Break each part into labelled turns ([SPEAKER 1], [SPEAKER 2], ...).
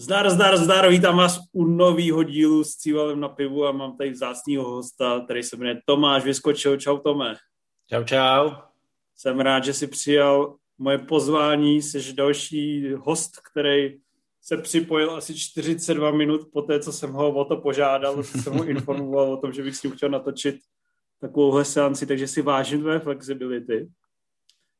[SPEAKER 1] Zdar, zdar, zdar, vítám vás u nového dílu s Cívalem na pivu a mám tady vzácného hosta, který se jmenuje Tomáš Vyskočil. Čau Tome.
[SPEAKER 2] Čau, čau.
[SPEAKER 1] Jsem rád, že si přijal moje pozvání, jsi další host, který se připojil asi 42 minut po té, co jsem ho o to požádal, co jsem ho informoval o tom, že bych s ním chtěl natočit takovouhle seanci, takže si vážím tvé flexibility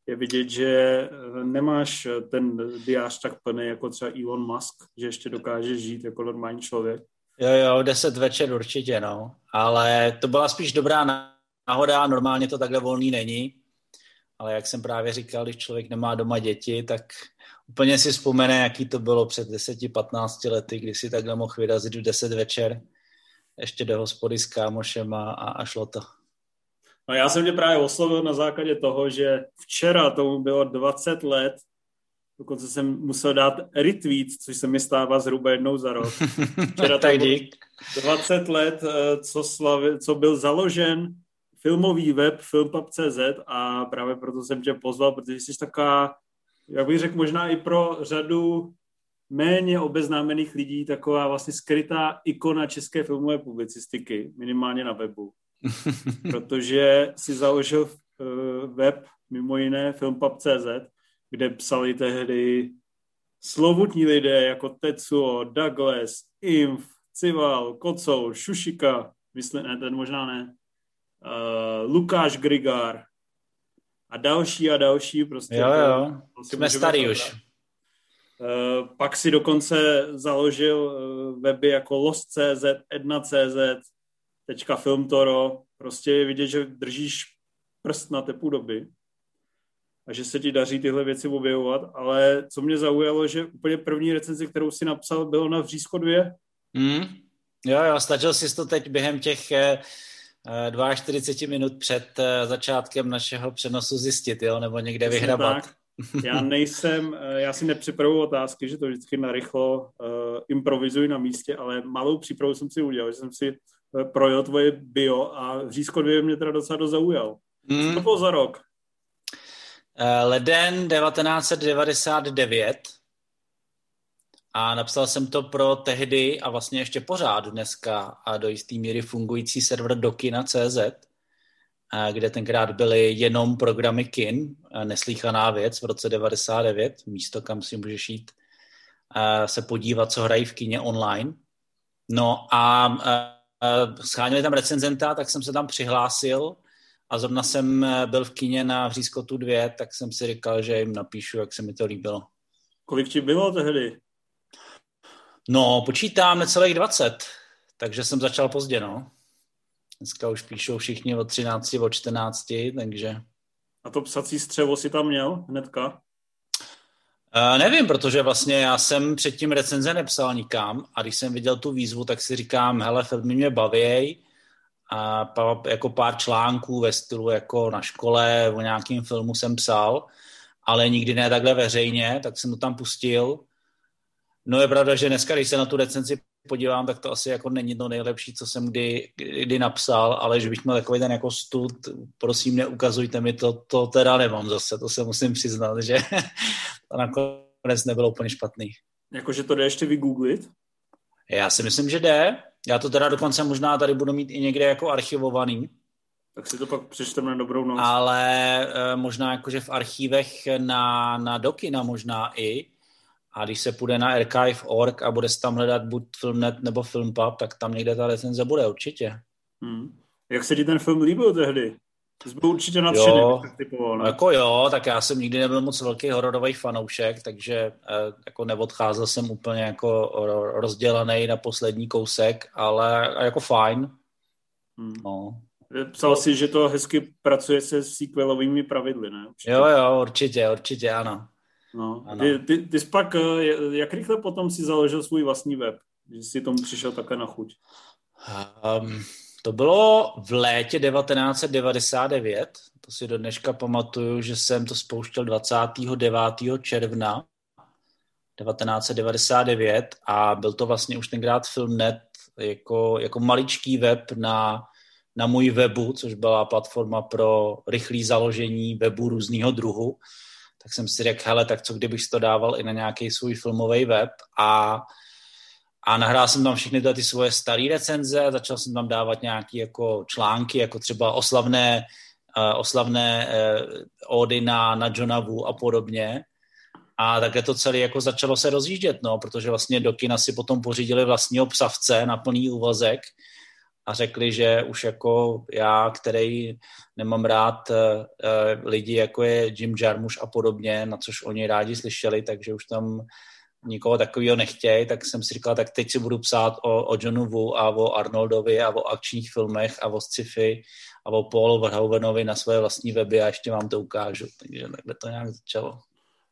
[SPEAKER 1] je vidět, že eh, nemáš eh, ten diář tak plný jako třeba Elon Musk, že ještě dokáže žít jako normální člověk.
[SPEAKER 2] Jo, jo, deset večer určitě, no. Ale to byla spíš dobrá náhoda, normálně to takhle volný není. Ale jak jsem právě říkal, když člověk nemá doma děti, tak úplně si vzpomene, jaký to bylo před 10-15 lety, kdy si takhle mohl vyrazit v 10 večer ještě do hospody s kámošem a, a šlo to.
[SPEAKER 1] No já jsem tě právě oslovil na základě toho, že včera tomu bylo 20 let, dokonce jsem musel dát retweet, což se mi stává zhruba jednou za rok.
[SPEAKER 2] Včera tak dík.
[SPEAKER 1] 20 let, eh, co, slavi, co byl založen filmový web filmpub.cz a právě proto jsem tě pozval, protože jsi taková, jak bych řekl, možná i pro řadu méně obeznámených lidí taková vlastně skrytá ikona české filmové publicistiky, minimálně na webu. protože si založil uh, web, mimo jiné filmpub.cz, kde psali tehdy slovutní lidé jako Tetsuo, Douglas, Inf, Cival, Kocou, Šušika, myslím, ne, ten možná ne, uh, Lukáš Grigár a další a další. Prostě
[SPEAKER 2] jo, jo, prostě jsme starý už.
[SPEAKER 1] Uh, pak si dokonce založil uh, weby jako Lost.cz, Edna.cz, teďka film Toro, prostě je vidět, že držíš prst na tepu doby a že se ti daří tyhle věci objevovat, ale co mě zaujalo, že úplně první recenzi, kterou si napsal, bylo na Vřízko 2.
[SPEAKER 2] Mm. Jo, jo, stačil jsi to teď během těch eh, 42 eh, minut před eh, začátkem našeho přenosu zjistit, jo, nebo někde Přesně vyhrabat. Tak.
[SPEAKER 1] Já nejsem, eh, já si nepřipravuju otázky, že to vždycky narychlo uh, improvizuji na místě, ale malou přípravu jsem si udělal, že jsem si projel tvoje bio a Řízko 2 mě teda docela dozaujal. Hmm. Co to bylo za rok?
[SPEAKER 2] Eh, leden 1999 a napsal jsem to pro tehdy a vlastně ještě pořád dneska a do jisté míry fungující server dokina.cz, eh, kde tenkrát byly jenom programy kin, neslíchaná věc v roce 99, místo, kam si můžeš jít se podívat, co hrají v kině online. No a scháněli tam recenzenta, tak jsem se tam přihlásil a zrovna jsem eh, byl v kině na Vřízkotu 2, tak jsem si říkal, že jim napíšu, jak se mi to líbilo.
[SPEAKER 1] Kolik ti bylo tehdy?
[SPEAKER 2] No, počítám necelých 20, takže jsem začal pozdě, no. Dneska už píšou všichni od 13, od 14, takže...
[SPEAKER 1] A to psací střevo si tam měl hnedka?
[SPEAKER 2] Uh, nevím, protože vlastně já jsem předtím recenze nepsal nikam a když jsem viděl tu výzvu, tak si říkám, hele, filmy mě baví a jako pár článků ve stylu jako na škole o nějakém filmu jsem psal, ale nikdy ne takhle veřejně, tak jsem to tam pustil. No je pravda, že dneska, když se na tu recenzi podívám, tak to asi jako není to nejlepší, co jsem kdy, kdy napsal, ale že bych měl takový ten jako stud, prosím, neukazujte mi to, to teda nemám zase, to se musím přiznat, že to nakonec nebylo úplně špatný.
[SPEAKER 1] Jakože to jde ještě vygooglit?
[SPEAKER 2] Já si myslím, že jde. Já to teda dokonce možná tady budu mít i někde jako archivovaný.
[SPEAKER 1] Tak si to pak přečteme na dobrou noc.
[SPEAKER 2] Ale e, možná jakože v archívech na, na Dokina možná i, a když se půjde na archive.org a bude se tam hledat buď Filmnet nebo Filmpub, tak tam někde ta recenze bude určitě.
[SPEAKER 1] Hmm. Jak se ti ten film líbil tehdy? Jsi byl určitě nadšený, jo,
[SPEAKER 2] typoval, ne? Jako jo, tak já jsem nikdy nebyl moc velký hororový fanoušek, takže eh, jako neodcházel jsem úplně jako rozdělený na poslední kousek, ale jako fajn.
[SPEAKER 1] Hmm. No. Psal si, že to hezky pracuje se sequelovými pravidly, ne?
[SPEAKER 2] Určitě. Jo, jo, určitě, určitě, ano.
[SPEAKER 1] No. Ano. Ty, ty, ty jsi pak, eh, jak rychle potom si založil svůj vlastní web, že jsi tomu přišel také na chuť?
[SPEAKER 2] Um, to bylo v létě 1999, to si do dneška pamatuju, že jsem to spouštěl 29. června 1999 a byl to vlastně už tenkrát Filmnet jako, jako maličký web na, na můj webu, což byla platforma pro rychlé založení webu různého druhu tak jsem si řekl, hele, tak co kdybych to dával i na nějaký svůj filmový web a A nahrál jsem tam všechny ty svoje staré recenze, začal jsem tam dávat nějaké jako články, jako třeba oslavné, uh, oslavné uh, ódy na, na Johna Wu a podobně. A také to celé jako začalo se rozjíždět, no, protože vlastně do kina si potom pořídili vlastního psavce na plný úvazek a řekli, že už jako já, který nemám rád uh, lidi, jako je Jim Jarmusch a podobně, na což oni rádi slyšeli, takže už tam nikoho takového nechtějí, tak jsem si říkal, tak teď si budu psát o, o Johnu Wu a o Arnoldovi a o akčních filmech a o sci-fi a o Paulu Verhovenovi na své vlastní weby a ještě vám to ukážu. Takže takhle to nějak začalo.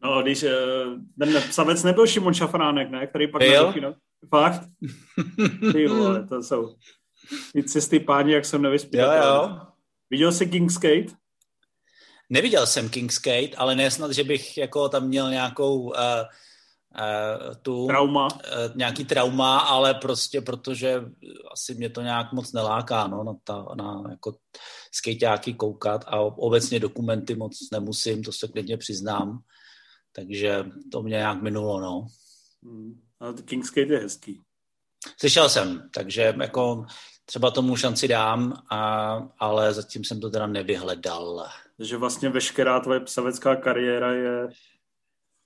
[SPEAKER 1] No, když eh, ten psavec nebyl Šimon Šafránek, ne? Který pak
[SPEAKER 2] Byl?
[SPEAKER 1] no. Fakt? Ty vole, to jsou ty cesty páni, jak jsem
[SPEAKER 2] Jo,
[SPEAKER 1] nevyspěl.
[SPEAKER 2] jo.
[SPEAKER 1] Viděl jsi King's Gate?
[SPEAKER 2] Neviděl jsem King's Gate, ale nesnad, že bych jako tam měl nějakou uh, uh, tu
[SPEAKER 1] Trauma.
[SPEAKER 2] uh, nějaký trauma, ale prostě protože asi mě to nějak moc neláká, no, na, ta, na jako skejťáky koukat a obecně dokumenty moc nemusím, to se klidně přiznám, takže to mě nějak minulo, no.
[SPEAKER 1] Hmm. Ale King's Gate je hezký.
[SPEAKER 2] Slyšel jsem, takže jako třeba tomu šanci dám, a, ale zatím jsem to teda nevyhledal.
[SPEAKER 1] Takže vlastně veškerá tvoje psavecká kariéra je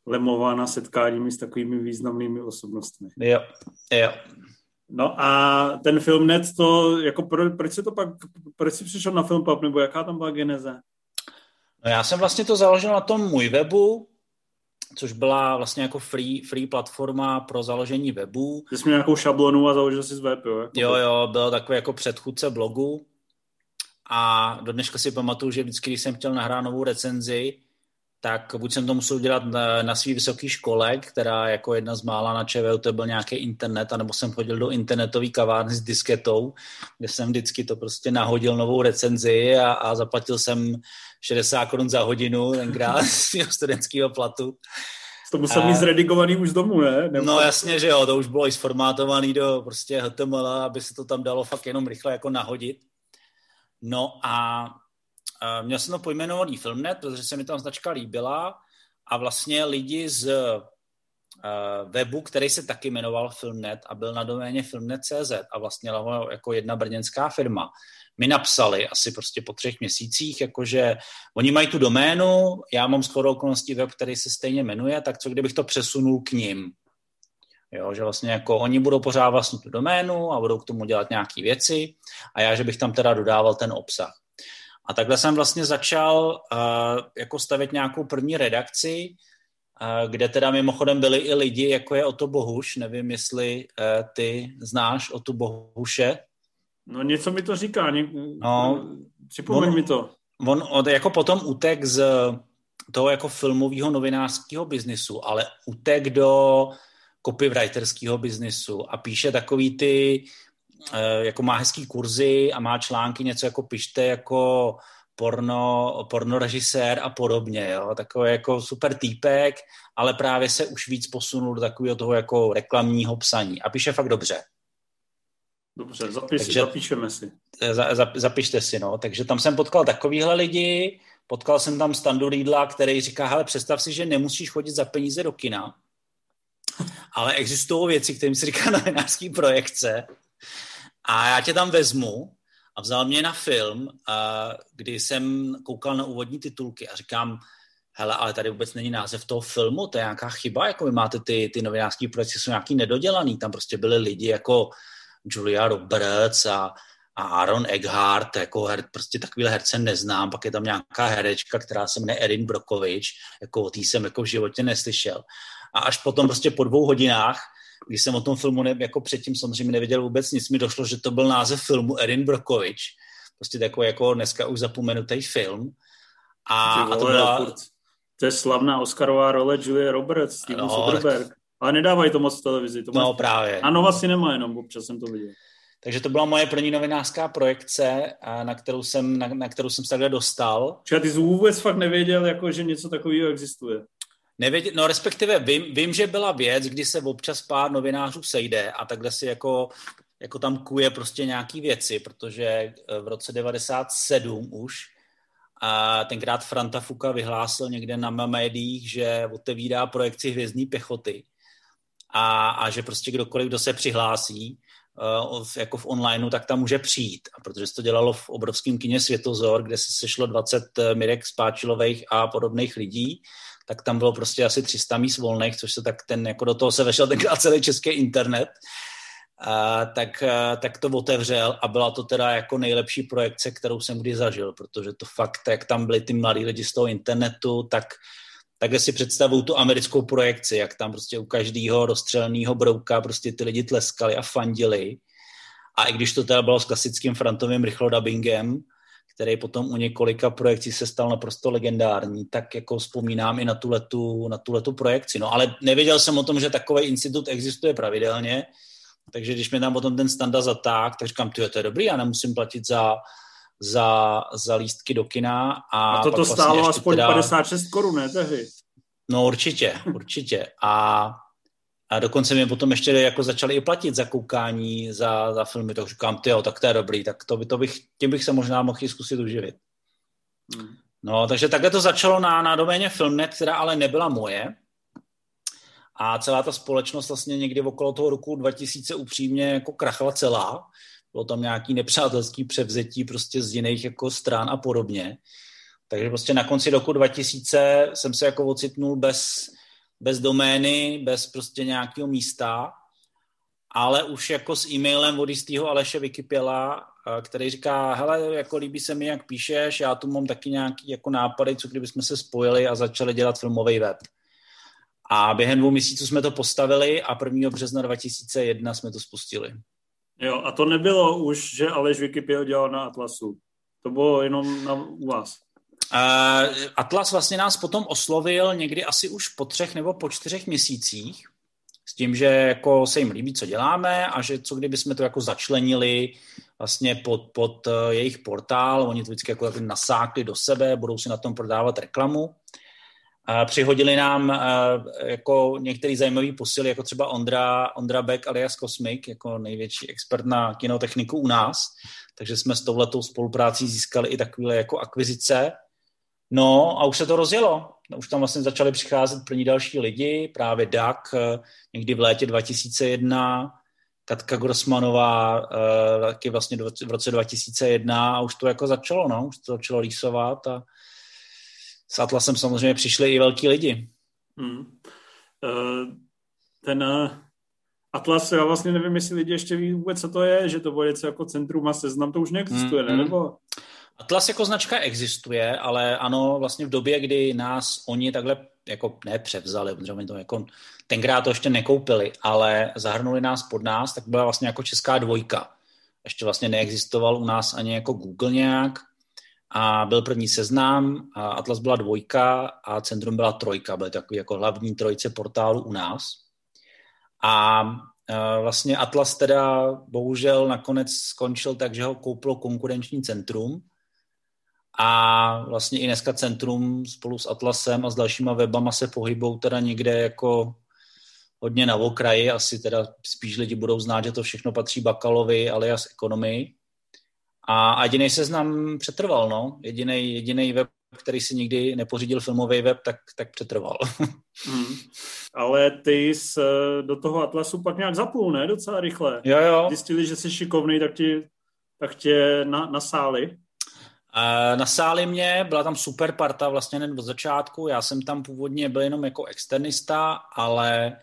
[SPEAKER 1] lemována setkáními s takovými významnými osobnostmi.
[SPEAKER 2] Jo, jo.
[SPEAKER 1] No a ten film net to, jako pro, proč se to pak, proč jsi přišel na film pub, nebo jaká tam byla geneze?
[SPEAKER 2] No já jsem vlastně to založil na tom můj webu, což byla vlastně jako free, free platforma pro založení webu.
[SPEAKER 1] Ty jsi měl nějakou šablonu a založil jsi web, jo? Jako
[SPEAKER 2] Jo, jo, byl takový jako předchůdce blogu a do dneška si pamatuju, že vždycky, když jsem chtěl nahrát novou recenzi, tak buď jsem to musel dělat na, na svý vysoké škole, která jako jedna z mála na ČVU, to byl nějaký internet, anebo jsem chodil do internetové kavárny s disketou, kde jsem vždycky to prostě nahodil novou recenzi a, a zaplatil jsem 60 korun za hodinu tenkrát z studentského platu.
[SPEAKER 1] To musel mít zredigovaný už z domu, ne? Nebo...
[SPEAKER 2] No jasně, že jo, to už bylo i sformátovaný do prostě HTML, aby se to tam dalo fakt jenom rychle jako nahodit. No a měl jsem to pojmenovaný Filmnet, protože se mi tam značka líbila a vlastně lidi z uh, webu, který se taky jmenoval Filmnet a byl na doméně filmnet.cz a vlastně jako jedna brněnská firma, mi napsali asi prostě po třech měsících, jakože oni mají tu doménu, já mám skoro okolností web, který se stejně jmenuje, tak co kdybych to přesunul k ním. Jo, že vlastně jako oni budou pořád vlastně tu doménu a budou k tomu dělat nějaké věci a já, že bych tam teda dodával ten obsah. A takhle jsem vlastně začal uh, jako stavět nějakou první redakci, uh, kde teda mimochodem byli i lidi, jako je Oto Bohuš, nevím, jestli uh, ty znáš Oto Bohuše.
[SPEAKER 1] No něco mi to říká, ně...
[SPEAKER 2] no,
[SPEAKER 1] připomeň
[SPEAKER 2] on,
[SPEAKER 1] mi to.
[SPEAKER 2] On od, jako potom utek z toho jako filmového novinářského biznisu, ale utek do copywriterského biznisu a píše takový ty, jako má hezký kurzy a má články, něco jako pište jako porno, porno režisér a podobně, jo? takový jako super týpek, ale právě se už víc posunul do takového toho jako reklamního psaní a píše fakt dobře.
[SPEAKER 1] Dobře, zapis, Takže, zapíšeme si.
[SPEAKER 2] Za, za, zapište si, no. Takže tam jsem potkal takovýhle lidi, potkal jsem tam Standu Riedla, který říká, hele, představ si, že nemusíš chodit za peníze do kina, ale existují věci, kterým se říká novinářský projekce a já tě tam vezmu a vzal mě na film, kdy jsem koukal na úvodní titulky a říkám, hele, ale tady vůbec není název toho filmu, to je nějaká chyba, jako vy máte ty, ty novinářské projekce, jsou nějaký nedodělaný, tam prostě byly lidi jako Julia Roberts a, a Aaron Eckhart, jako her, prostě takovýhle herce neznám, pak je tam nějaká herečka, která se jmenuje Erin Brokovič, jako o tý jsem jako v životě neslyšel. A až potom prostě po dvou hodinách, když jsem o tom filmu ne, jako předtím samozřejmě nevěděl vůbec nic, mi došlo, že to byl název filmu Erin Brokovič, prostě takový jako dneska už zapomenutý film. A,
[SPEAKER 1] a to byla... To je slavná Oscarová role Julia Roberts, Steven no, Soderbergh. Tak... Ale nedávají to moc v televizi. To
[SPEAKER 2] no právě.
[SPEAKER 1] A Nova Cinema jenom, občas jsem to viděl.
[SPEAKER 2] Takže to byla moje první novinářská projekce, na kterou jsem, na, na kterou jsem se takhle dostal.
[SPEAKER 1] Čiže ty jsi vůbec fakt nevěděl, jako, že něco takového existuje?
[SPEAKER 2] Nevěděl, no respektive vím, vím, že byla věc, kdy se občas pár novinářů sejde a takhle si jako, jako tam kuje prostě nějaký věci, protože v roce 97 už a tenkrát Franta Fuka vyhlásil někde na médiích, že otevírá projekci hvězdní pěchoty a, a že prostě kdokoliv, kdo se přihlásí, uh, jako v onlineu, tak tam může přijít. A protože se to dělalo v obrovském kině Světozor, kde se sešlo 20 eh, Mirek Spáčilových a podobných lidí, tak tam bylo prostě asi 300 míst volných, což se tak ten, jako do toho se vešel tenkrát celý český internet. A, tak, a, tak to otevřel a byla to teda jako nejlepší projekce, kterou jsem kdy zažil, protože to fakt, jak tam byli ty mladí lidi z toho internetu, tak takhle si představuju tu americkou projekci, jak tam prostě u každého rozstřeleného brouka prostě ty lidi tleskali a fandili. A i když to teda bylo s klasickým frontovým rychlodabingem, který potom u několika projekcí se stal naprosto legendární, tak jako vzpomínám i na tuhletu, na tuhletu projekci. No ale nevěděl jsem o tom, že takový institut existuje pravidelně, takže když mi tam potom ten standa zatáh, tak říkám, ty to je dobrý, já nemusím platit za, za, za lístky do kina.
[SPEAKER 1] A, a to to vlastně stálo aspoň teda... 56 korun, ne tehdy?
[SPEAKER 2] No určitě, určitě. A, a dokonce mi potom ještě jako začali i platit za koukání, za, za filmy, tak říkám, ty tak to je dobrý, tak to, by, to bych, tím bych se možná mohl i zkusit uživit. Hmm. No, takže takhle to začalo na, na doméně Filmnet, která ale nebyla moje. A celá ta společnost vlastně někdy okolo toho roku 2000 upřímně jako krachla celá. Bylo tam nějaký nepřátelský převzetí prostě z jiných jako stran a podobně. Takže prostě na konci roku 2000 jsem se jako ocitnul bez, bez domény, bez prostě nějakého místa, ale už jako s e-mailem od jistého Aleše Vykipěla, eh, který říká, hele, jako líbí se mi, jak píšeš, já tu mám taky nějaký jako nápady, co kdybychom se spojili a začali dělat filmový web. A během dvou měsíců jsme to postavili a 1. března 2001 jsme to spustili.
[SPEAKER 1] Jo, a to nebylo už, že Aleš Wikipedia dělal na Atlasu. To bylo jenom na, u vás.
[SPEAKER 2] Atlas vlastně nás potom oslovil někdy asi už po třech nebo po čtyřech měsících s tím, že jako se jim líbí, co děláme a že co kdyby jsme to jako začlenili vlastně pod, pod uh, jejich portál, oni to vždycky jako nasákli do sebe, budou si na tom prodávat reklamu. Přihodili nám jako některý zajímavý posily, jako třeba Ondra, Ondra Beck alias Cosmic, jako největší expert na kinotechniku u nás. Takže jsme s touhletou spoluprácí získali i takové jako akvizice. No a už se to rozjelo. Už tam vlastně začali přicházet první další lidi, právě DAC někdy v létě 2001, Katka Grossmanová taky vlastně v roce 2001 a už to jako začalo, no, už to začalo lísovat a s Atlasem samozřejmě přišli i velký lidi. Hmm.
[SPEAKER 1] Uh, ten Atlas, já vlastně nevím, jestli lidi ještě ví vůbec, co to je, že to bude něco jako centrum a seznam, to už neexistuje, hmm. ne? Nebo...
[SPEAKER 2] Atlas jako značka existuje, ale ano, vlastně v době, kdy nás oni takhle jako ne převzali, protože to jako tenkrát to ještě nekoupili, ale zahrnuli nás pod nás, tak byla vlastně jako česká dvojka. Ještě vlastně neexistoval u nás ani jako Google nějak, a byl první seznam, a Atlas byla dvojka a Centrum byla trojka, byly takový jako hlavní trojice portálu u nás. A e, vlastně Atlas teda bohužel nakonec skončil tak, že ho koupilo konkurenční centrum a vlastně i dneska centrum spolu s Atlasem a s dalšíma webama se pohybou teda někde jako hodně na okraji, asi teda spíš lidi budou znát, že to všechno patří Bakalovi alias ekonomii. A jediný seznam přetrval, no. Jediný, jediný web, který si nikdy nepořídil filmový web, tak, tak přetrval.
[SPEAKER 1] Hmm. Ale ty jsi eh, do toho Atlasu pak nějak zapůl, ne? Docela rychle.
[SPEAKER 2] Jo, jo.
[SPEAKER 1] Zjistili, že jsi šikovný, tak, ti, tak tě na, nasáli.
[SPEAKER 2] Nasáli mě, byla tam super parta vlastně hned od začátku. Já jsem tam původně byl jenom jako externista, ale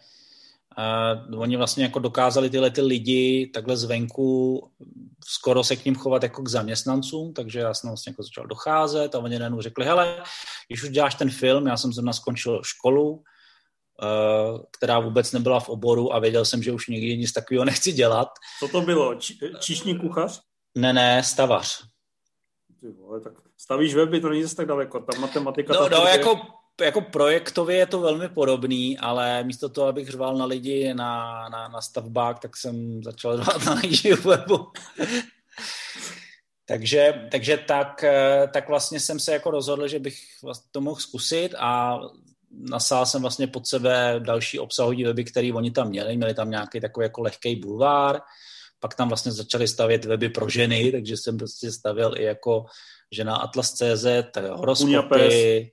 [SPEAKER 2] Uh, oni vlastně jako dokázali tyhle ty lidi takhle zvenku skoro se k ním chovat jako k zaměstnancům, takže já jsem vlastně jako začal docházet a oni najednou řekli, hele, když už děláš ten film, já jsem zrovna skončil školu, která vůbec nebyla v oboru a věděl jsem, že už nikdy nic takového nechci dělat.
[SPEAKER 1] Co to bylo? Či, číšní kuchař?
[SPEAKER 2] Ne, ne, stavař.
[SPEAKER 1] Ty vole, tak stavíš weby, to není zase tak daleko, ta matematika...
[SPEAKER 2] No, no jako jako projektově je to velmi podobný, ale místo toho, abych řval na lidi na, na, na stavbách, tak jsem začal řvat na lidi v webu. takže, takže tak, tak vlastně jsem se jako rozhodl, že bych to mohl zkusit a nasál jsem vlastně pod sebe další obsahový weby, který oni tam měli. Měli tam nějaký takový jako lehký bulvár, pak tam vlastně začali stavět weby pro ženy, takže jsem prostě stavil i jako žena Atlas.cz, horoskopy,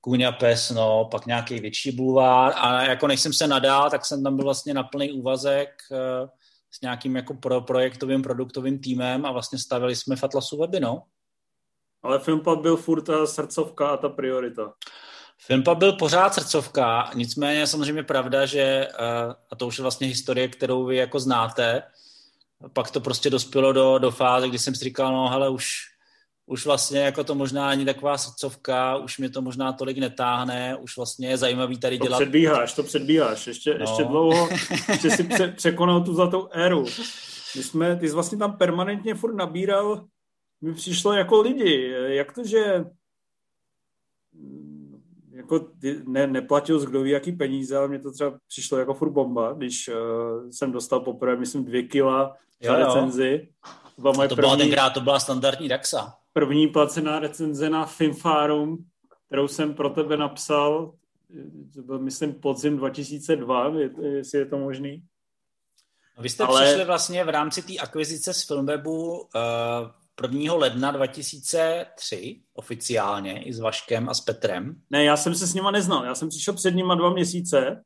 [SPEAKER 2] Kůň pes, no, pak nějaký větší bulvár a jako než jsem se nadál, tak jsem tam byl vlastně na plný úvazek uh, s nějakým jako pro projektovým produktovým týmem a vlastně stavili jsme v Atlasu weby, no.
[SPEAKER 1] Ale Filmpub byl furt ta srdcovka a ta priorita.
[SPEAKER 2] Filmpub byl pořád srdcovka, nicméně je samozřejmě pravda, že, uh, a to už je vlastně historie, kterou vy jako znáte, pak to prostě dospělo do, do fáze, kdy jsem si říkal, no hele, už, už vlastně jako to možná ani taková srdcovka, už mě to možná tolik netáhne, už vlastně je zajímavý tady
[SPEAKER 1] to
[SPEAKER 2] dělat.
[SPEAKER 1] To předbíháš, to předbíháš, ještě, no. ještě dlouho, ještě si pře- překonal tu zlatou éru. My jsme, ty jsi vlastně tam permanentně furt nabíral, mi přišlo jako lidi, jak to, že jako ne, neplatil z kdo ví jaký peníze, ale mě to třeba přišlo jako furt bomba, když uh, jsem dostal poprvé, myslím, dvě kila za jo, recenzi.
[SPEAKER 2] To byla, to byla první, tenkrát, to byla standardní Daxa.
[SPEAKER 1] První placená recenze na Filmfarum, kterou jsem pro tebe napsal, to byl, myslím, podzim 2002, jestli je to možný.
[SPEAKER 2] Vy jste Ale... přišli vlastně v rámci té akvizice z Filmwebu uh, 1. ledna 2003 oficiálně i s Vaškem a s Petrem.
[SPEAKER 1] Ne, já jsem se s nima neznal. Já jsem přišel před nima dva měsíce.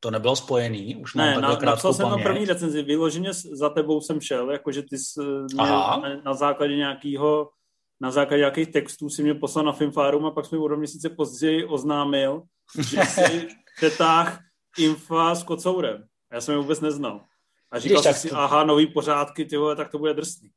[SPEAKER 2] To nebylo spojený, už
[SPEAKER 1] mám ne, na, napsal jsem na první recenzi, vyloženě za tebou jsem šel, jakože ty jsi mě na, na základě nějakého na základě nějakých textů si mě poslal na Filmfárum a pak jsme o dva měsíce později oznámil, že jsi přetáh infa s kocourem. Já jsem je vůbec neznal. A říkal jsem si, to... aha, nový pořádky, ty vole, tak to bude drsný.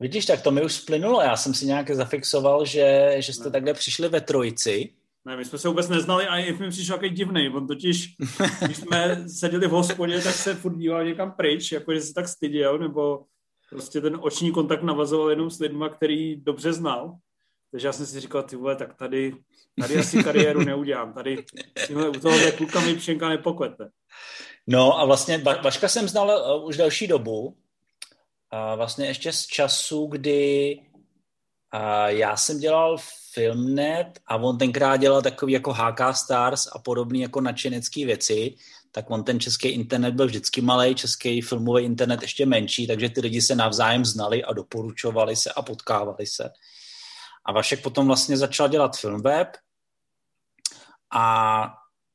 [SPEAKER 2] Vidíš, tak to mi už splynulo. Já jsem si nějak zafixoval, že, že jste ne. takhle přišli ve trojici.
[SPEAKER 1] Ne, my jsme se vůbec neznali a i mi přišel takový divný. On totiž, když jsme seděli v hospodě, tak se furt díval někam pryč, jako že se tak styděl, nebo prostě ten oční kontakt navazoval jenom s lidma, který dobře znal. Takže já jsem si říkal, ty vole, tak tady, tady asi kariéru neudělám. Tady tyhle, u toho kluka mi pšenka nepokvete.
[SPEAKER 2] No a vlastně Vaška jsem znal uh, už další dobu, a vlastně ještě z času, kdy a já jsem dělal Filmnet a on tenkrát dělal takový jako HK Stars a podobný jako nadšenecký věci, tak on ten český internet byl vždycky malý, český filmový internet ještě menší, takže ty lidi se navzájem znali a doporučovali se a potkávali se. A Vašek potom vlastně začal dělat Filmweb a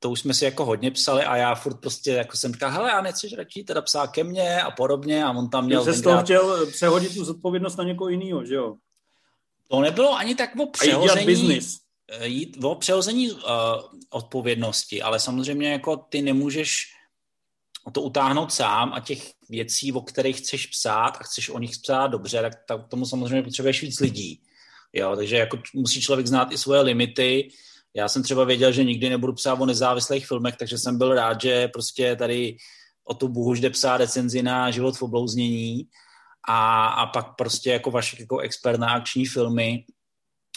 [SPEAKER 2] to už jsme si jako hodně psali a já furt prostě jako jsem říkal, hele, a nechceš radši teda psát ke mně a podobně a on tam měl...
[SPEAKER 1] Jsi tenkrát... chtěl přehodit tu zodpovědnost na někoho jiného, že jo?
[SPEAKER 2] To nebylo ani tak o přehození... Eh, jít o přehození uh, odpovědnosti, ale samozřejmě jako ty nemůžeš to utáhnout sám a těch věcí, o kterých chceš psát a chceš o nich psát dobře, tak, tak tomu samozřejmě potřebuješ víc lidí. Jo, takže jako musí člověk znát i svoje limity, já jsem třeba věděl, že nikdy nebudu psát o nezávislých filmech, takže jsem byl rád, že prostě tady o tu Bůh jde psát recenzi na život v oblouznění a, a pak prostě jako vaše jako expert na akční filmy,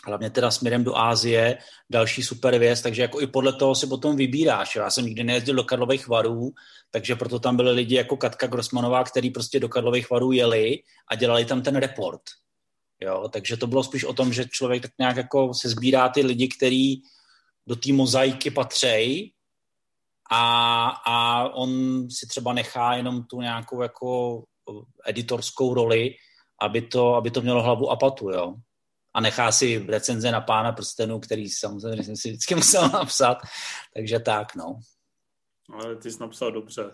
[SPEAKER 2] hlavně teda směrem do Ázie, další super věc, takže jako i podle toho si potom vybíráš. Já jsem nikdy nejezdil do Karlových varů, takže proto tam byli lidi jako Katka Grossmanová, který prostě do Karlových varů jeli a dělali tam ten report. Jo, takže to bylo spíš o tom, že člověk tak nějak jako se sbírá ty lidi, který do té mozaiky patřej a, a on si třeba nechá jenom tu nějakou jako editorskou roli, aby to, aby to mělo hlavu a patu, jo. A nechá si recenze na pána prstenu, který samozřejmě jsem si vždycky musel napsat, takže tak, no.
[SPEAKER 1] Ale ty jsi napsal dobře.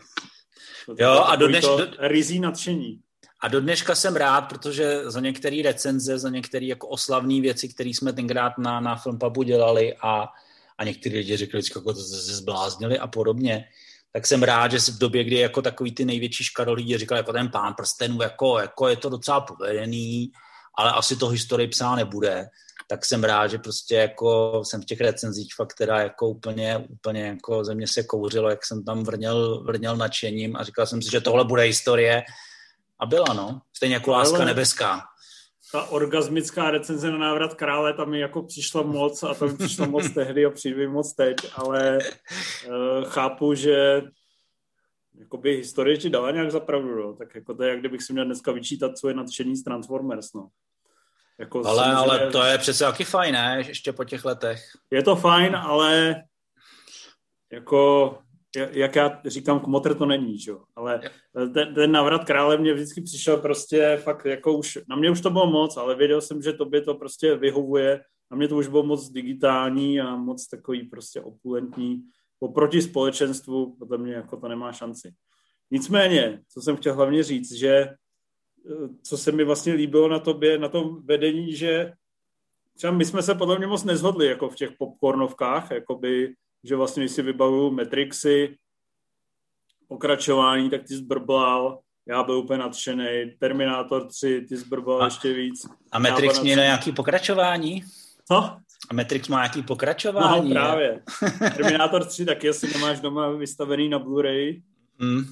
[SPEAKER 2] To jo, a do dneš... Do...
[SPEAKER 1] Rizí nadšení.
[SPEAKER 2] A do dneška jsem rád, protože za některé recenze, za některé jako oslavné věci, které jsme tenkrát na, na Filmpabu dělali a a někteří lidi řekli, že jako to se zbláznili a podobně, tak jsem rád, že v době, kdy jako takový ty největší škarolídi říkali, jako ten pán prstenů, jako, jako je to docela povedený, ale asi to historii psá nebude, tak jsem rád, že prostě jako jsem v těch recenzích fakt teda jako úplně, úplně jako ze mě se kouřilo, jak jsem tam vrněl, vrněl nadšením a říkal jsem si, že tohle bude historie. A byla, no. Stejně jako Láska nebeská
[SPEAKER 1] ta orgasmická recenze na návrat krále tam mi jako přišlo moc a to mi přišlo moc tehdy a přijde moc teď, ale uh, chápu, že jakoby historie ti dala nějak zapravdu, no. tak jako to je, jak kdybych si měl dneska vyčítat svoje nadšení z Transformers, no.
[SPEAKER 2] Jako ale, samozřejmě, ale to je přece taky fajn, ne? Ještě po těch letech.
[SPEAKER 1] Je to fajn, ale jako jak já říkám, kmotr to není, že? ale ten, ten návrat krále mě vždycky přišel prostě fakt jako už, na mě už to bylo moc, ale věděl jsem, že tobě to prostě vyhovuje A mě to už bylo moc digitální a moc takový prostě opulentní. Oproti společenstvu, podle mě jako to nemá šanci. Nicméně, co jsem chtěl hlavně říct, že eh, co se mi vlastně líbilo na tobě, na tom vedení, že třeba my jsme se podle mě moc nezhodli jako v těch popcornovkách, jakoby, že vlastně, když si vybavuju Matrixy, pokračování, tak ty zbrblal, já byl úplně nadšený. Terminátor 3, ty zbrblal a, ještě víc.
[SPEAKER 2] A Matrix měl nějaký pokračování?
[SPEAKER 1] Co?
[SPEAKER 2] A Matrix má nějaký pokračování?
[SPEAKER 1] No právě. Terminátor 3 taky asi nemáš doma vystavený na Blu-ray. Mm.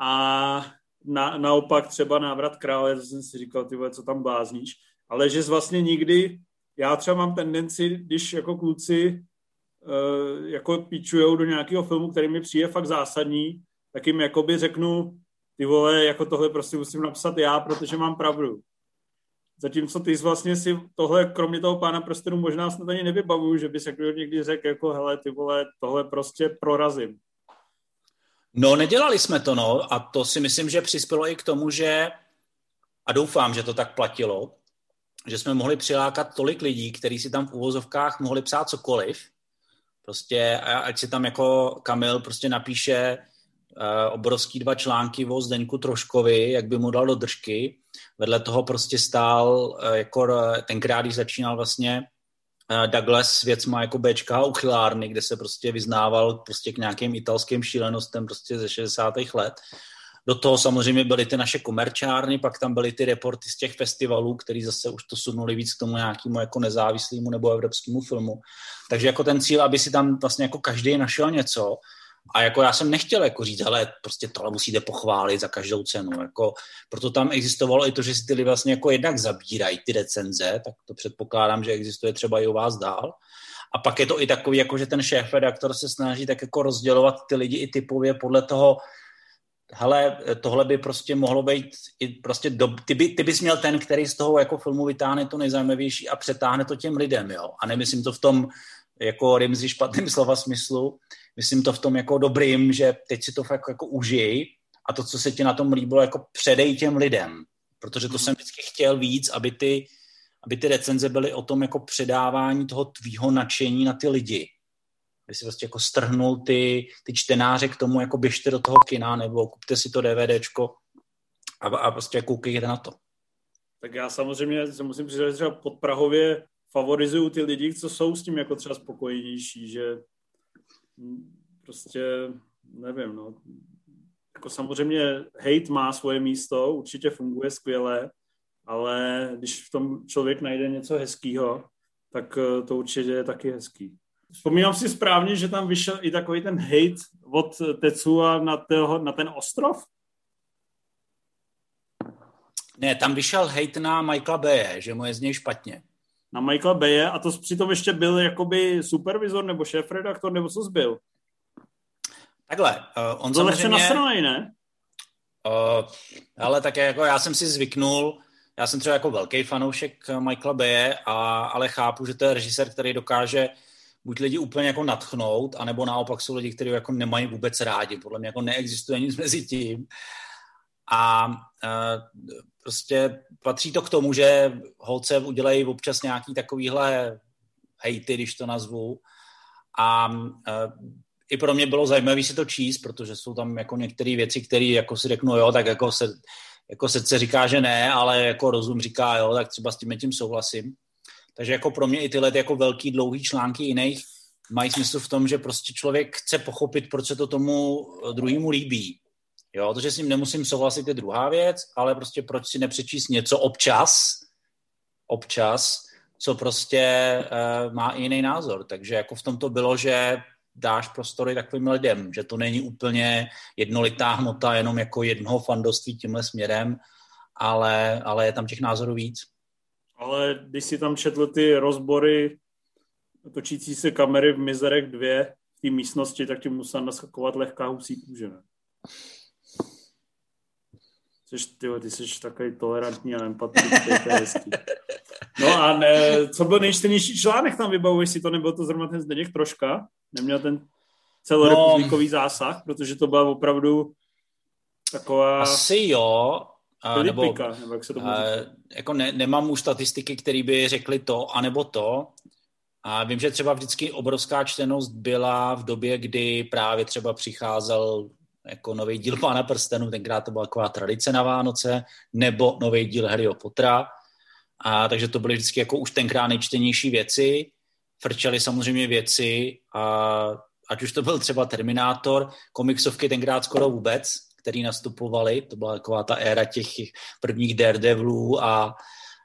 [SPEAKER 1] A na, naopak třeba návrat krále, to jsem si říkal, ty vole, co tam blázníš. Ale že jsi vlastně nikdy, já třeba mám tendenci, když jako kluci jako píčujou do nějakého filmu, který mi přijde fakt zásadní, tak jim jakoby řeknu, ty vole, jako tohle prostě musím napsat já, protože mám pravdu. Zatímco ty vlastně si tohle, kromě toho pána prstenů, možná snad ani nevybavuju, že bys jako někdy řekl, jako hele, ty vole, tohle prostě prorazím.
[SPEAKER 2] No, nedělali jsme to, no, a to si myslím, že přispělo i k tomu, že, a doufám, že to tak platilo, že jsme mohli přilákat tolik lidí, kteří si tam v uvozovkách mohli psát cokoliv, prostě, ať si tam jako Kamil prostě napíše uh, obrovský dva články o Zdeňku Troškovi, jak by mu dal do držky, vedle toho prostě stál, uh, jako tenkrát, když začínal vlastně uh, Douglas s věcma jako Bčka uchylárny, kde se prostě vyznával prostě k nějakým italským šílenostem prostě ze 60. let. Do toho samozřejmě byly ty naše komerčárny, pak tam byly ty reporty z těch festivalů, který zase už to sunuli víc k tomu nějakému jako nezávislému nebo evropskému filmu. Takže jako ten cíl, aby si tam vlastně jako každý našel něco, a jako já jsem nechtěl jako říct, ale prostě tohle musíte pochválit za každou cenu. Jako, proto tam existovalo i to, že si ty vlastně jako jednak zabírají ty recenze, tak to předpokládám, že existuje třeba i u vás dál. A pak je to i takový, jako že ten šéf redaktor se snaží tak jako rozdělovat ty lidi i typově podle toho, hele, tohle by prostě mohlo být i prostě, do, ty, by, ty bys měl ten, který z toho jako filmu vytáhne to nejzajímavější a přetáhne to těm lidem, jo. A nemyslím to v tom jako Rimzi špatným slova smyslu, myslím to v tom jako dobrým, že teď si to fakt jako užij a to, co se ti na tom líbilo, jako předej těm lidem. Protože to hmm. jsem vždycky chtěl víc, aby ty, aby ty recenze byly o tom jako předávání toho tvýho nadšení na ty lidi. Aby si prostě jako strhnul ty, ty čtenáře k tomu, jako běžte do toho kina nebo kupte si to DVDčko a, a prostě koukejte na to.
[SPEAKER 1] Tak já samozřejmě se musím přiznat, že třeba pod Prahově favorizuju ty lidi, co jsou s tím jako třeba spokojenější, že prostě nevím, no. Jako samozřejmě hate má svoje místo, určitě funguje skvěle, ale když v tom člověk najde něco hezkého, tak eh, to určitě je taky hezký. Vzpomínám si správně, že tam vyšel i takový ten hate od Tetsuya na, toho, na ten ostrov?
[SPEAKER 2] Ne, tam vyšel hate na Michaela Baye, že mu je z něj špatně
[SPEAKER 1] na Michaela Baye a to přitom ještě byl jakoby supervizor nebo šéf-redaktor, nebo co byl?
[SPEAKER 2] Takhle, uh, on
[SPEAKER 1] byl samozřejmě... nasranej, ne?
[SPEAKER 2] Uh, ale tak jako já jsem si zvyknul, já jsem třeba jako velký fanoušek Michaela Baye, a, ale chápu, že to je režisér, který dokáže buď lidi úplně jako natchnout, anebo naopak jsou lidi, kteří jako nemají vůbec rádi. Podle mě jako neexistuje nic mezi tím. A uh, prostě patří to k tomu, že holce udělají občas nějaký takovýhle hejty, když to nazvu. A uh, i pro mě bylo zajímavé si to číst, protože jsou tam jako některé věci, které jako si řeknu, jo, tak jako se, jako srdce říká, že ne, ale jako rozum říká, jo, tak třeba s tím tím souhlasím. Takže jako pro mě i tyhle jako velký, dlouhý články jiných mají smysl v tom, že prostě člověk chce pochopit, proč se to tomu druhému líbí. Jo, to, že s ním nemusím souhlasit, je druhá věc, ale prostě proč si nepřečíst něco občas, občas, co prostě uh, má jiný názor. Takže jako v tom to bylo, že dáš prostory takovým lidem, že to není úplně jednolitá hmota jenom jako jednoho fandoství tímhle směrem, ale, ale je tam těch názorů víc.
[SPEAKER 1] Ale když si tam četl ty rozbory točící se kamery v Mizerech 2 v té místnosti, tak ti musel naskakovat lehká husí kůže. Ne? Jsi, ty, ty jsi takový tolerantní a empatický, to je hezký. No a ne, co byl nejčtenější článek tam, vybavuješ si to, nebyl to zrovna ten Zdeněk troška? Neměl ten celorepublikový no, zásah, protože to byla opravdu taková...
[SPEAKER 2] Asi jo,
[SPEAKER 1] a, nebo, nebo jak se to
[SPEAKER 2] a, jako ne, nemám už statistiky, které by řekly to, anebo to. A vím, že třeba vždycky obrovská čtenost byla v době, kdy právě třeba přicházel jako nový díl Pána prstenů, tenkrát to byla taková tradice na Vánoce, nebo nový díl Harryho Pottera. A takže to byly vždycky jako už tenkrát nejčtenější věci. Frčely samozřejmě věci, a ať už to byl třeba Terminátor, komiksovky tenkrát skoro vůbec, který nastupovali, to byla taková ta éra těch prvních Daredevilů a,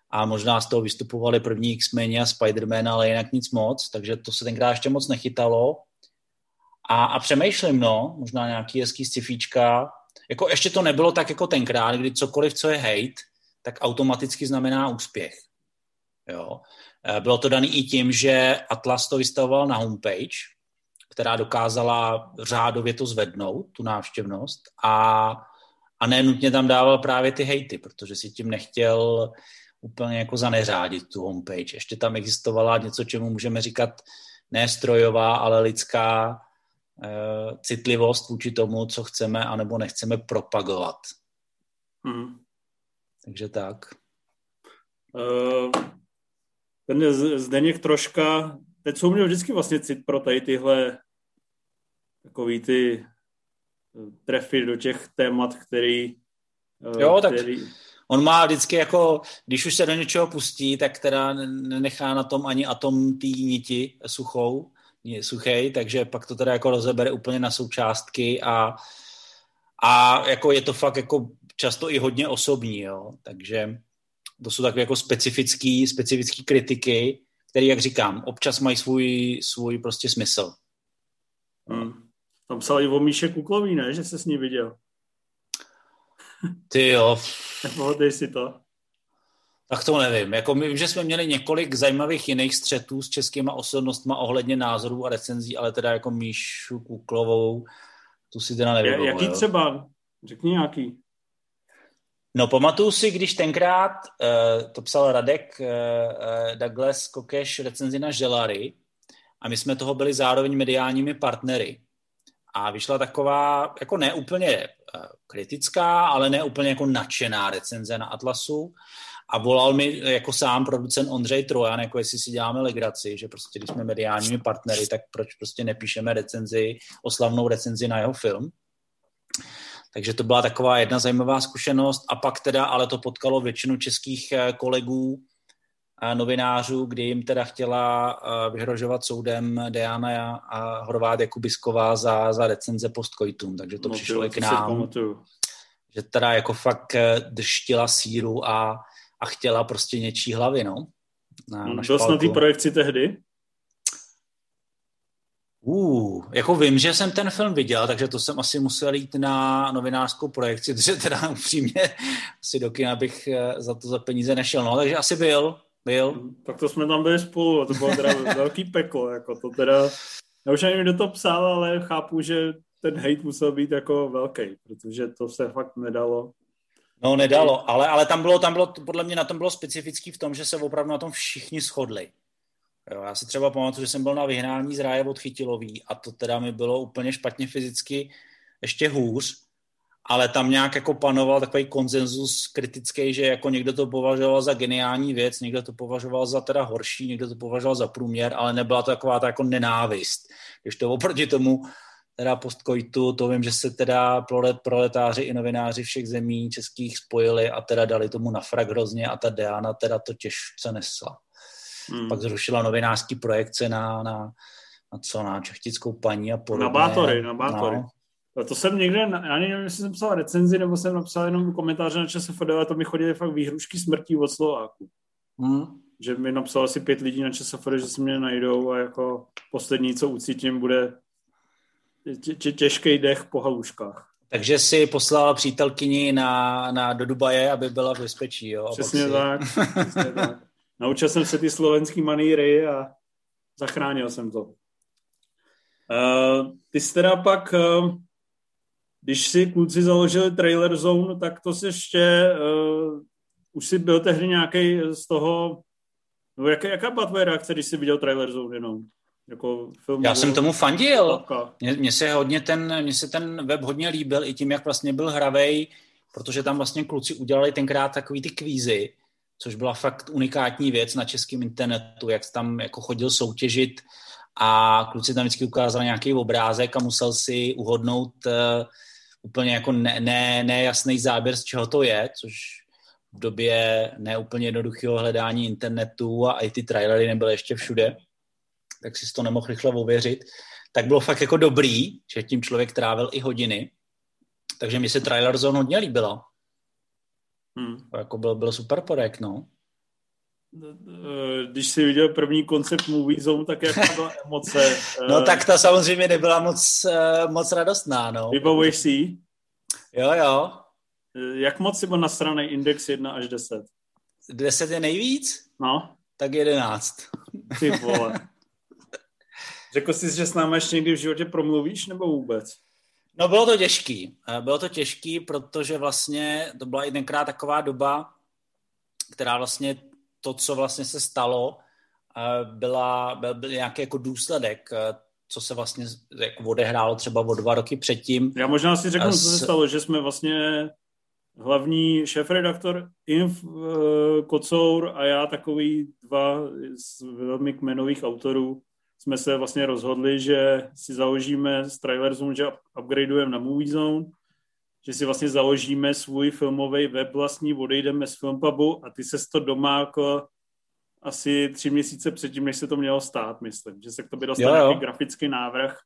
[SPEAKER 2] a možná z toho vystupovali první X-Men a Spider-Man, ale jinak nic moc, takže to se tenkrát ještě moc nechytalo. A, a přemýšlím, no, možná nějaký hezký scifíčka. Jako ještě to nebylo tak jako tenkrát, kdy cokoliv, co je hate, tak automaticky znamená úspěch. Jo. E, bylo to daný i tím, že Atlas to vystavoval na homepage, která dokázala řádově to zvednout, tu návštěvnost, a, a nenutně tam dával právě ty hejty, protože si tím nechtěl úplně jako zaneřádit tu homepage. Ještě tam existovala něco, čemu můžeme říkat ne strojová, ale lidská uh, citlivost vůči tomu, co chceme anebo nechceme propagovat. Hmm. Takže tak.
[SPEAKER 1] Uh, ten Zdeněk troška, teď jsou mě vždycky vlastně cit pro tady tyhle takový ty eh, trefy do těch témat, který...
[SPEAKER 2] Jo, tak který... on má vždycky jako, když už se do něčeho pustí, tak teda nenechá na tom ani atom té niti suchou, suchej, takže pak to teda jako rozebere úplně na součástky a, a jako je to fakt jako často i hodně osobní, jo, takže to jsou takové jako specifický, specifický kritiky, které, jak říkám, občas mají svůj, svůj prostě smysl.
[SPEAKER 1] Hmm. Tam psal i o Míše Kuklový, ne? Že se s ní viděl.
[SPEAKER 2] Ty jo.
[SPEAKER 1] Pohodej si to.
[SPEAKER 2] Tak to nevím. Jako my vím, že jsme měli několik zajímavých jiných střetů s českýma osobnostma ohledně názorů a recenzí, ale teda jako Míšu Kuklovou, tu si teda nevím.
[SPEAKER 1] Jaký jo. třeba? Řekni nějaký.
[SPEAKER 2] No pamatuju si, když tenkrát, uh, to psal Radek uh, Douglas Kokeš recenzi na Želary a my jsme toho byli zároveň mediálními partnery. A vyšla taková, jako ne úplně eh, kritická, ale ne úplně jako nadšená recenze na Atlasu. A volal mi jako sám producent Ondřej Trojan, jako jestli si děláme legraci, že prostě když jsme mediálními partnery, tak proč prostě nepíšeme recenzi, oslavnou recenzi na jeho film. Takže to byla taková jedna zajímavá zkušenost a pak teda, ale to potkalo většinu českých eh, kolegů, novinářů, kdy jim teda chtěla vyhrožovat soudem Diana a Horvát Jakubisková za, za recenze postkoitum, takže to no, přišlo i k nám. Že teda jako fakt e, drštila síru a, a chtěla prostě něčí hlavy, no.
[SPEAKER 1] Na, na Byl jsi na té projekci tehdy?
[SPEAKER 2] Uh, jako vím, že jsem ten film viděl, takže to jsem asi musel jít na novinářskou projekci, protože teda upřímně asi do kina bych e, za to za peníze nešel. No, takže asi byl, byl.
[SPEAKER 1] Tak to jsme tam byli spolu a to bylo teda velký peklo. Jako to teda, já už nevím, kdo to psal, ale chápu, že ten hate musel být jako velký, protože to se fakt nedalo.
[SPEAKER 2] No nedalo, ale, ale tam bylo, tam bylo, podle mě na tom bylo specifický v tom, že se opravdu na tom všichni shodli. Jo, já si třeba pamatuju, že jsem byl na vyhnání z ráje od Chytilový a to teda mi bylo úplně špatně fyzicky ještě hůř, ale tam nějak jako panoval takový konsenzus kritický, že jako někdo to považoval za geniální věc, někdo to považoval za teda horší, někdo to považoval za průměr, ale nebyla to taková ta jako nenávist. Když to oproti tomu teda postkoitu, to vím, že se teda proletáři i novináři všech zemí českých spojili a teda dali tomu na frak hrozně a ta Diana teda to těžce nesla. Hmm. Pak zrušila novinářský projekce na, na, na co, na čechtickou paní a podobně.
[SPEAKER 1] Na bátory, na bátory. No, to jsem někde, já nevím, jestli jsem psal recenzi, nebo jsem napsal jenom komentáře na ČSFD, ale to mi chodily fakt výhrušky smrtí od Slováku. Hmm. Že mi napsal asi pět lidí na ČSFD, že se mě najdou a jako poslední, co ucítím, bude tě, těžký dech po haluškách.
[SPEAKER 2] Takže si poslal přítelkyni na, na, do Dubaje, aby byla v bezpečí, jo?
[SPEAKER 1] Přesně si... tak, přesně tak. Naučil jsem se ty slovenský maníry a zachránil jsem to. Uh, ty jsi teda pak uh, když si kluci založili Trailer Zone, tak to si ještě, uh, už si byl tehdy nějaký z toho, no jaká, jaká byla tvoje reakce, když jsi viděl Trailer Zone jenom? Jako
[SPEAKER 2] film, Já jsem tomu fandil. Mně se hodně ten, mně se ten web hodně líbil i tím, jak vlastně byl hravej, protože tam vlastně kluci udělali tenkrát takový ty kvízy, což byla fakt unikátní věc na českém internetu, jak tam jako chodil soutěžit a kluci tam vždycky ukázali nějaký obrázek a musel si uhodnout uh, úplně jako ne, ne, nejasný záběr, z čeho to je, což v době neúplně jednoduchého hledání internetu a i ty trailery nebyly ještě všude, tak si to nemohl rychle ověřit, tak bylo fakt jako dobrý, že tím člověk trávil i hodiny. Takže mi se trailer zone hodně líbilo. Hmm. Jako byl, byl super projekt, no.
[SPEAKER 1] Když jsi viděl první koncept Movie Zone, tak jak byla emoce?
[SPEAKER 2] no tak ta samozřejmě nebyla moc, eh, moc radostná, no.
[SPEAKER 1] Vybavuješ si
[SPEAKER 2] Jo, jo.
[SPEAKER 1] Jak moc jsi byl na straně index 1 až 10?
[SPEAKER 2] 10 je nejvíc?
[SPEAKER 1] No.
[SPEAKER 2] Tak 11.
[SPEAKER 1] Ty vole. Řekl jsi, že s námi ještě někdy v životě promluvíš, nebo vůbec?
[SPEAKER 2] No bylo to těžký. Eh, bylo to těžký, protože vlastně to byla jedenkrát taková doba, která vlastně to, co vlastně se stalo, eh, byla, byl, byl nějaký jako důsledek, eh, co se vlastně jako odehrálo třeba o dva roky předtím.
[SPEAKER 1] Já možná si řeknu, s... co se stalo, že jsme vlastně hlavní šéf-redaktor Inf, Kocour a já takový dva z velmi kmenových autorů jsme se vlastně rozhodli, že si založíme z Trailer Zone, že upgradeujeme na Movie Zone, že si vlastně založíme svůj filmový web vlastní, odejdeme z Filmpubu a ty se to doma jako asi tři měsíce předtím, než se to mělo stát, myslím. Že se k tobě dostal nějaký grafický návrh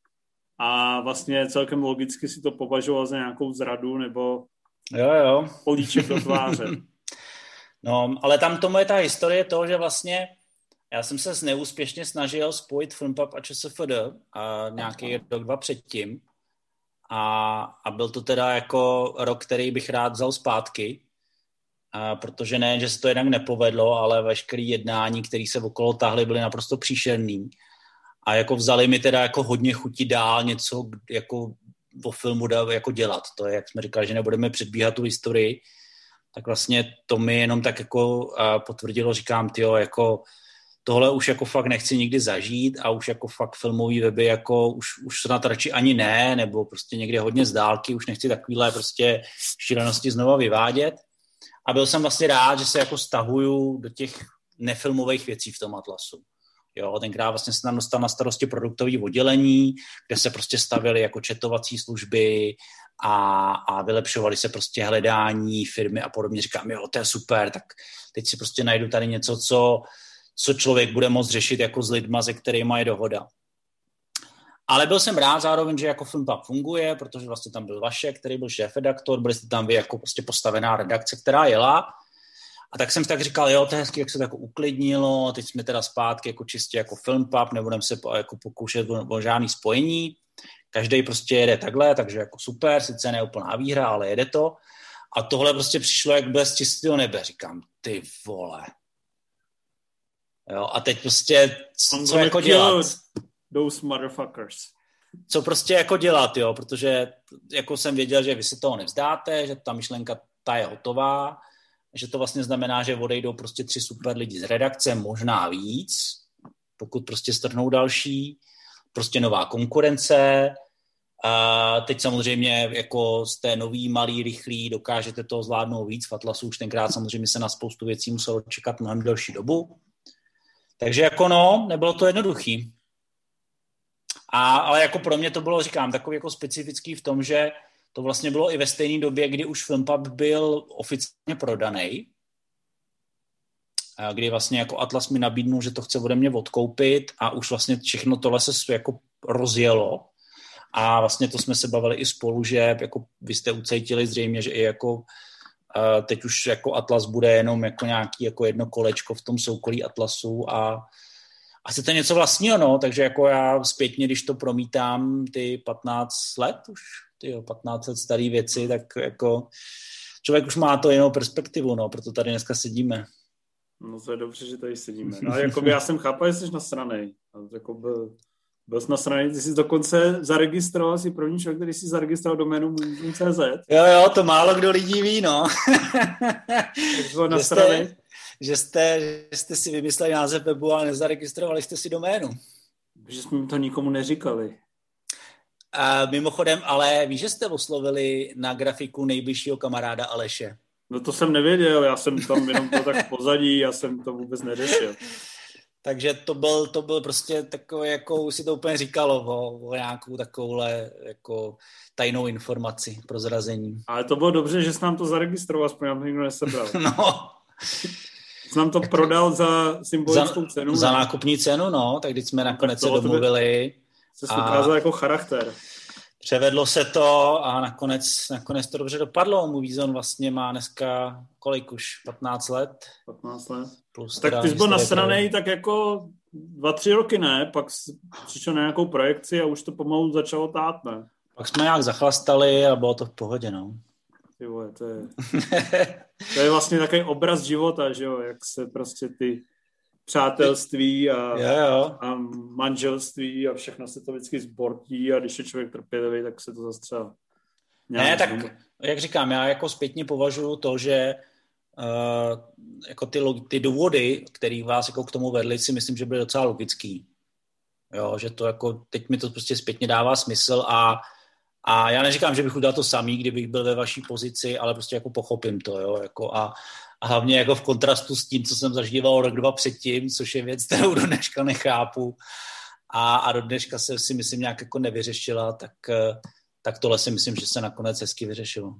[SPEAKER 1] a vlastně celkem logicky si to považoval za nějakou zradu nebo
[SPEAKER 2] jo, jo.
[SPEAKER 1] políček do tváře.
[SPEAKER 2] no, ale tam tomu je ta historie toho, že vlastně já jsem se neúspěšně snažil spojit FilmPub a ČSFD a nějaký rok, dva předtím. A, a byl to teda jako rok, který bych rád vzal zpátky, a protože ne, že se to jednak nepovedlo, ale veškeré jednání, které se okolo tahly, byly naprosto příšerný. A jako vzali mi teda jako hodně chutí dál něco jako o filmu jako dělat. To je, jak jsme říkali, že nebudeme předbíhat tu historii, tak vlastně to mi jenom tak jako potvrdilo, říkám, ty jako tohle už jako fakt nechci nikdy zažít a už jako fakt filmový weby jako už, už snad radši ani ne, nebo prostě někde hodně z dálky, už nechci takovýhle prostě šílenosti znova vyvádět. A byl jsem vlastně rád, že se jako stahuju do těch nefilmových věcí v tom Atlasu. Jo, tenkrát vlastně se tam dostal na starosti produktový oddělení, kde se prostě stavily jako četovací služby a, a vylepšovali se prostě hledání firmy a podobně. Říkám, jo, to je super, tak teď si prostě najdu tady něco, co, co člověk bude moct řešit jako s lidma, se kterými je dohoda. Ale byl jsem rád zároveň, že jako Filmpub funguje, protože vlastně tam byl Vaše, který byl šéf-redaktor, byli jste tam vy jako prostě postavená redakce, která jela. A tak jsem tak říkal, jo, to je hezky, jak se to jako uklidnilo, teď jsme teda zpátky jako čistě jako Filmpub, nebudeme se jako pokoušet o, o žádný spojení. Každý prostě jede takhle, takže jako super, sice ne úplná výhra, ale jede to. A tohle prostě přišlo jak bez čistého nebe. Říkám, ty vole, Jo, a teď prostě, co, co jako dělat?
[SPEAKER 1] Those motherfuckers.
[SPEAKER 2] Co prostě jako dělat, jo, protože jako jsem věděl, že vy si toho nevzdáte, že ta myšlenka ta je hotová, že to vlastně znamená, že odejdou prostě tři super lidi z redakce, možná víc, pokud prostě strhnou další, prostě nová konkurence, a teď samozřejmě jako z té nový, malý, rychlý dokážete to zvládnout víc. V Atlasu už tenkrát samozřejmě se na spoustu věcí muselo čekat mnohem delší dobu. Takže jako no, nebylo to jednoduchý. A, ale jako pro mě to bylo, říkám, takový jako specifický v tom, že to vlastně bylo i ve stejné době, kdy už Filmpub byl oficiálně prodaný, kdy vlastně jako Atlas mi nabídnul, že to chce ode mě odkoupit a už vlastně všechno tohle se jako rozjelo. A vlastně to jsme se bavili i spolu, že jako vy jste ucítili zřejmě, že i jako teď už jako Atlas bude jenom jako nějaký jako jedno kolečko v tom soukolí Atlasu a asi to je něco vlastního, no, takže jako já zpětně, když to promítám ty 15 let už, ty 15 let staré věci, tak jako člověk už má to jinou perspektivu, no, proto tady dneska sedíme.
[SPEAKER 1] No to je dobře, že tady sedíme. No, jako já jsem chápal, že jsi na straně. Jako byl, byl jsi na straně, ty jsi dokonce zaregistroval, si první člověk, který si zaregistroval doménu CZ.
[SPEAKER 2] Jo, jo, to málo kdo lidí ví, no.
[SPEAKER 1] na že, jste,
[SPEAKER 2] že, jste, že jste si vymysleli název webu a nezaregistrovali jste si doménu.
[SPEAKER 1] Že jsme to nikomu neříkali.
[SPEAKER 2] A mimochodem, ale víš, že jste oslovili na grafiku nejbližšího kamaráda Aleše?
[SPEAKER 1] No to jsem nevěděl, já jsem tam jenom to tak pozadí, já jsem to vůbec neřešil.
[SPEAKER 2] Takže to byl, to byl prostě takový, jako si to úplně říkalo o, o nějakou takovouhle jako tajnou informaci, prozrazení.
[SPEAKER 1] Ale to bylo dobře, že jsi nám to zaregistroval, aspoň nám to nikdo nesebral.
[SPEAKER 2] No.
[SPEAKER 1] Jsi nám to prodal za symbolickou
[SPEAKER 2] za,
[SPEAKER 1] cenu.
[SPEAKER 2] Za nákupní cenu, no, tak když jsme nakonec se domluvili.
[SPEAKER 1] Se ukázal jako charakter.
[SPEAKER 2] Převedlo se to a nakonec, nakonec to dobře dopadlo. Můj Výzon vlastně má dneska kolik už? 15 let?
[SPEAKER 1] 15 let. Plus tak ty jsi byl nasranej tak jako dva, tři roky ne, pak přišel na nějakou projekci a už to pomalu začalo tát, ne?
[SPEAKER 2] Pak jsme nějak zachlastali a bylo to v pohodě, no.
[SPEAKER 1] Ty vole, to je, to je vlastně takový obraz života, že jo, jak se prostě ty přátelství a,
[SPEAKER 2] jo, jo.
[SPEAKER 1] a manželství a všechno se to vždycky zbortí a když je člověk trpělivý, tak se to zastřela.
[SPEAKER 2] Ne, tak jak říkám, já jako zpětně považuji to, že uh, jako ty, ty důvody, které vás jako k tomu vedly, si myslím, že byly docela logický. Jo, že to jako, teď mi to prostě zpětně dává smysl a, a já neříkám, že bych udělal to samý, kdybych byl ve vaší pozici, ale prostě jako pochopím to, jo, jako a, a hlavně jako v kontrastu s tím, co jsem zažíval rok, dva předtím, což je věc, kterou do dneška nechápu a, a do dneška se si myslím nějak jako nevyřešila, tak, eh, tak tohle si myslím, že se nakonec hezky vyřešilo.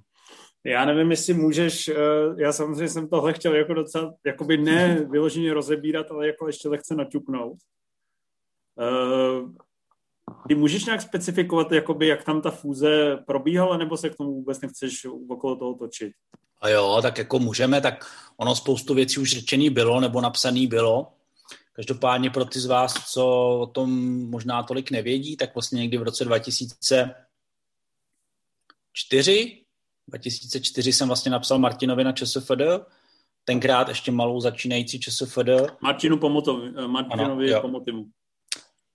[SPEAKER 1] Já nevím, jestli můžeš, eh, já samozřejmě jsem tohle chtěl jako docela, jakoby ne vyloženě rozebírat, ale jako ještě lehce naťuknout. Ty můžeš nějak specifikovat, jakoby, jak tam ta fúze probíhala, nebo se k tomu vůbec nechceš okolo toho točit?
[SPEAKER 2] A jo, tak jako můžeme, tak ono spoustu věcí už řečený bylo nebo napsaný bylo. Každopádně pro ty z vás, co o tom možná tolik nevědí, tak vlastně někdy v roce 2004, 2004 jsem vlastně napsal Martinovi na ČSFD, tenkrát ještě malou začínající ČSFD.
[SPEAKER 1] Martinu Pomotovi, eh, Martinovi ano, Pomotimu.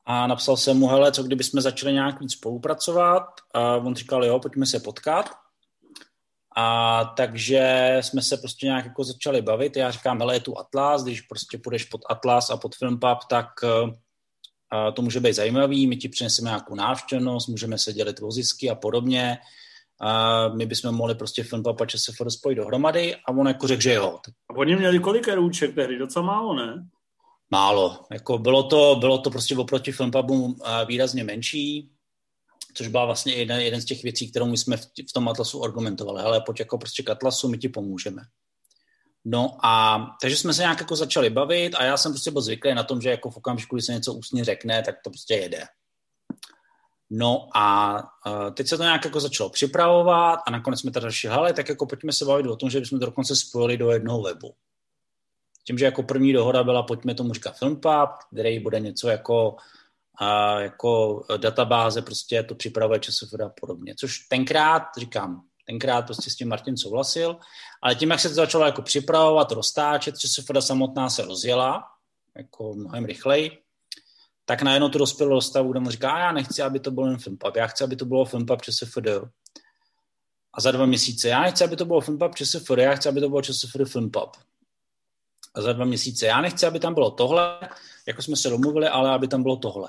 [SPEAKER 2] A napsal jsem mu, hele, co kdyby jsme začali nějak víc spolupracovat? A on říkal, jo, pojďme se potkat. A takže jsme se prostě nějak jako začali bavit. Já říkám, hele, je tu Atlas, když prostě půjdeš pod Atlas a pod Filmpub, tak uh, to může být zajímavý, my ti přineseme nějakou návštěvnost, můžeme se dělit o zisky a podobně. A my bychom mohli prostě Filmpub a ČSFR spojit dohromady a on jako řekl, že jo.
[SPEAKER 1] A oni měli kolik růček tehdy? Docela málo, ne?
[SPEAKER 2] Málo. Jako bylo, to, bylo to prostě oproti Filmpubu výrazně menší, což byla vlastně jeden, jeden z těch věcí, kterou my jsme v, v tom Atlasu argumentovali. Ale pojď jako prostě k Atlasu, my ti pomůžeme. No a takže jsme se nějak jako začali bavit a já jsem prostě byl zvyklý na tom, že jako v okamžiku, když se něco ústně řekne, tak to prostě jede. No a uh, teď se to nějak jako začalo připravovat a nakonec jsme tady řešili, hele, tak jako pojďme se bavit o tom, že bychom to dokonce spojili do jednoho webu. Tím, že jako první dohoda byla, pojďme tomu říkat FilmPub, který bude něco jako a jako databáze prostě to připravuje časově a podobně. Což tenkrát, říkám, tenkrát prostě s tím Martin souhlasil, ale tím, jak se to začalo jako připravovat, roztáčet, časově samotná se rozjela, jako mnohem rychleji, tak najednou to dospělo do stavu, kde mu říká, a já nechci, aby to bylo jen Filmpub, já chci, aby to bylo Filmpub ČSFD. A za dva měsíce, já nechci, aby to bylo Filmpub ČSFD, já chci, aby to bylo ČSFD Filmpub. A za dva měsíce, já nechci, aby tam bylo tohle, jako jsme se domluvili, ale aby tam bylo tohle.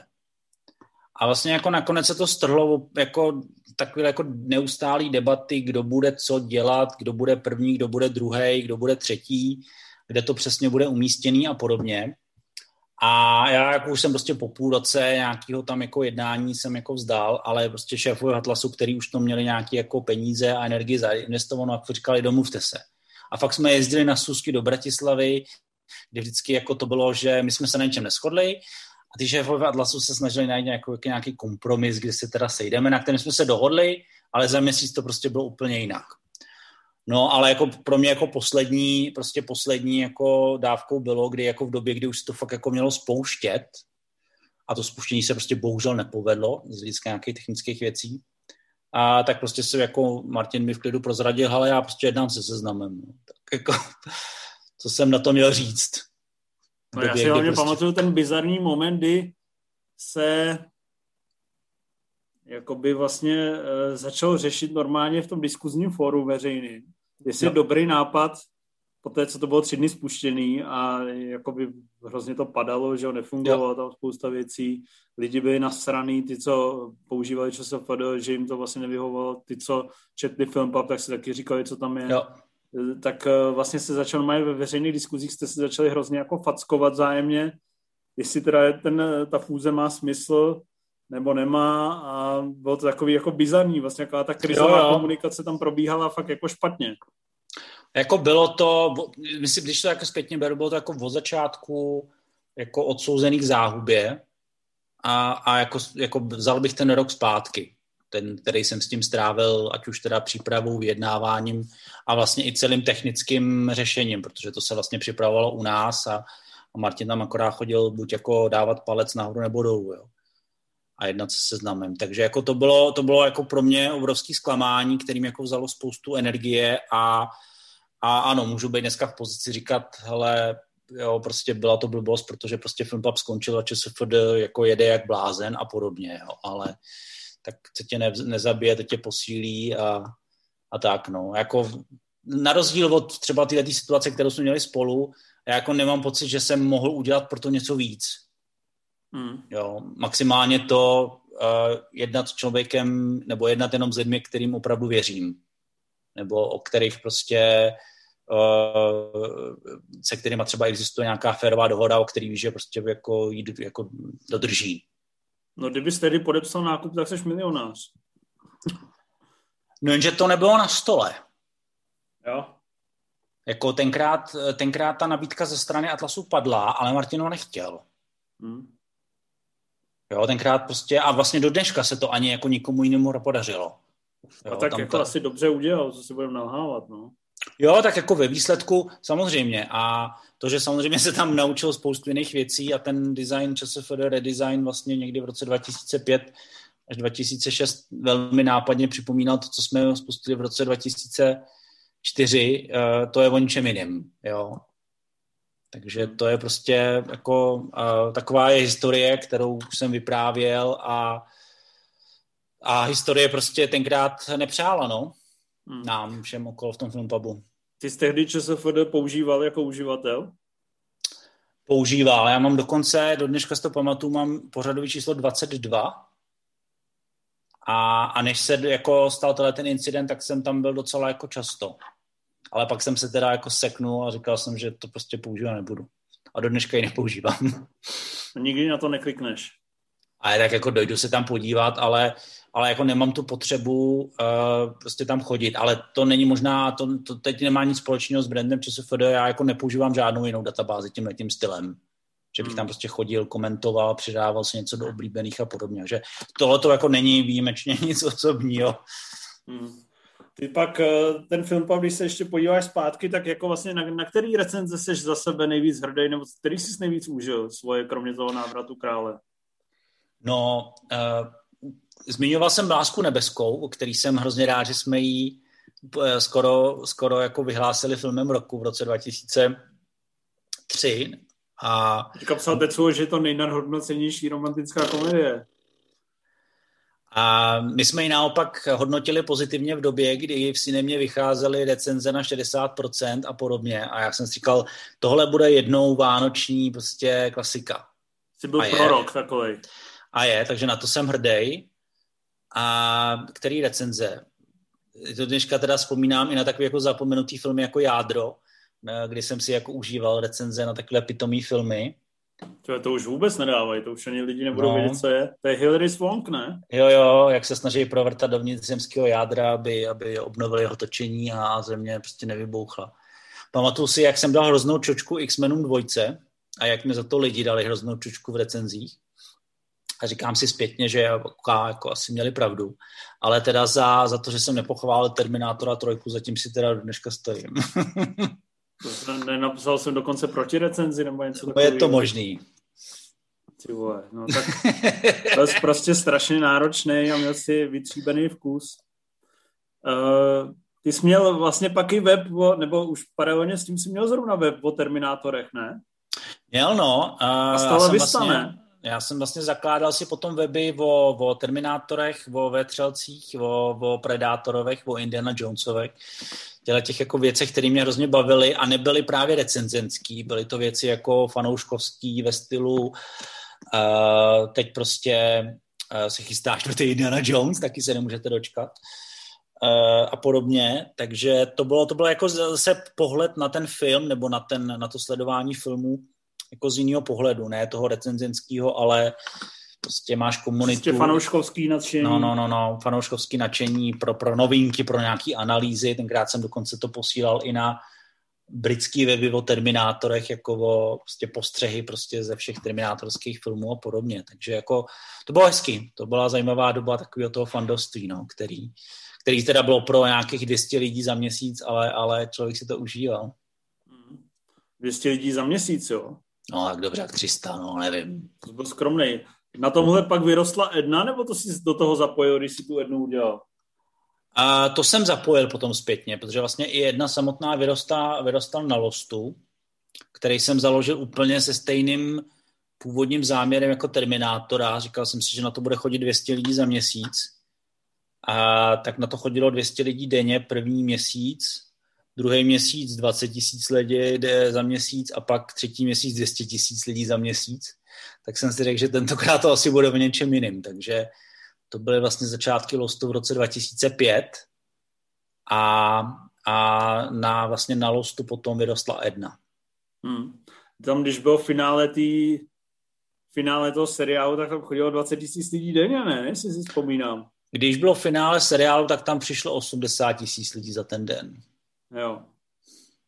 [SPEAKER 2] A vlastně jako nakonec se to strhlo jako takové jako neustálý debaty, kdo bude co dělat, kdo bude první, kdo bude druhý, kdo bude třetí, kde to přesně bude umístěný a podobně. A já jako už jsem prostě po půl roce nějakého tam jako jednání jsem jako vzdal, ale prostě šéfové Atlasu, který už to měli nějaké jako peníze a energii zainvestovanou, jako říkali, domluvte se. A fakt jsme jezdili na sůzky do Bratislavy, kde vždycky jako to bylo, že my jsme se na něčem neschodli a ty šéfové Atlasu se snažili najít nějaký, nějaký kompromis, kde se teda sejdeme, na kterém jsme se dohodli, ale za měsíc to prostě bylo úplně jinak. No, ale jako pro mě jako poslední, prostě poslední jako dávkou bylo, kdy jako v době, kdy už se to fakt jako mělo spouštět, a to spuštění se prostě bohužel nepovedlo z hlediska nějakých technických věcí, a tak prostě se jako Martin mi v klidu prozradil, ale já prostě jednám se seznamem. No. Tak jako, co jsem na to měl říct.
[SPEAKER 1] No, já si hlavně prostě... pamatuju ten bizarní moment, kdy se jakoby vlastně e, začal řešit normálně v tom diskuzním fóru veřejný, jestli no. je dobrý nápad po té, co to bylo tři dny spuštěný a jakoby hrozně to padalo, že ho nefungovalo tam spousta věcí, lidi byli nasraný, ty, co používali ČSFD, že jim to vlastně nevyhovovalo, ty, co četli film tak si taky říkali, co tam je.
[SPEAKER 2] Jo
[SPEAKER 1] tak vlastně se začal, mají ve veřejných diskuzích, jste se začali hrozně jako fackovat zájemně, jestli teda ten, ta fúze má smysl, nebo nemá a bylo to takový jako bizarní, vlastně jaká ta krizová jo, jo. komunikace tam probíhala fakt jako špatně.
[SPEAKER 2] Jako bylo to, myslím, když to jako zpětně beru, bylo to jako od začátku jako odsouzený k záhubě a, a jako, jako vzal bych ten rok zpátky, ten, který jsem s tím strávil, ať už teda přípravou, vyjednáváním a vlastně i celým technickým řešením, protože to se vlastně připravovalo u nás a, a Martin tam akorát chodil buď jako dávat palec nahoru nebo dolů, jo a jednat se seznamem. Takže jako to bylo, to bylo jako pro mě obrovský zklamání, kterým jako vzalo spoustu energie a, a ano, můžu být dneska v pozici říkat, hele, jo, prostě byla to blbost, protože prostě Filmpub skončil a ČSFD jako jede jak blázen a podobně, jo, ale tak se tě ne, nezabije, to tě posílí a, a tak, no. Jako na rozdíl od třeba této situace, kterou jsme měli spolu, já jako nemám pocit, že jsem mohl udělat pro to něco víc. Hmm. Jo, maximálně to uh, jednat s člověkem nebo jednat jenom s lidmi, kterým opravdu věřím. Nebo o kterých prostě uh, se kterými třeba existuje nějaká férová dohoda, o který víš, že prostě jako, jí, jako dodrží.
[SPEAKER 1] No kdybys tedy podepsal nákup, tak jsi milionář.
[SPEAKER 2] No jenže to nebylo na stole.
[SPEAKER 1] Jo.
[SPEAKER 2] Jako tenkrát, tenkrát ta nabídka ze strany Atlasu padla, ale Martino nechtěl. Hmm. Jo, tenkrát prostě, a vlastně do dneška se to ani jako nikomu jinému nepodařilo.
[SPEAKER 1] Jo, a tak tam jako to... asi dobře udělal, co si budeme nalhávat, no.
[SPEAKER 2] Jo, tak jako ve výsledku samozřejmě a to, že samozřejmě se tam naučil spoustu jiných věcí a ten design ČSFD redesign vlastně někdy v roce 2005 až 2006 velmi nápadně připomínal to, co jsme spustili v roce 2004, eh, to je o ničem jiném, jo. Takže to je prostě jako uh, taková je historie, kterou už jsem vyprávěl a, a historie prostě tenkrát nepřála, no. Hmm. Nám všem okolo v tom filmpubu.
[SPEAKER 1] Ty jsi tehdy ČSFD používal jako uživatel?
[SPEAKER 2] Používal. Já mám dokonce, do dneška si to pamatuju, mám pořadový číslo 22. A, a než se jako stal tenhle ten incident, tak jsem tam byl docela jako často. Ale pak jsem se teda jako seknul a říkal jsem, že to prostě používat nebudu. A do dneška ji nepoužívám.
[SPEAKER 1] Nikdy na to neklikneš.
[SPEAKER 2] A tak jako dojdu se tam podívat, ale, ale jako nemám tu potřebu uh, prostě tam chodit. Ale to není možná, to, to teď nemá nic společného s brandem ČSFD, já jako nepoužívám žádnou jinou databázi tím tím stylem. Že bych hmm. tam prostě chodil, komentoval, přidával si něco do oblíbených a podobně. Že tohle to jako není výjimečně nic osobního. Hmm.
[SPEAKER 1] Ty pak eh, ten film, když se ještě podíváš zpátky, tak jako vlastně na, na který recenze jsi za sebe nejvíc hrdý, nebo který jsi nejvíc užil svoje, kromě toho návratu krále?
[SPEAKER 2] No, uh, zmiňoval jsem Lásku nebeskou, o který jsem hrozně rád, že jsme ji uh, skoro, skoro jako vyhlásili filmem roku v roce 2003. A...
[SPEAKER 1] Teďka psal Tecu, že je to nejnadhodnocenější romantická komedie.
[SPEAKER 2] A my jsme ji naopak hodnotili pozitivně v době, kdy v Cinemě vycházely recenze na 60% a podobně. A já jsem si říkal, tohle bude jednou vánoční prostě klasika.
[SPEAKER 1] Jsi byl a prorok je. takový.
[SPEAKER 2] A je, takže na to jsem hrdý. A který recenze? To dneška teda vzpomínám i na takový jako zapomenutý filmy jako Jádro, kdy jsem si jako užíval recenze na takové pitomý filmy.
[SPEAKER 1] To, to už vůbec nedávají, to už ani lidi nebudou no. vědět, co je. To je Hillary Swank, ne?
[SPEAKER 2] Jo, jo, jak se snaží provrtat dovnitř zemského jádra, aby, aby obnovili jeho točení a země prostě nevybouchla. Pamatuju si, jak jsem dal hroznou čočku X-Menům dvojce a jak mi za to lidi dali hroznou čočku v recenzích. A říkám si zpětně, že jako, jako asi měli pravdu. Ale teda za, za to, že jsem nepochválil Terminátora trojku, zatím si teda dneška stojím.
[SPEAKER 1] Nenapsal jsem dokonce proti recenzi nebo něco
[SPEAKER 2] takového. Je to možný.
[SPEAKER 1] Ty vole, no tak byl jsi prostě strašně náročný a měl si vytříbený vkus. Uh, ty jsi měl vlastně pak i web, o, nebo už paralelně s tím jsi měl zrovna web o Terminátorech, ne?
[SPEAKER 2] Měl, no.
[SPEAKER 1] Uh, a stalo vlastně, ne?
[SPEAKER 2] Já jsem vlastně zakládal si potom weby o, o Terminátorech, o Vetřelcích, o, o Predátorovech, o Indiana Jonesovech těchto těch jako věcech, které mě hrozně bavily a nebyly právě recenzenský, byly to věci jako fanouškovský ve stylu uh, teď prostě uh, se chystáš do té Indiana Jones, taky se nemůžete dočkat. a podobně, takže to bylo, to bylo jako zase pohled na ten film nebo na, ten, na to sledování filmu jako z jiného pohledu, ne toho recenzenského, ale prostě máš komunitu. Prostě
[SPEAKER 1] fanouškovský nadšení.
[SPEAKER 2] No, no, no, no, fanouškovský nadšení pro, pro novinky, pro nějaký analýzy. Tenkrát jsem dokonce to posílal i na britský weby o Terminátorech, jako o prostě postřehy prostě ze všech Terminátorských filmů a podobně. Takže jako to bylo hezký. To byla zajímavá doba takového toho fandoství, no, který, který teda bylo pro nějakých 200 lidí za měsíc, ale, ale člověk si to užíval.
[SPEAKER 1] 200 lidí za měsíc, jo?
[SPEAKER 2] No tak dobře, jak 300, no nevím.
[SPEAKER 1] To byl skromný. Na tomhle pak vyrostla Edna, nebo to si do toho zapojil, když si tu Ednu udělal?
[SPEAKER 2] A to jsem zapojil potom zpětně, protože vlastně i jedna samotná vyrostá, vyrostal na Lostu, který jsem založil úplně se stejným původním záměrem jako Terminátora. Říkal jsem si, že na to bude chodit 200 lidí za měsíc. A tak na to chodilo 200 lidí denně první měsíc, druhý měsíc 20 tisíc lidí za měsíc a pak třetí měsíc 200 tisíc lidí za měsíc. Tak jsem si řekl, že tentokrát to asi bude v něčem jiným. Takže to byly vlastně začátky Lostu v roce 2005 a, a na, vlastně na Lostu potom vyrostla Edna.
[SPEAKER 1] Hmm. Tam, když bylo finále tý, finále toho seriálu, tak tam chodilo 20 tisíc lidí denně, ne? Jestli si vzpomínám.
[SPEAKER 2] Když bylo finále seriálu, tak tam přišlo 80 tisíc lidí za ten den.
[SPEAKER 1] Jo.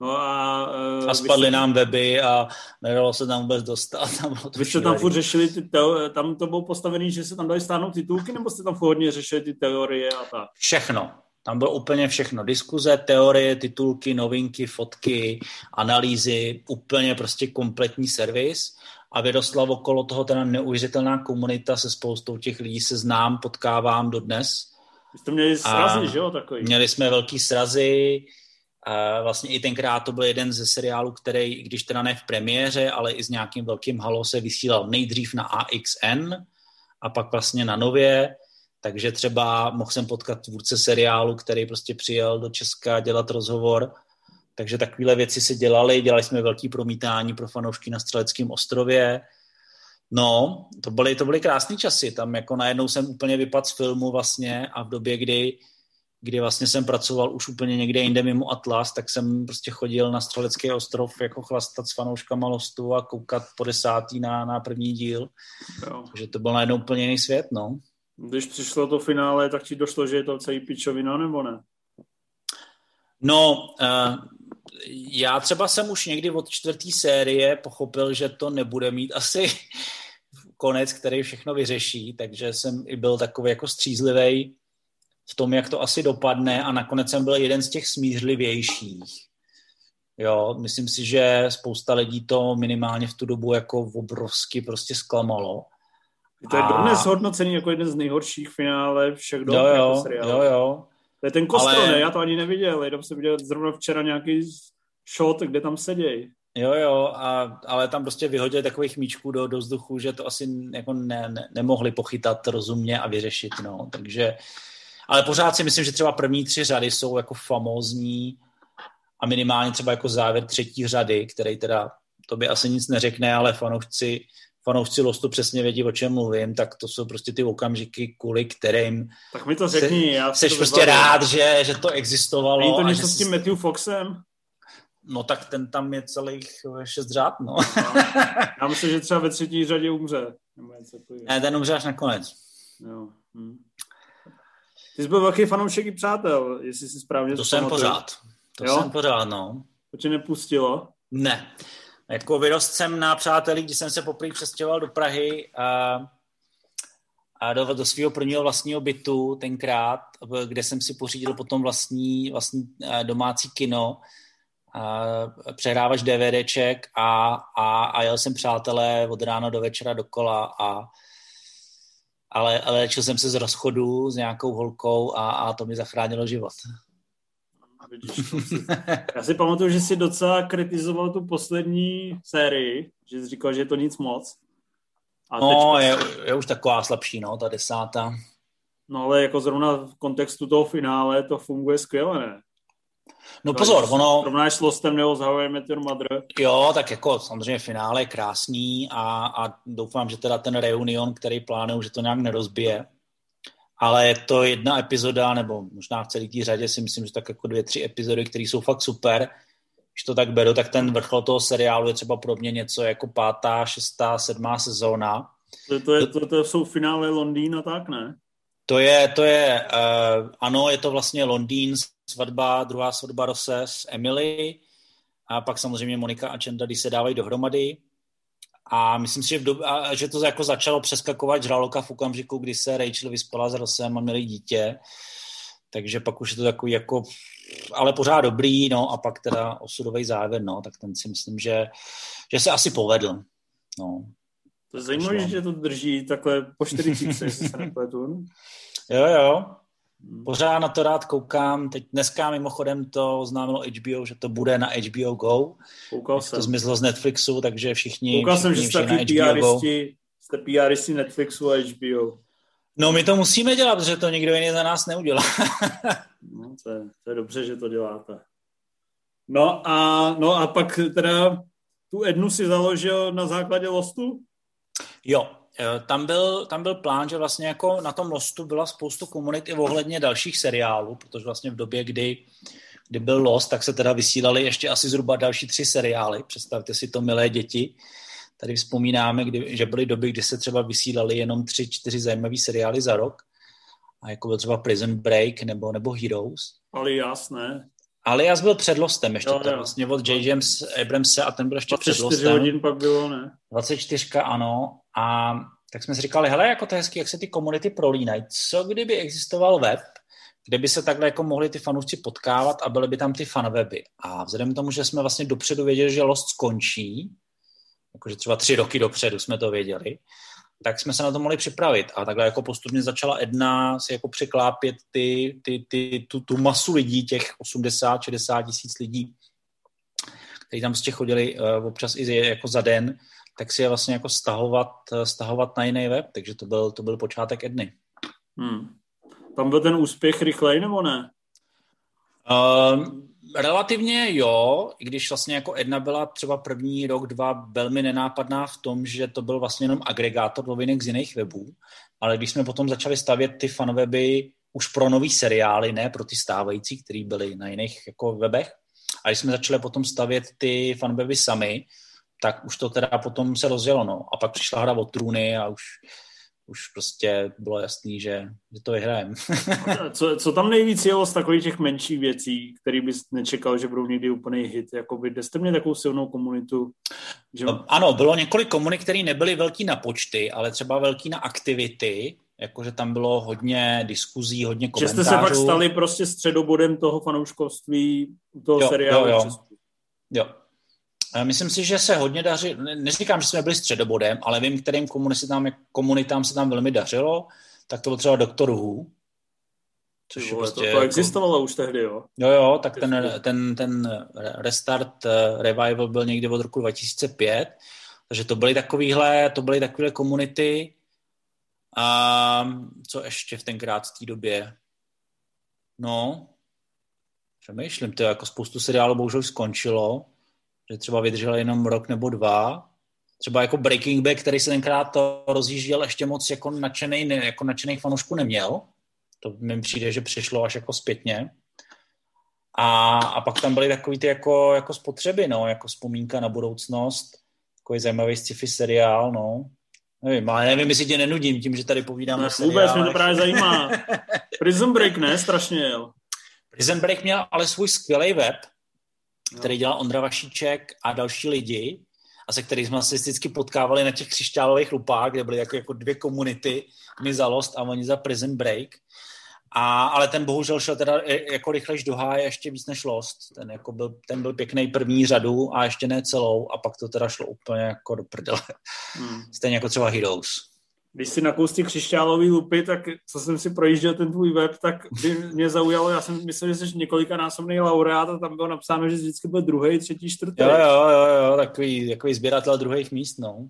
[SPEAKER 1] No a,
[SPEAKER 2] uh, a spadly jste... nám weby a nedalo se tam vůbec dostat.
[SPEAKER 1] Tam vy jste tam furt řešili, ty teo- tam to bylo postavené, že se tam dali stáhnout titulky, nebo jste tam furt hodně řešili ty teorie a tak?
[SPEAKER 2] Všechno. Tam bylo úplně všechno. Diskuze, teorie, titulky, novinky, fotky, analýzy, úplně prostě kompletní servis a vyrostla okolo toho teda neuvěřitelná komunita se spoustou těch lidí se znám, potkávám dodnes.
[SPEAKER 1] Vy jste měli srazy, a že jo, takový?
[SPEAKER 2] Měli jsme velký srazy, vlastně i tenkrát to byl jeden ze seriálů, který, když teda ne v premiéře, ale i s nějakým velkým halo se vysílal nejdřív na AXN a pak vlastně na Nově, takže třeba mohl jsem potkat tvůrce seriálu, který prostě přijel do Česka dělat rozhovor, takže takovéhle věci se dělaly, dělali jsme velký promítání pro fanoušky na Střeleckém ostrově, No, to byly, to byly krásné časy. Tam jako najednou jsem úplně vypadl z filmu vlastně a v době, kdy kdy vlastně jsem pracoval už úplně někde jinde mimo Atlas, tak jsem prostě chodil na Střelecký ostrov jako chlastat s fanouškama Lostu a koukat po desátý na, na první díl. Jo. Takže to byl najednou úplně jiný svět, no.
[SPEAKER 1] Když přišlo to finále, tak ti došlo, že je to celý pičovina, nebo ne?
[SPEAKER 2] No, uh, já třeba jsem už někdy od čtvrtý série pochopil, že to nebude mít asi konec, který všechno vyřeší, takže jsem i byl takový jako střízlivý v tom, jak to asi dopadne a nakonec jsem byl jeden z těch smířlivějších. Jo, myslím si, že spousta lidí to minimálně v tu dobu jako obrovsky prostě zklamalo.
[SPEAKER 1] To je a... dodnes hodnocený jako jeden z nejhorších finále všech dob.
[SPEAKER 2] Jo, jo,
[SPEAKER 1] jako
[SPEAKER 2] jo, jo.
[SPEAKER 1] To je ten kostro, Ale... ne? Já to ani neviděl. Jenom jsem viděl zrovna včera nějaký shot, kde tam sedějí.
[SPEAKER 2] Jo, jo, a, ale tam prostě vyhodili takových míčků do, do vzduchu, že to asi jako ne, ne, nemohli pochytat rozumně a vyřešit, no. Takže ale pořád si myslím, že třeba první tři řady jsou jako famózní a minimálně třeba jako závěr třetí řady, který teda to by asi nic neřekne, ale fanoušci, fanoušci Lostu přesně vědí, o čem mluvím, tak to jsou prostě ty okamžiky, kvůli kterým
[SPEAKER 1] tak mi to řekni, se, já
[SPEAKER 2] jsi prostě rád, že, že to existovalo.
[SPEAKER 1] Není to něco s tím Matthew Foxem?
[SPEAKER 2] No tak ten tam je celých šest řád, no.
[SPEAKER 1] no. Já myslím, že třeba ve třetí řadě umře.
[SPEAKER 2] Ne, ten umře až nakonec.
[SPEAKER 1] Jo. Hm. Ty jsi byl velký fanoušek i přátel, jestli si správně
[SPEAKER 2] To jsem pořád. To jo? jsem pořád, no.
[SPEAKER 1] To tě nepustilo?
[SPEAKER 2] Ne. Jako vyrost jsem na přáteli, když jsem se poprvé přestěhoval do Prahy a, a do, do svého prvního vlastního bytu tenkrát, kde jsem si pořídil potom vlastní, vlastní domácí kino, a přehrávač DVDček a, a, a jel jsem přátelé od rána do večera dokola a ale, ale léčil jsem se z rozchodu s nějakou holkou a, a to mi zachránilo život.
[SPEAKER 1] Vidíš, já si pamatuju, že jsi docela kritizoval tu poslední sérii, že jsi říkal, že je to nic moc.
[SPEAKER 2] A no, teď... je, je už taková slabší, no, ta desátá.
[SPEAKER 1] No ale jako zrovna v kontextu toho finále to funguje skvěle, ne?
[SPEAKER 2] No pozor, ono...
[SPEAKER 1] Rovnáš s Lostem nebo s How I Met Your Mother.
[SPEAKER 2] Jo, tak jako samozřejmě finále je krásný a, a doufám, že teda ten reunion, který plánuju, že to nějak nerozbije. ale je to jedna epizoda, nebo možná v celé té řadě si myslím, že tak jako dvě, tři epizody, které jsou fakt super. Když to tak beru, tak ten vrchol toho seriálu je třeba pro mě něco jako pátá, šestá, sedmá sezóna.
[SPEAKER 1] To, to, je, to, to jsou finále Londýna, tak ne?
[SPEAKER 2] To je, to je, uh, ano, je to vlastně Londýn, svatba, druhá svatba Rose s Emily a pak samozřejmě Monika a Čenda, když se dávají dohromady. A myslím si, že, v dob- a, že to jako začalo přeskakovat žraloka v okamžiku, kdy se Rachel vyspala s Rosem a měli dítě. Takže pak už je to takový jako, ale pořád dobrý, no a pak teda osudový závěr, no, tak ten si myslím, že, že se asi povedl. No.
[SPEAKER 1] To je zajímavé, že to drží takhle po 40, jestli se nepletu.
[SPEAKER 2] Jo, jo. Pořád na to rád koukám. Teď dneska mimochodem to oznámilo HBO, že to bude na HBO Go.
[SPEAKER 1] Koukal jsem.
[SPEAKER 2] To zmizlo z Netflixu, takže všichni
[SPEAKER 1] Koukal
[SPEAKER 2] všichni,
[SPEAKER 1] jsem, že jste taky PRisti, jste PRisti Netflixu a HBO.
[SPEAKER 2] No my to musíme dělat, protože to nikdo jiný za nás neudělá.
[SPEAKER 1] no, to je, to je dobře, že to děláte. No a, no a pak teda tu Ednu si založil na základě Lostu?
[SPEAKER 2] Jo, tam byl, tam byl plán, že vlastně jako na tom Lostu byla spoustu komunit i ohledně dalších seriálů, protože vlastně v době, kdy, kdy byl Lost, tak se teda vysílali ještě asi zhruba další tři seriály. Představte si to, milé děti. Tady vzpomínáme, kdy, že byly doby, kdy se třeba vysílali jenom tři, čtyři zajímavé seriály za rok. A jako byl třeba Prison Break nebo, nebo Heroes.
[SPEAKER 1] Ale jasné.
[SPEAKER 2] Alias byl před Lostem ještě, jo, jo. vlastně od J. James Abramse a ten byl ještě před Lostem.
[SPEAKER 1] hodin pak bylo, ne?
[SPEAKER 2] 24, ano. A tak jsme si říkali, hele, jako to je hezký, jak se ty komunity prolínají. Co kdyby existoval web, kde by se takhle jako mohli ty fanoušci potkávat a byly by tam ty fanweby. A vzhledem k tomu, že jsme vlastně dopředu věděli, že Lost skončí, jakože třeba tři roky dopředu jsme to věděli, tak jsme se na to mohli připravit. A takhle jako postupně začala Edna si jako překlápět ty, ty, ty, tu, tu masu lidí, těch 80-60 tisíc lidí, kteří tam prostě chodili uh, občas i jako za den, tak si je vlastně jako stahovat, stahovat na jiný web, takže to byl, to byl počátek Edny.
[SPEAKER 1] Hmm. Tam byl ten úspěch rychlej nebo ne?
[SPEAKER 2] Uh, relativně jo, i když vlastně jako Edna byla třeba první rok, dva velmi nenápadná v tom, že to byl vlastně jenom agregátor novinek z jiných webů, ale když jsme potom začali stavět ty fanweby už pro nový seriály, ne pro ty stávající, které byly na jiných jako webech, a když jsme začali potom stavět ty fanweby sami, tak už to teda potom se rozjelo, no. A pak přišla hra o trůny a už, už prostě bylo jasný, že, že to vyhrajeme.
[SPEAKER 1] co, co tam nejvíc jelo z takových těch menších věcí, který bys nečekal, že budou někdy úplný hit? Jakoby, kde jste měli takovou silnou komunitu?
[SPEAKER 2] Že... Ano, bylo několik komunit, které nebyly velký na počty, ale třeba velký na aktivity, jakože tam bylo hodně diskuzí, hodně komentářů.
[SPEAKER 1] Že jste se pak stali prostě středobodem toho fanouškovství toho jo, seriálu.
[SPEAKER 2] Jo, jo. jo. Myslím si, že se hodně daří, neříkám, že jsme byli středobodem, ale vím, kterým komunitám, komunitám se tam velmi dařilo, tak to byl třeba Doktor Who.
[SPEAKER 1] Což vole, prostě to, to jako... existovalo už tehdy, jo?
[SPEAKER 2] Jo, jo, tak ten, ten, ten Restart uh, Revival byl někdy od roku 2005, takže to byly takovýhle, to byly takovéhle komunity. A co ještě v tenkrát v té době? No, přemýšlím, to jako spoustu seriálů bohužel skončilo že třeba vydržel jenom rok nebo dva. Třeba jako Breaking Bad, který se tenkrát to rozjížděl, ještě moc jako nadšený, jako nadšený fanoušku neměl. To mi přijde, že přišlo až jako zpětně. A, a pak tam byly takový ty jako, jako spotřeby, no, jako vzpomínka na budoucnost, takový zajímavý sci-fi seriál, no. Nevím, ale nevím, jestli tě nenudím tím, že tady povídám
[SPEAKER 1] ne, Vůbec, mě to právě zajímá. Prison Break ne, strašně jel.
[SPEAKER 2] Prison Break měl ale svůj skvělý web, který dělal Ondra Vašíček a další lidi, a se kterými jsme se vždycky potkávali na těch křišťálových lupách, kde byly jako, jako dvě komunity, my za Lost a oni za Prison Break. A, ale ten bohužel šel teda jako rychlejš do háje ještě víc než Lost. Ten, jako byl, ten byl pěkný první řadu a ještě ne celou a pak to teda šlo úplně jako do prdele. Hmm. Stejně jako třeba Heroes
[SPEAKER 1] když si nakous ty křišťálový lupy, tak co jsem si projížděl ten tvůj web, tak by mě zaujalo, já jsem myslel, že jsi několika násobný laureát a tam bylo napsáno, že vždycky byl druhý, třetí, čtvrtý.
[SPEAKER 2] Jo, jo, jo, jo, takový, takový sběratel druhých míst, no.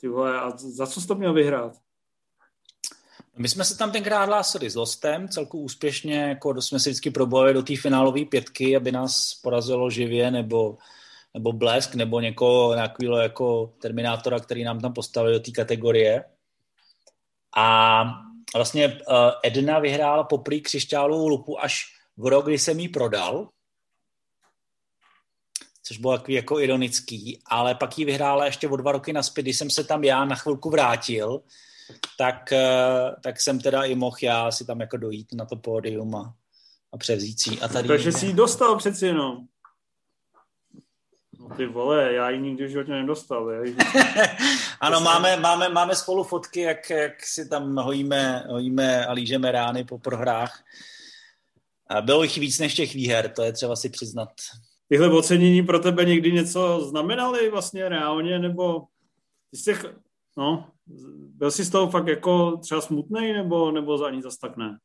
[SPEAKER 1] Ty vole, a za co jsi to měl vyhrát?
[SPEAKER 2] My jsme se tam tenkrát hlásili s Lostem, celku úspěšně, jako jsme si vždycky probojili do té finálové pětky, aby nás porazilo živě, nebo nebo Blesk, nebo někoho nějakého jako Terminátora, který nám tam postavili do té kategorie. A vlastně uh, Edna vyhrála poprý křišťálovou lupu až v rok, kdy jsem ji prodal, což bylo takový jako ironický, ale pak ji vyhrála ještě o dva roky naspět, když jsem se tam já na chvilku vrátil, tak, uh, tak jsem teda i mohl já si tam jako dojít na to pódium a, a převzít si a tady...
[SPEAKER 1] Takže jsi ji dostal přeci jenom. Ty vole, já ji nikdy v životě nedostal. Já ji...
[SPEAKER 2] ano, máme, máme, máme spolu fotky, jak, jak si tam hojíme, hojíme a lížeme rány po prohrách. A bylo jich víc než těch výher, to je třeba si přiznat.
[SPEAKER 1] Tyhle ocenění pro tebe někdy něco znamenaly vlastně reálně, nebo jsi no, byl jsi z toho fakt jako třeba smutný, nebo, nebo ani zas tak ne?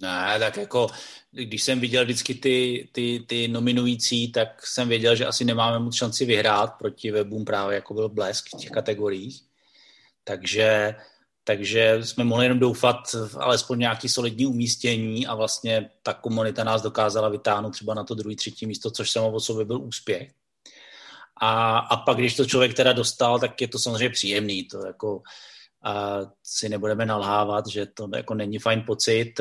[SPEAKER 2] Ne, tak jako, když jsem viděl vždycky ty, ty, ty nominující, tak jsem věděl, že asi nemáme moc šanci vyhrát proti webům právě, jako byl Blesk v těch kategoriích. Takže, takže jsme mohli jenom doufat v alespoň nějaký solidní umístění a vlastně ta komunita nás dokázala vytáhnout třeba na to druhý, třetí místo, což samo o sobě byl úspěch. A, a pak, když to člověk teda dostal, tak je to samozřejmě příjemný. To jako, a si nebudeme nalhávat, že to jako není fajn pocit.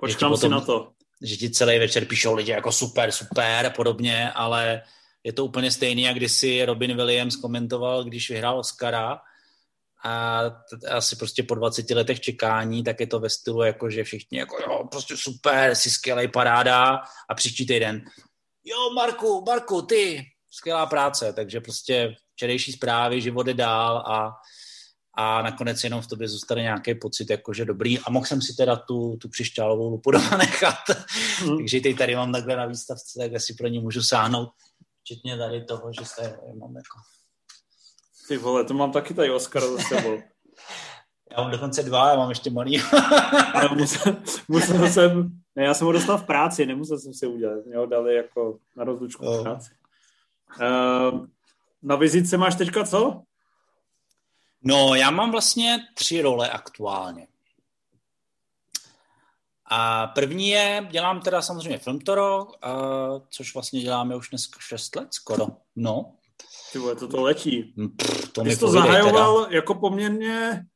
[SPEAKER 1] Počkám si na to.
[SPEAKER 2] Že ti celý večer píšou lidi jako super, super a podobně, ale je to úplně stejný, jak když si Robin Williams komentoval, když vyhrál Oscara a asi prostě po 20 letech čekání, tak je to ve stylu jako, že všichni jako jo, prostě super, jsi skvělý paráda a příští týden jo, Marku, Marku, ty, skvělá práce, takže prostě včerejší zprávy, život je dál a a nakonec jenom v tobě zůstane nějaký pocit, jakože dobrý. A mohl jsem si teda tu, tu křišťálovou lupu doma nechat. Mm. Takže teď tady mám takhle na výstavce, tak si pro ní můžu sáhnout. Včetně tady toho, že se mám jako...
[SPEAKER 1] Ty vole, to mám taky tady Oscar za sebou.
[SPEAKER 2] Já mám dokonce dva, já mám ještě malý.
[SPEAKER 1] musel, musel jsem, ne, já jsem ho dostal v práci, nemusel jsem si udělat. Mě ho dali jako na rozlučku v práci. Uh, na vizitce máš teďka co?
[SPEAKER 2] No, já mám vlastně tři role aktuálně. A první je, dělám teda samozřejmě Filmtoro, a, což vlastně děláme už dneska 6 let skoro. No.
[SPEAKER 1] Ty vole, to to letí.
[SPEAKER 2] Hm, pff, to
[SPEAKER 1] Ty jsi to zahajoval teda. jako poměrně...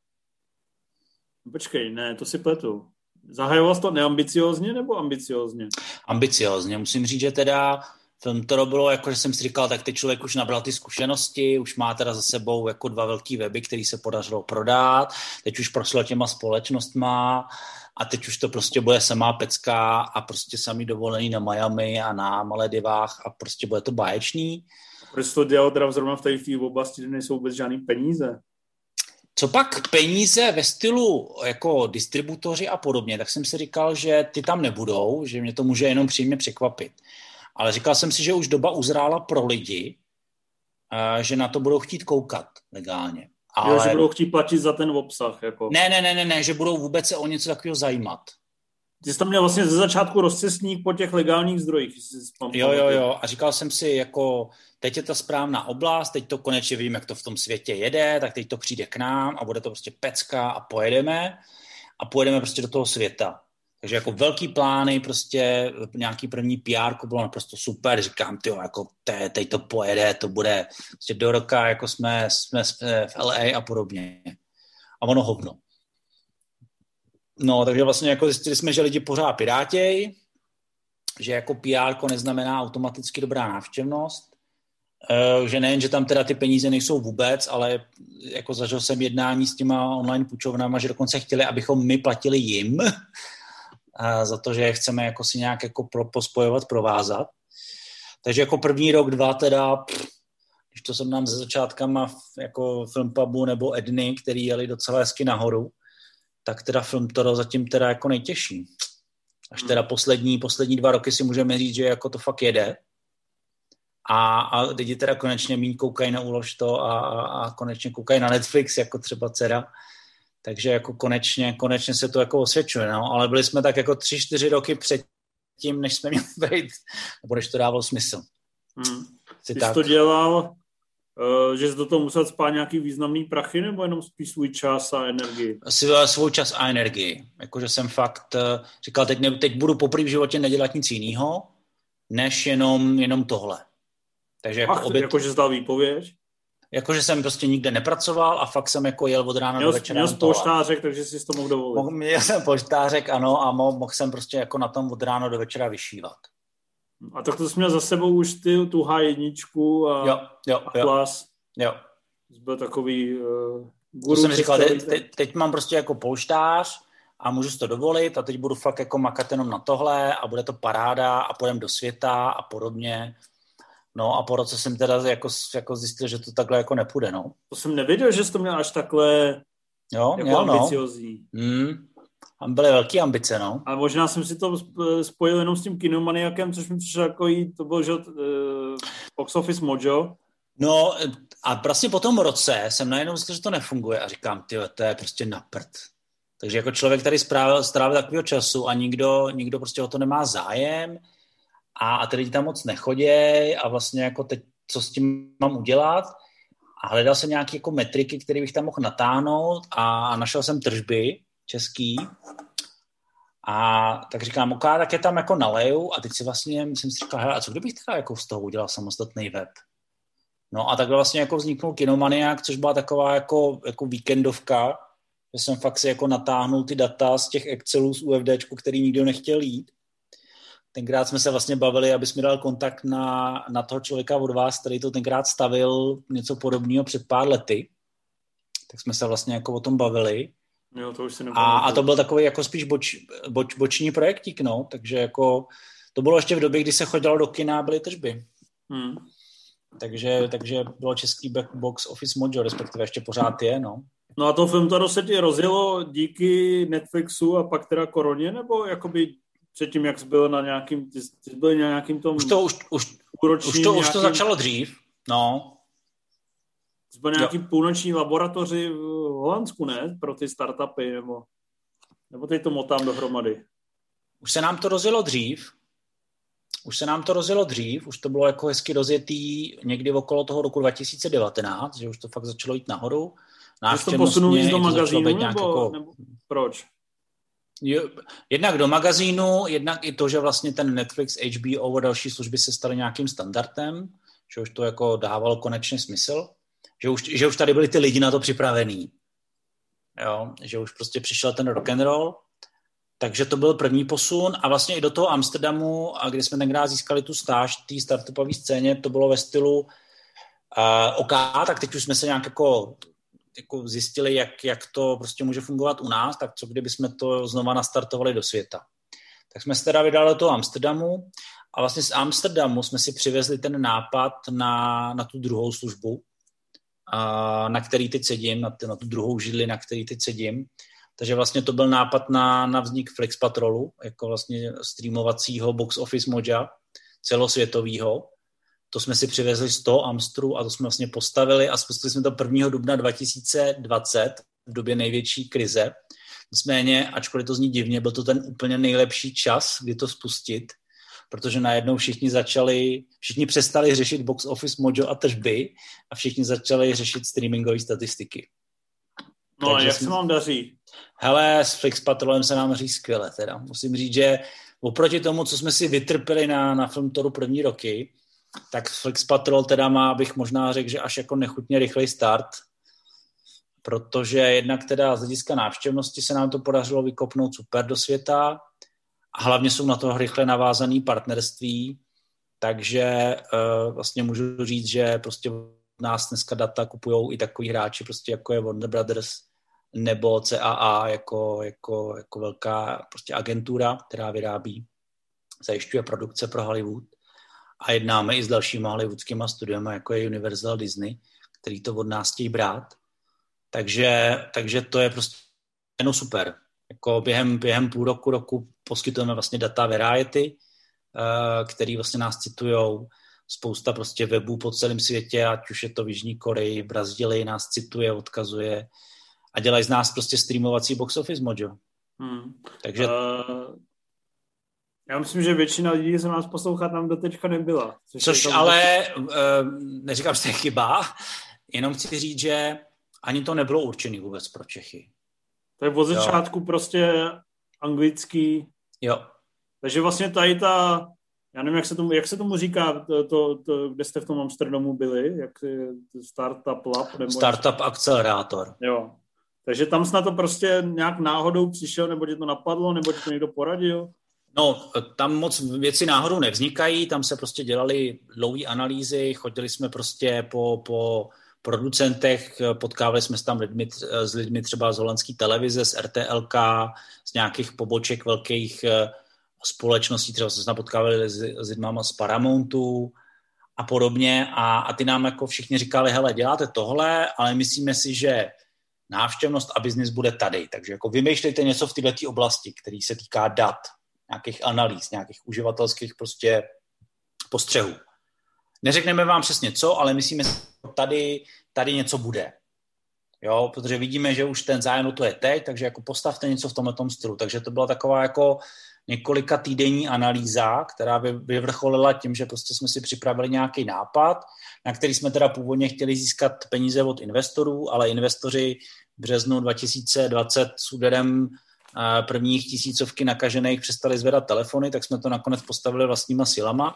[SPEAKER 1] Počkej, ne, to si pletu. Zahajoval jsi to neambiciozně nebo ambiciozně?
[SPEAKER 2] Ambiciozně. Musím říct, že teda film to bylo jako, že jsem si říkal, tak teď člověk už nabral ty zkušenosti, už má teda za sebou jako dva velký weby, který se podařilo prodat, teď už prošlo těma společnostma a teď už to prostě bude samá pecka a prostě samý dovolený na Miami a na Maledivách a prostě bude to báječný.
[SPEAKER 1] Proč to dělal teda zrovna v té oblasti, kde nejsou vůbec žádný peníze?
[SPEAKER 2] Co pak peníze ve stylu jako distributoři a podobně, tak jsem si říkal, že ty tam nebudou, že mě to může jenom příjemně překvapit. Ale říkal jsem si, že už doba uzrála pro lidi, že na to budou chtít koukat legálně. Ale...
[SPEAKER 1] Jo, že budou chtít platit za ten obsah. Jako.
[SPEAKER 2] Ne, ne, ne, ne, ne, že budou vůbec se o něco takového zajímat.
[SPEAKER 1] Ty jsi tam měl vlastně ze začátku rozcestník po těch legálních zdrojích.
[SPEAKER 2] Jo, jo, jo. A říkal jsem si, jako teď je ta správná oblast, teď to konečně vím, jak to v tom světě jede, tak teď to přijde k nám a bude to prostě pecka a pojedeme a pojedeme prostě do toho světa. Takže jako velký plány, prostě nějaký první PR bylo naprosto super, říkám, ty jako te, teď to pojede, to bude prostě do roka, jako jsme, jsme, jsme v LA a podobně. A ono hovno. No, takže vlastně jako zjistili jsme, že lidi pořád pirátěj, že jako PR neznamená automaticky dobrá návštěvnost, eh, že nejen, že tam teda ty peníze nejsou vůbec, ale jako zažil jsem jednání s těma online půjčovnama, že dokonce chtěli, abychom my platili jim, za to, že chceme jako si nějak jako pro, pospojovat, provázat. Takže jako první rok, dva teda, pff, když to jsem nám ze začátkama jako Filmpabu nebo Edny, který jeli docela hezky nahoru, tak teda film to zatím teda jako nejtěžší. Až teda hmm. poslední, poslední dva roky si můžeme říct, že jako to fakt jede. A, a lidi teda konečně méně koukají na úlož to a, a, a konečně koukají na Netflix, jako třeba dcera takže jako konečně, konečně se to jako osvědčuje, no, ale byli jsme tak jako tři, čtyři roky před tím, než jsme měli být, nebo než to dávalo smysl.
[SPEAKER 1] Hmm. Jsi tak. to dělal, uh, že jsi do toho musel spát nějaký významný prachy, nebo jenom spíš svůj čas a energii?
[SPEAKER 2] Asi svůj čas a energii. Jakože jsem fakt uh, říkal, teď, ne, teď budu poprvé v životě nedělat nic jiného, než jenom, jenom tohle.
[SPEAKER 1] Takže jako Ach, obět... jakože zdal výpověď?
[SPEAKER 2] Jakože jsem prostě nikde nepracoval a fakt jsem jako jel od rána
[SPEAKER 1] měl,
[SPEAKER 2] do večera.
[SPEAKER 1] Měl poštářek, takže si to mohl dovolit.
[SPEAKER 2] Měl jsem poštářek, ano, a mohl, mohl jsem prostě jako na tom od rána do večera vyšívat.
[SPEAKER 1] A tak to jsi měl za sebou už ty, tu H1 a,
[SPEAKER 2] jo, jo,
[SPEAKER 1] a klas.
[SPEAKER 2] Jo.
[SPEAKER 1] Jsi byl takový uh,
[SPEAKER 2] guru. To jsem říkal, teď, teď, teď mám prostě jako polštář a můžu si to dovolit a teď budu fakt jako makat jenom na tohle a bude to paráda a půjdem do světa a podobně. No a po roce jsem teda jako, jako zjistil, že to takhle jako nepůjde, no.
[SPEAKER 1] To jsem nevěděl, že jsi to měl až takhle
[SPEAKER 2] jo,
[SPEAKER 1] jako
[SPEAKER 2] měl,
[SPEAKER 1] ambiciozní.
[SPEAKER 2] No. Mm, tam byly velké ambice, no.
[SPEAKER 1] A možná jsem si to spojil jenom s tím kinomaniakem, což mi přišlo jako jít, to byl, že uh, Box Office Mojo.
[SPEAKER 2] No a vlastně po tom roce jsem najednou zjistil, že to nefunguje a říkám, ty to je prostě na prd. Takže jako člověk tady strávil, strávil takového času a nikdo, nikdo prostě o to nemá zájem a, a ty lidi tam moc nechoděj a vlastně jako teď, co s tím mám udělat a hledal jsem nějaké jako metriky, které bych tam mohl natáhnout a našel jsem tržby český a tak říkám, ok, tak je tam jako naleju a teď si vlastně, jsem si říkal, a co kdybych teda jako z toho udělal samostatný web? No a takhle vlastně jako vzniknul Kinomaniak, což byla taková jako, jako víkendovka, že jsem fakt si jako natáhnul ty data z těch Excelů z UFD, který nikdo nechtěl jít. Tenkrát jsme se vlastně bavili, abys mi dal kontakt na, na toho člověka od vás, který to tenkrát stavil něco podobného před pár lety. Tak jsme se vlastně jako o tom bavili.
[SPEAKER 1] Jo, to už si
[SPEAKER 2] a, a to byl takový jako spíš boč, boč, boční projektík, no, takže jako to bylo ještě v době, kdy se chodilo do kina a byly tržby. Hmm. Takže, takže bylo český box office mojo, respektive ještě pořád je, no.
[SPEAKER 1] No a to film to se ti rozjelo díky Netflixu a pak teda koroně, nebo jakoby předtím, jak jsi byl na nějakým, ty jsi byl na nějakým tom
[SPEAKER 2] už to, už, už, už, to, už to začalo dřív, no.
[SPEAKER 1] Jsi byl nějaký jo. půlnoční laboratoři v Holandsku, ne? Pro ty startupy, nebo, nebo teď to motám dohromady.
[SPEAKER 2] Už se nám to rozjelo dřív, už se nám to rozjelo dřív, už to bylo jako hezky rozjetý někdy okolo toho roku 2019, že už to fakt začalo jít nahoru.
[SPEAKER 1] Jsi to posunul do magazínu, nebo, jako, nebo proč?
[SPEAKER 2] Jednak do magazínu, jednak i to, že vlastně ten Netflix, HBO a další služby se staly nějakým standardem, že už to jako dávalo konečně smysl, že už, že už tady byli ty lidi na to připravený. Jo, že už prostě přišel ten rock and roll, takže to byl první posun a vlastně i do toho Amsterdamu, a kde jsme tenkrát získali tu stáž té startupové scéně, to bylo ve stylu uh, OK, tak teď už jsme se nějak jako jako zjistili, jak, jak to prostě může fungovat u nás, tak co kdyby jsme to znova nastartovali do světa. Tak jsme se teda vydali do toho Amsterdamu a vlastně z Amsterdamu jsme si přivezli ten nápad na, na tu druhou službu, a na který teď sedím, na, na tu druhou židli, na který teď sedím. Takže vlastně to byl nápad na, na vznik Flex Patrolu, jako vlastně streamovacího box office moja celosvětového to jsme si přivezli z toho Amstru a to jsme vlastně postavili a spustili jsme to 1. dubna 2020 v době největší krize. Nicméně, ačkoliv to zní divně, byl to ten úplně nejlepší čas, kdy to spustit, protože najednou všichni začali, všichni přestali řešit box office mojo a tržby a všichni začali řešit streamingové statistiky.
[SPEAKER 1] No Takže a jak jsme... se vám daří?
[SPEAKER 2] Hele, s Flix Patrolem se nám daří skvěle teda. Musím říct, že oproti tomu, co jsme si vytrpěli na, na Filmtoru první roky, tak Flix Patrol teda má, bych možná řekl, že až jako nechutně rychlej start, protože jednak teda z hlediska návštěvnosti se nám to podařilo vykopnout super do světa a hlavně jsou na to rychle navázané partnerství, takže uh, vlastně můžu říct, že prostě nás dneska data kupují i takový hráči, prostě jako je Warner Brothers nebo CAA jako, jako, jako velká prostě agentura, která vyrábí, zajišťuje produkce pro Hollywood a jednáme i s dalšíma hollywoodskými studiemi, jako je Universal Disney, který to od nás chtějí brát. Takže, takže to je prostě no super. Jako během, během půl roku, roku poskytujeme vlastně data Variety, uh, který vlastně nás citujou spousta prostě webů po celém světě, ať už je to v Jižní Koreji, v Brazílii nás cituje, odkazuje a dělají z nás prostě streamovací box office mojo. Hmm. Takže uh,
[SPEAKER 1] já myslím, že většina lidí, co nás poslouchat, nám do teďka nebyla.
[SPEAKER 2] Což, což ale uh, neříkám, že to je chyba, jenom chci říct, že ani to nebylo určené vůbec pro Čechy.
[SPEAKER 1] To je od začátku jo. prostě anglický.
[SPEAKER 2] Jo.
[SPEAKER 1] Takže vlastně tady ta já nevím, jak se tomu, jak se tomu říká, to, to, to, kde jste v tom Amsterdamu byli, jak Startup Lab?
[SPEAKER 2] Nebo Startup Accelerátor.
[SPEAKER 1] Jo. Takže tam snad to prostě nějak náhodou přišel, nebo tě to napadlo, nebo ti to někdo poradil?
[SPEAKER 2] No, tam moc věci náhodou nevznikají, tam se prostě dělali dlouhé analýzy, chodili jsme prostě po, po producentech, potkávali jsme se tam lidmi, s lidmi třeba z holandské televize, z RTLK, z nějakých poboček velkých eh, společností, třeba jsme se potkávali s, s lidmi z Paramountu a podobně a, a ty nám jako všichni říkali, hele, děláte tohle, ale myslíme si, že návštěvnost a biznis bude tady. Takže jako vymýšlejte něco v této oblasti, který se týká dat, nějakých analýz, nějakých uživatelských prostě postřehů. Neřekneme vám přesně co, ale myslíme, že tady, tady něco bude. Jo, protože vidíme, že už ten zájem to je teď, takže jako postavte něco v tomhle stylu. Takže to byla taková jako několika týdenní analýza, která vyvrcholila tím, že prostě jsme si připravili nějaký nápad, na který jsme teda původně chtěli získat peníze od investorů, ale investoři v březnu 2020 s úderem prvních tisícovky nakažených přestali zvedat telefony, tak jsme to nakonec postavili vlastníma silama,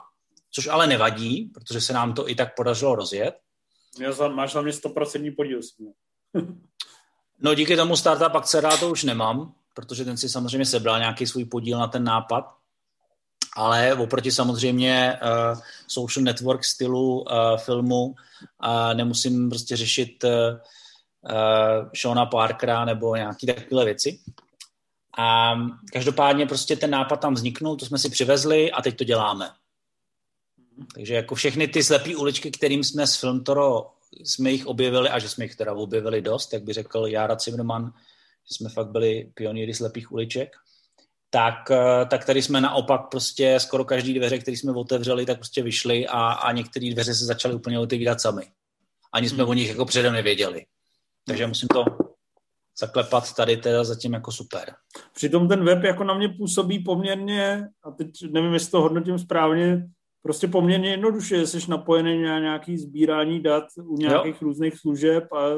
[SPEAKER 2] což ale nevadí, protože se nám to i tak podařilo rozjet.
[SPEAKER 1] Máš za mě 100% podíl.
[SPEAKER 2] no díky tomu startup to už nemám, protože ten si samozřejmě sebral nějaký svůj podíl na ten nápad, ale oproti samozřejmě uh, social network stylu uh, filmu uh, nemusím prostě řešit uh, uh, Shona Parkera nebo nějaké takové věci. A každopádně prostě ten nápad tam vzniknul, to jsme si přivezli a teď to děláme. Takže jako všechny ty slepé uličky, kterým jsme s Filmtoro jsme jich objevili a že jsme jich teda objevili dost, jak by řekl Jára Zimmerman, že jsme fakt byli pionýry slepých uliček, tak, eh, tak tady jsme naopak prostě skoro každý dveře, které jsme otevřeli, tak prostě vyšly a, a některé dveře se začaly úplně otevírat sami. Ani jsme hmm. o nich jako předem nevěděli. Takže musím to zaklepat tady teda zatím jako super.
[SPEAKER 1] Přitom ten web jako na mě působí poměrně, a teď nevím, jestli to hodnotím správně, prostě poměrně jednoduše, jsi napojený na nějaký sbírání dat u nějakých jo. různých služeb a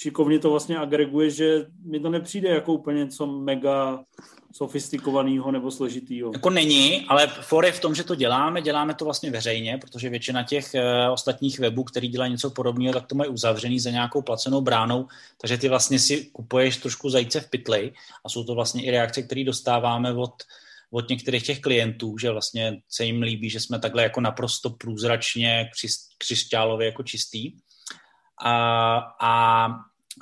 [SPEAKER 1] šikovně to vlastně agreguje, že mi to nepřijde jako úplně něco mega sofistikovaného nebo složitýho.
[SPEAKER 2] Jako není, ale for je v tom, že to děláme, děláme to vlastně veřejně, protože většina těch uh, ostatních webů, který dělají něco podobného, tak to mají uzavřený za nějakou placenou bránou, takže ty vlastně si kupuješ trošku zajíce v pytli a jsou to vlastně i reakce, které dostáváme od od některých těch klientů, že vlastně se jim líbí, že jsme takhle jako naprosto průzračně křišťálově jako čistý. A, a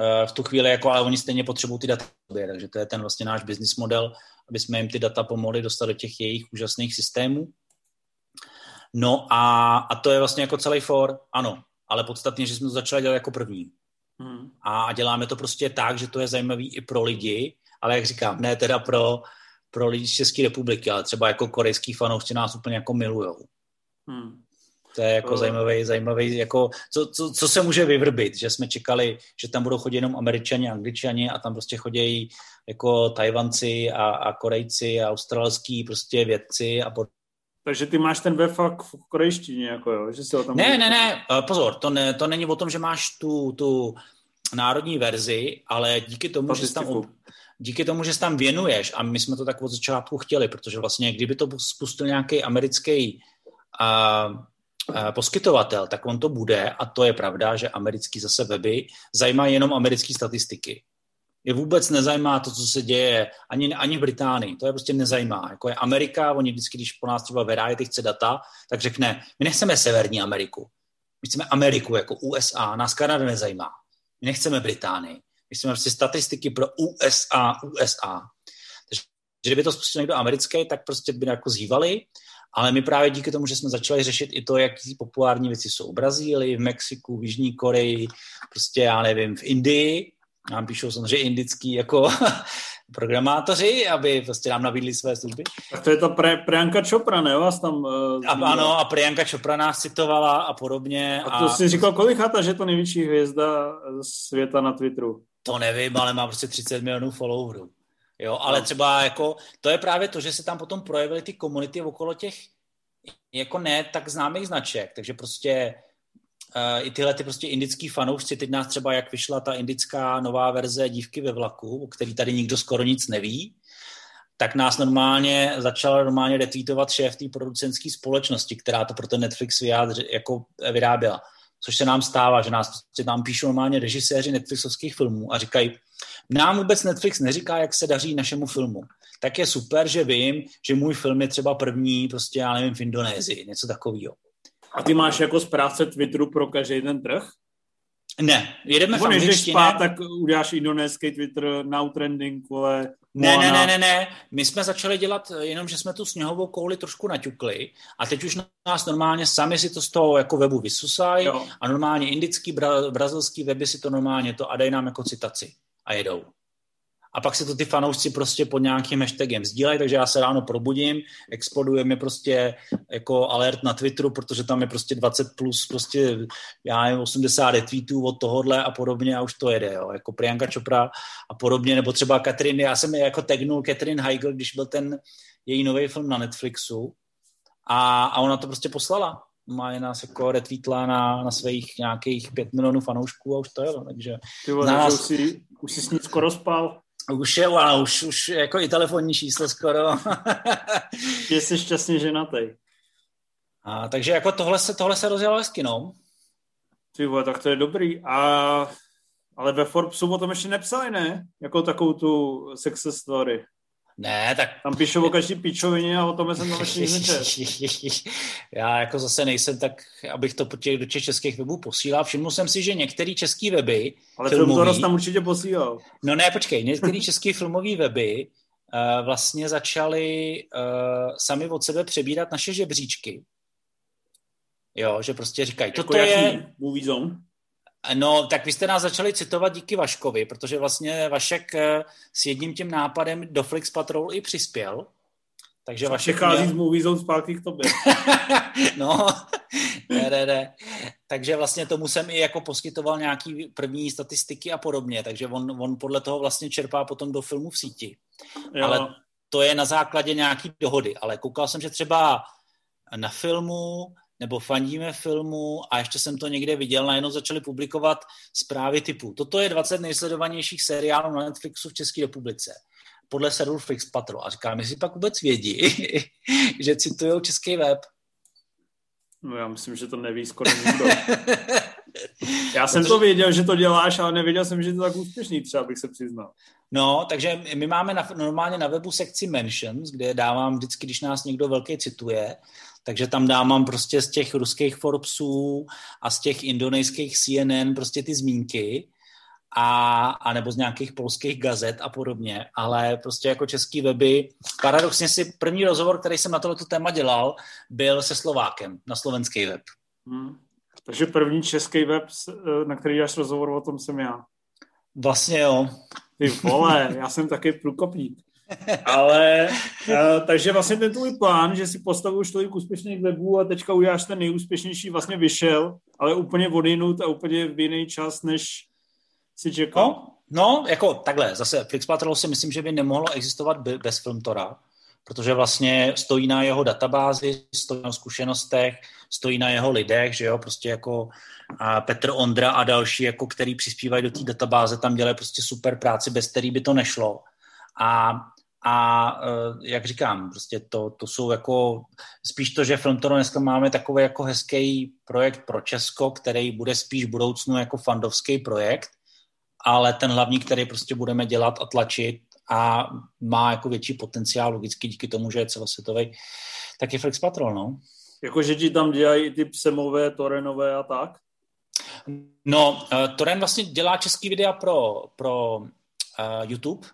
[SPEAKER 2] e, v tu chvíli, jako, ale oni stejně potřebují ty data, takže to je ten vlastně náš business model, aby jsme jim ty data pomohli dostat do těch jejich úžasných systémů. No a, a to je vlastně jako celý for, ano, ale podstatně, že jsme to začali dělat jako první. Hmm. A děláme to prostě tak, že to je zajímavý i pro lidi, ale jak říkám, ne teda pro, pro lidi z České republiky, ale třeba jako korejský fanoušci nás úplně jako milujou. Hmm. To je jako uh. zajímavý, zajímavý jako, co, co, co, se může vyvrbit, že jsme čekali, že tam budou chodit jenom američani, angličani a tam prostě chodí jako Tajvanci a, a Korejci a australský prostě vědci a pod...
[SPEAKER 1] takže ty máš ten web fakt v korejštině, jako jo, že si ho tam...
[SPEAKER 2] Ne, ne, ne, eh, pozor, to, ne, to není o tom, že máš tu, tu národní verzi, ale díky tomu, že tam, díky tomu, že tam věnuješ, a my jsme to tak od začátku chtěli, protože vlastně kdyby to spustil nějaký americký uh, poskytovatel, tak on to bude, a to je pravda, že americký zase weby zajímají jenom americké statistiky. Je vůbec nezajímá to, co se děje ani, ani v Británii. To je prostě nezajímá. Jako je Amerika, oni vždycky, když po nás třeba Variety chce data, tak řekne, my nechceme Severní Ameriku. My chceme Ameriku jako USA, nás Kanada nezajímá. My nechceme Británii. My jsme prostě statistiky pro USA, USA. Takže kdyby to spustil někdo americký, tak prostě by jako zhývali, ale my právě díky tomu, že jsme začali řešit i to, jaký populární věci jsou v Brazílii, v Mexiku, v Jižní Koreji, prostě já nevím, v Indii, nám píšou samozřejmě indický jako programátoři, aby prostě nám nabídli své služby.
[SPEAKER 1] Tak to je ta pre, Priyanka Chopra, ne? Vás tam uh,
[SPEAKER 2] a, Ano, a Priyanka Chopra nás citovala a podobně.
[SPEAKER 1] A to a... si říkal kolikátá, že to největší hvězda světa na Twitteru?
[SPEAKER 2] To nevím, ale má prostě 30 milionů followerů. Jo, ale no. třeba jako, to je právě to, že se tam potom projevily ty komunity okolo těch jako ne tak známých značek, takže prostě uh, i tyhle ty prostě indický fanoušci, teď nás třeba jak vyšla ta indická nová verze Dívky ve vlaku, o který tady nikdo skoro nic neví, tak nás normálně začal normálně retweetovat šéf té producentské společnosti, která to pro ten Netflix vyjádři, jako vyráběla. Což se nám stává, že nás prostě tam píšou normálně režiséři Netflixovských filmů a říkají, nám vůbec Netflix neříká, jak se daří našemu filmu. Tak je super, že vím, že můj film je třeba první, prostě já nevím, v Indonésii, něco takového.
[SPEAKER 1] A ty máš jako správce Twitteru pro každý ten trh?
[SPEAKER 2] Ne, jedeme
[SPEAKER 1] v angličtině. spát, tak uděláš indonéský Twitter, now trending, vole.
[SPEAKER 2] Ne, ne, ne, ne, ne. My jsme začali dělat jenom, že jsme tu sněhovou kouli trošku naťukli a teď už nás normálně sami si to z toho jako webu vysusají a normálně indický, bra, brazilský weby si to normálně to a dají nám jako citaci a jedou a pak se to ty fanoušci prostě pod nějakým hashtagem sdílejí, takže já se ráno probudím, exploduje mi prostě jako alert na Twitteru, protože tam je prostě 20 plus, prostě já nevím, 80 retweetů od tohohle a podobně a už to jede, jo, jako Priyanka Chopra a podobně, nebo třeba Katrin, já jsem jako tagnul Catherine Heigl, když byl ten její nový film na Netflixu. A, a ona to prostě poslala. Má je nás jako retweetla na, na svých nějakých pět milionů fanoušků a už to je, takže...
[SPEAKER 1] Ty vole, nás... už, si, už jsi s ní skoro spal.
[SPEAKER 2] Už je, ale už, už jako i telefonní číslo skoro.
[SPEAKER 1] je jsi šťastně ženatý.
[SPEAKER 2] A, takže jako tohle se, tohle se rozjelo hezky, no.
[SPEAKER 1] Ty vole, tak to je dobrý. A, ale ve Forbesu o tom ještě nepsali, ne? Jako takovou tu success story.
[SPEAKER 2] Ne, tak...
[SPEAKER 1] Tam píšou o každý píčovině a o tom jsem tam ještě nic
[SPEAKER 2] Já jako zase nejsem tak, abych to po těch, do těch českých webů posílal. Všiml jsem si, že některé české weby
[SPEAKER 1] Ale filmový, film tam určitě posílal.
[SPEAKER 2] No ne, počkej, některé české filmové weby uh, vlastně začaly uh, sami od sebe přebírat naše žebříčky. Jo, že prostě říkají, jako toto je...
[SPEAKER 1] Movie zone?
[SPEAKER 2] No, tak vy jste nás začali citovat díky Vaškovi, protože vlastně Vašek eh, s jedním tím nápadem do Flix Patrol i přispěl.
[SPEAKER 1] Takže Vašek Přechází měl... z Movie Zone zpátky k tobě.
[SPEAKER 2] no, ne, ne, ne. Takže vlastně tomu jsem i jako poskytoval nějaký první statistiky a podobně, takže on, on podle toho vlastně čerpá potom do filmu v síti. Jo. Ale to je na základě nějaký dohody. Ale koukal jsem, že třeba na filmu nebo fandíme filmu a ještě jsem to někde viděl, najednou začali publikovat zprávy typu toto je 20 nejsledovanějších seriálů na Netflixu v České republice podle serveru Flix Patrol. A říkám, jestli pak vůbec vědí, že citují český web.
[SPEAKER 1] No já myslím, že to neví skoro nikdo. Já jsem to věděl, že to děláš, ale nevěděl jsem, že to tak úspěšný, třeba bych se přiznal.
[SPEAKER 2] No, takže my máme na, normálně na webu sekci mentions, kde dávám vždycky, když nás někdo velký cituje, takže tam dávám prostě z těch ruských Forbesů a z těch indonejských CNN prostě ty zmínky a, a nebo z nějakých polských gazet a podobně, ale prostě jako český weby. Paradoxně si první rozhovor, který jsem na tohleto téma dělal, byl se Slovákem na slovenský web. Hmm.
[SPEAKER 1] Takže první český web, na který dáš rozhovor, o tom jsem já.
[SPEAKER 2] Vlastně jo.
[SPEAKER 1] Ty vole, já jsem taky průkopník. Ale, uh, takže vlastně ten tvůj plán, že si postavil už tolik úspěšných webů a teďka uděláš ten nejúspěšnější, vlastně vyšel, ale úplně odinut a úplně v jiný čas, než si čekal.
[SPEAKER 2] No, no jako takhle, zase Flix Patrol si myslím, že by nemohlo existovat bez Filmtora, protože vlastně stojí na jeho databázi, stojí na zkušenostech, stojí na jeho lidech, že jo, prostě jako a Petr Ondra a další, jako který přispívají do té databáze, tam dělají prostě super práci, bez který by to nešlo. A a uh, jak říkám, prostě to, to jsou jako spíš to, že Filmtoro dneska máme takový jako hezký projekt pro Česko, který bude spíš v budoucnu jako fandovský projekt, ale ten hlavní, který prostě budeme dělat a tlačit a má jako větší potenciál logicky díky tomu, že je celosvětový, tak je Flex Patrol, no.
[SPEAKER 1] Jakože ti tam dělají ty psemové, torenové a tak?
[SPEAKER 2] No, uh, Toren vlastně dělá český videa pro, pro uh, YouTube,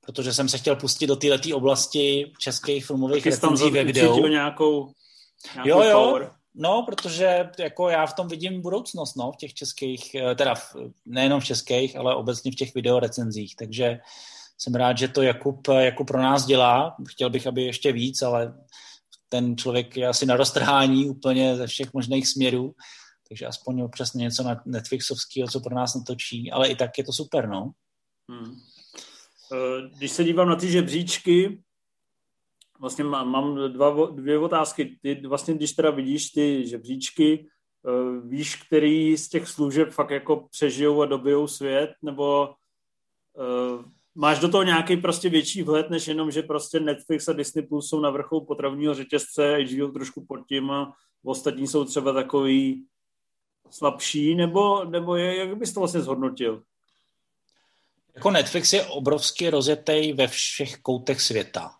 [SPEAKER 2] protože jsem se chtěl pustit do této oblasti českých filmových recenzí ve videu.
[SPEAKER 1] nějakou,
[SPEAKER 2] nějakou jo, jo, power. No, protože jako já v tom vidím budoucnost, no, v těch českých, eh, teda v, nejenom v českých, ale obecně v těch videorecenzích, takže jsem rád, že to Jakub jako pro nás dělá. Chtěl bych, aby ještě víc, ale ten člověk je asi na roztrhání úplně ze všech možných směrů, takže aspoň občas něco na Netflixovského, co pro nás natočí, ale i tak je to super, no. Hmm.
[SPEAKER 1] Eh, když se dívám na ty žebříčky, vlastně mám, mám dva, dvě otázky. Ty vlastně, když teda vidíš ty žebříčky, eh, víš, který z těch služeb fakt jako přežijou a dobijou svět, nebo uh, máš do toho nějaký prostě větší vhled, než jenom, že prostě Netflix a Disney Plus jsou na vrcholu potravního řetězce, HBO trošku pod tím a ostatní jsou třeba takový slabší, nebo, nebo je, jak bys to vlastně zhodnotil?
[SPEAKER 2] Jako Netflix je obrovsky rozjetý ve všech koutech světa.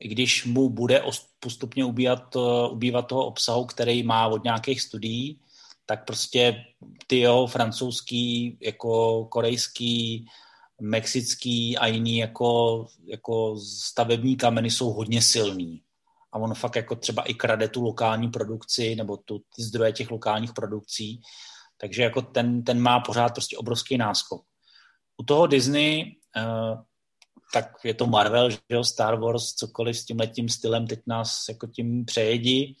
[SPEAKER 2] I když mu bude postupně ubývat, ubývat toho obsahu, který má od nějakých studií, tak prostě ty jeho francouzský, jako korejský, mexický a jiný jako, jako stavební kameny jsou hodně silný. A on fakt jako třeba i krade tu lokální produkci nebo tu, ty zdroje těch lokálních produkcí. Takže jako ten, ten má pořád prostě obrovský náskok. U toho Disney, uh, tak je to Marvel, že jo, Star Wars, cokoliv s tím letím stylem teď nás jako tím přejedí.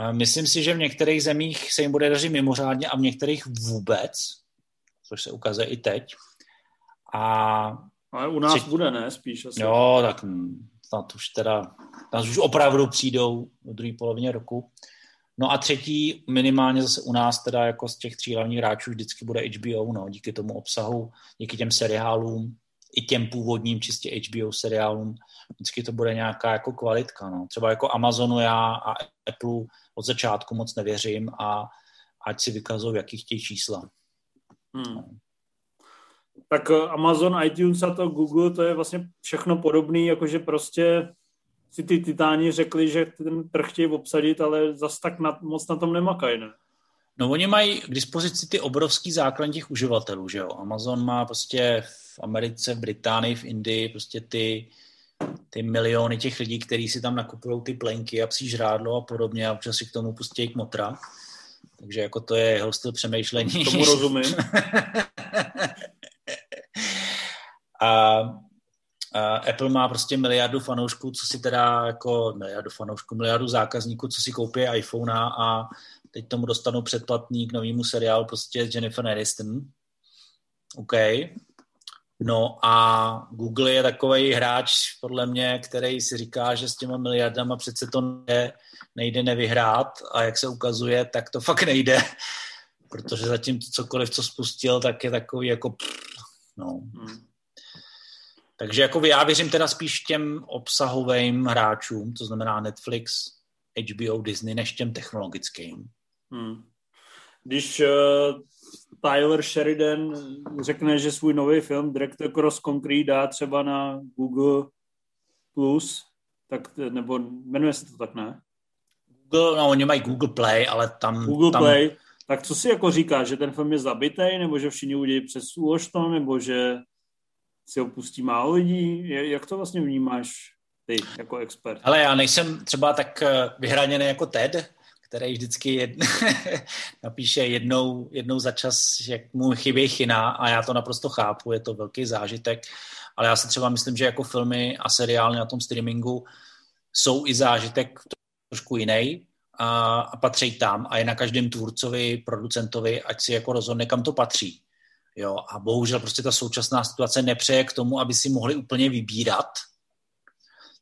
[SPEAKER 2] Uh, myslím si, že v některých zemích se jim bude dařit mimořádně a v některých vůbec, což se ukazuje i teď. A
[SPEAKER 1] ale u nás tři... bude, ne? Spíš asi.
[SPEAKER 2] Jo, tak snad už teda, nás už opravdu přijdou v druhé polovině roku. No a třetí, minimálně zase u nás teda jako z těch tří hlavních hráčů vždycky bude HBO, no, díky tomu obsahu, díky těm seriálům, i těm původním čistě HBO seriálům, vždycky to bude nějaká jako kvalitka, no. Třeba jako Amazonu já a Apple od začátku moc nevěřím a ať si vykazují, jaký chtějí čísla. Hmm.
[SPEAKER 1] Tak eh, Amazon, iTunes a to Google, to je vlastně všechno podobné, jakože prostě si ty titáni řekli, že ten trh chtějí obsadit, ale zas tak na, moc na tom nemakají, ne?
[SPEAKER 2] No oni mají k dispozici ty obrovský základ těch uživatelů, že jo. Amazon má prostě v Americe, v Británii, v Indii prostě ty, ty miliony těch lidí, kteří si tam nakupují ty plenky a psí žrádlo a podobně a občas si k tomu pustí kmotra. Takže jako to je jeho styl přemýšlení.
[SPEAKER 1] Tomu rozumím.
[SPEAKER 2] a Apple má prostě miliardu fanoušků, co si teda jako miliardu fanoušků, miliardu zákazníků, co si koupí iPhone a teď tomu dostanou předplatný k novému seriálu prostě Jennifer Aniston. OK. No a Google je takový hráč, podle mě, který si říká, že s těma miliardama přece to nejde, nejde nevyhrát a jak se ukazuje, tak to fakt nejde, protože zatím cokoliv, co spustil, tak je takový jako pff, no. Hmm. Takže jako já věřím teda spíš těm obsahovým hráčům, to znamená Netflix, HBO, Disney, než těm technologickým. Hmm.
[SPEAKER 1] Když uh, Tyler Sheridan řekne, že svůj nový film Direct Cross Concrete dá třeba na Google Plus, tak, nebo jmenuje se to tak, ne?
[SPEAKER 2] Google, no oni mají Google Play, ale tam...
[SPEAKER 1] Google
[SPEAKER 2] tam...
[SPEAKER 1] Play, tak co si jako říká, že ten film je zabitý, nebo že všichni udělají přes úložto, nebo že si ho pustí málo lidí? Jak to vlastně vnímáš ty jako expert?
[SPEAKER 2] Ale já nejsem třeba tak eh, vyhraněný jako Ted, který vždycky jed... napíše jednou, jednou za čas, jak mu chybí china a já to naprosto chápu, je to velký zážitek, ale já si třeba myslím, že jako filmy a seriály na tom streamingu jsou i zážitek trošku jiný a, a patří tam a je na každém tvůrcovi, producentovi, ať si jako rozhodne, kam to patří. Jo, a bohužel prostě ta současná situace nepřeje k tomu, aby si mohli úplně vybírat.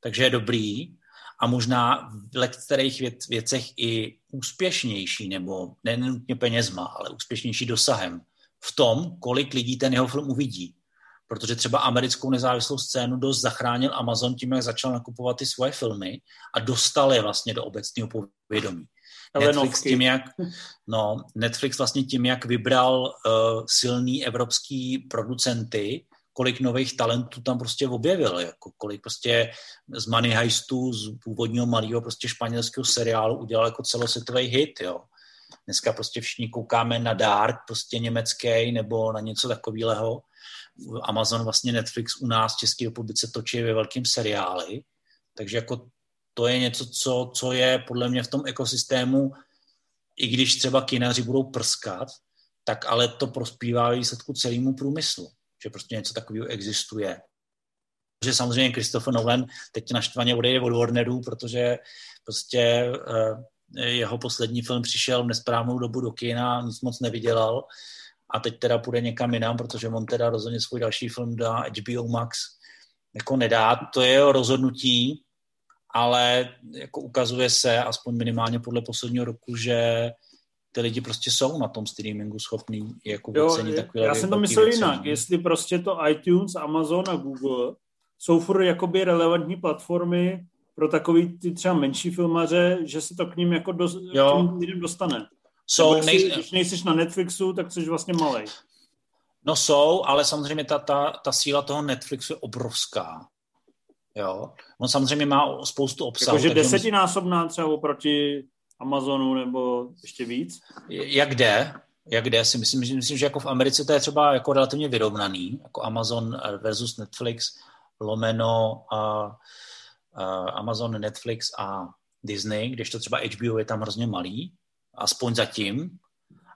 [SPEAKER 2] Takže je dobrý a možná v některých věc, věcech i úspěšnější, nebo nenutně penězma, ale úspěšnější dosahem v tom, kolik lidí ten jeho film uvidí. Protože třeba americkou nezávislou scénu dost zachránil Amazon tím, jak začal nakupovat ty svoje filmy a dostal je vlastně do obecného povědomí. Netflix tím, jak, no, Netflix vlastně tím, jak vybral uh, silný evropský producenty, kolik nových talentů tam prostě objevil, jako kolik prostě z Money Heistu, z původního malého prostě španělského seriálu udělal jako celosvětový hit, jo. Dneska prostě všichni koukáme na Dark, prostě německý, nebo na něco takového. Amazon vlastně Netflix u nás v České republice točí ve velkým seriály, takže jako to je něco, co, co je podle mě v tom ekosystému, i když třeba kinaři budou prskat, tak ale to prospívá výsledku celému průmyslu, že prostě něco takového existuje. Že samozřejmě Christopher Nolan teď naštvaně odejde od Warnerů, protože prostě uh, jeho poslední film přišel v nesprávnou dobu do kina, nic moc nevydělal a teď teda půjde někam jinam, protože on teda rozhodně svůj další film dá HBO Max jako nedá. To je jeho rozhodnutí, ale jako ukazuje se, aspoň minimálně podle posledního roku, že ty lidi prostě jsou na tom streamingu schopný jako jo, ocenit
[SPEAKER 1] takové Já jsem to myslel věci, jinak, jestli prostě to iTunes, Amazon a Google jsou furt jakoby relevantní platformy pro takový ty třeba menší filmaře, že se to k ním jako do, jo. k lidem dostane. Jsou, nej... Když nejsi na Netflixu, tak jsi vlastně malej.
[SPEAKER 2] No jsou, ale samozřejmě ta, ta, ta síla toho Netflixu je obrovská. Jo. On samozřejmě má spoustu obsahu.
[SPEAKER 1] Jakože desetinásobná třeba oproti Amazonu nebo ještě víc?
[SPEAKER 2] Jak jde? Jak jde? Si myslím, že, myslím, že jako v Americe to je třeba jako relativně vyrovnaný, jako Amazon versus Netflix, lomeno a, a Amazon, Netflix a Disney, když to třeba HBO je tam hrozně malý, aspoň zatím,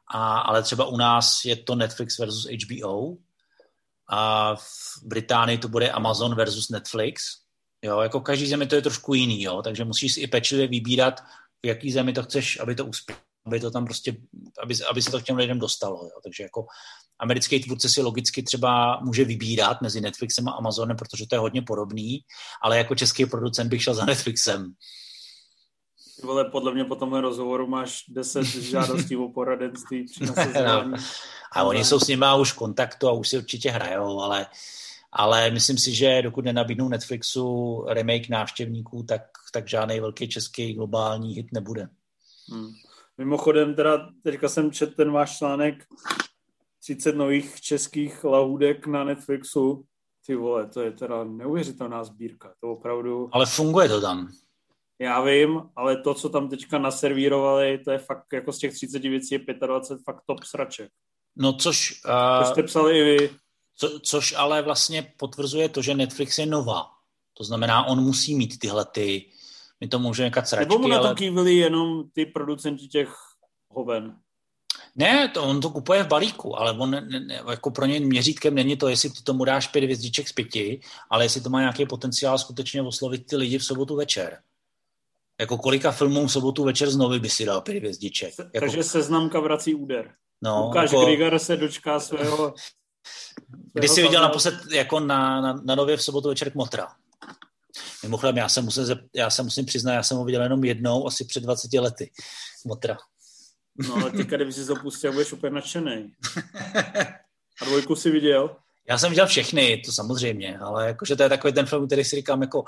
[SPEAKER 2] a, ale třeba u nás je to Netflix versus HBO a v Británii to bude Amazon versus Netflix. Jo, jako každý zemi to je trošku jiný, jo, takže musíš si i pečlivě vybírat, v jaký zemi to chceš, aby to uspělo, aby to tam prostě, aby, aby se to k těm lidem dostalo, jo. takže jako americký tvůrce si logicky třeba může vybírat mezi Netflixem a Amazonem, protože to je hodně podobný, ale jako český producent bych šel za Netflixem.
[SPEAKER 1] Vole, podle mě po tomhle rozhovoru máš 10 žádostí o poradenství při
[SPEAKER 2] no. A oni jsou s nimi už v kontaktu a už si určitě hrajou, ale, ale myslím si, že dokud nenabídnou Netflixu remake návštěvníků, tak, tak žádný velký český globální hit nebude.
[SPEAKER 1] Hmm. Mimochodem, teda teďka jsem četl ten váš článek 30 nových českých lahůdek na Netflixu. Ty vole, to je teda neuvěřitelná sbírka. To opravdu...
[SPEAKER 2] Ale funguje to tam.
[SPEAKER 1] Já vím, ale to, co tam teďka naservírovali, to je fakt jako z těch 30 věcí je 25 fakt top sraček.
[SPEAKER 2] No což...
[SPEAKER 1] Uh, to jste psali i vy.
[SPEAKER 2] Co, což ale vlastně potvrzuje to, že Netflix je nová. To znamená, on musí mít tyhle ty, my to můžeme říkat sračky,
[SPEAKER 1] Nebo mu na
[SPEAKER 2] to
[SPEAKER 1] ale... kývili jenom ty producenti těch hoven.
[SPEAKER 2] Ne, to on to kupuje v balíku, ale on ne, ne, jako pro něj měřítkem není to, jestli ty tomu dáš pět hvězdiček z pěti, ale jestli to má nějaký potenciál skutečně oslovit ty lidi v sobotu večer. Jako kolika filmů v sobotu večer znovu by si dal pět hvězdiček.
[SPEAKER 1] Jako... Takže seznamka vrací úder. No, Lukáš jako... Grigar se dočká svého...
[SPEAKER 2] Kdy jsi viděl naposled jako na, na, na nově v sobotu večer Kmotra? Mimochodem, já se, musím, já se musím přiznat, já jsem ho viděl jenom jednou, asi před 20 lety. Motra.
[SPEAKER 1] No ale ty, když jsi zapustil, budeš úplně nadšený. A dvojku si viděl?
[SPEAKER 2] Já jsem viděl všechny, to samozřejmě, ale jakože to je takový ten film, který si říkám, jako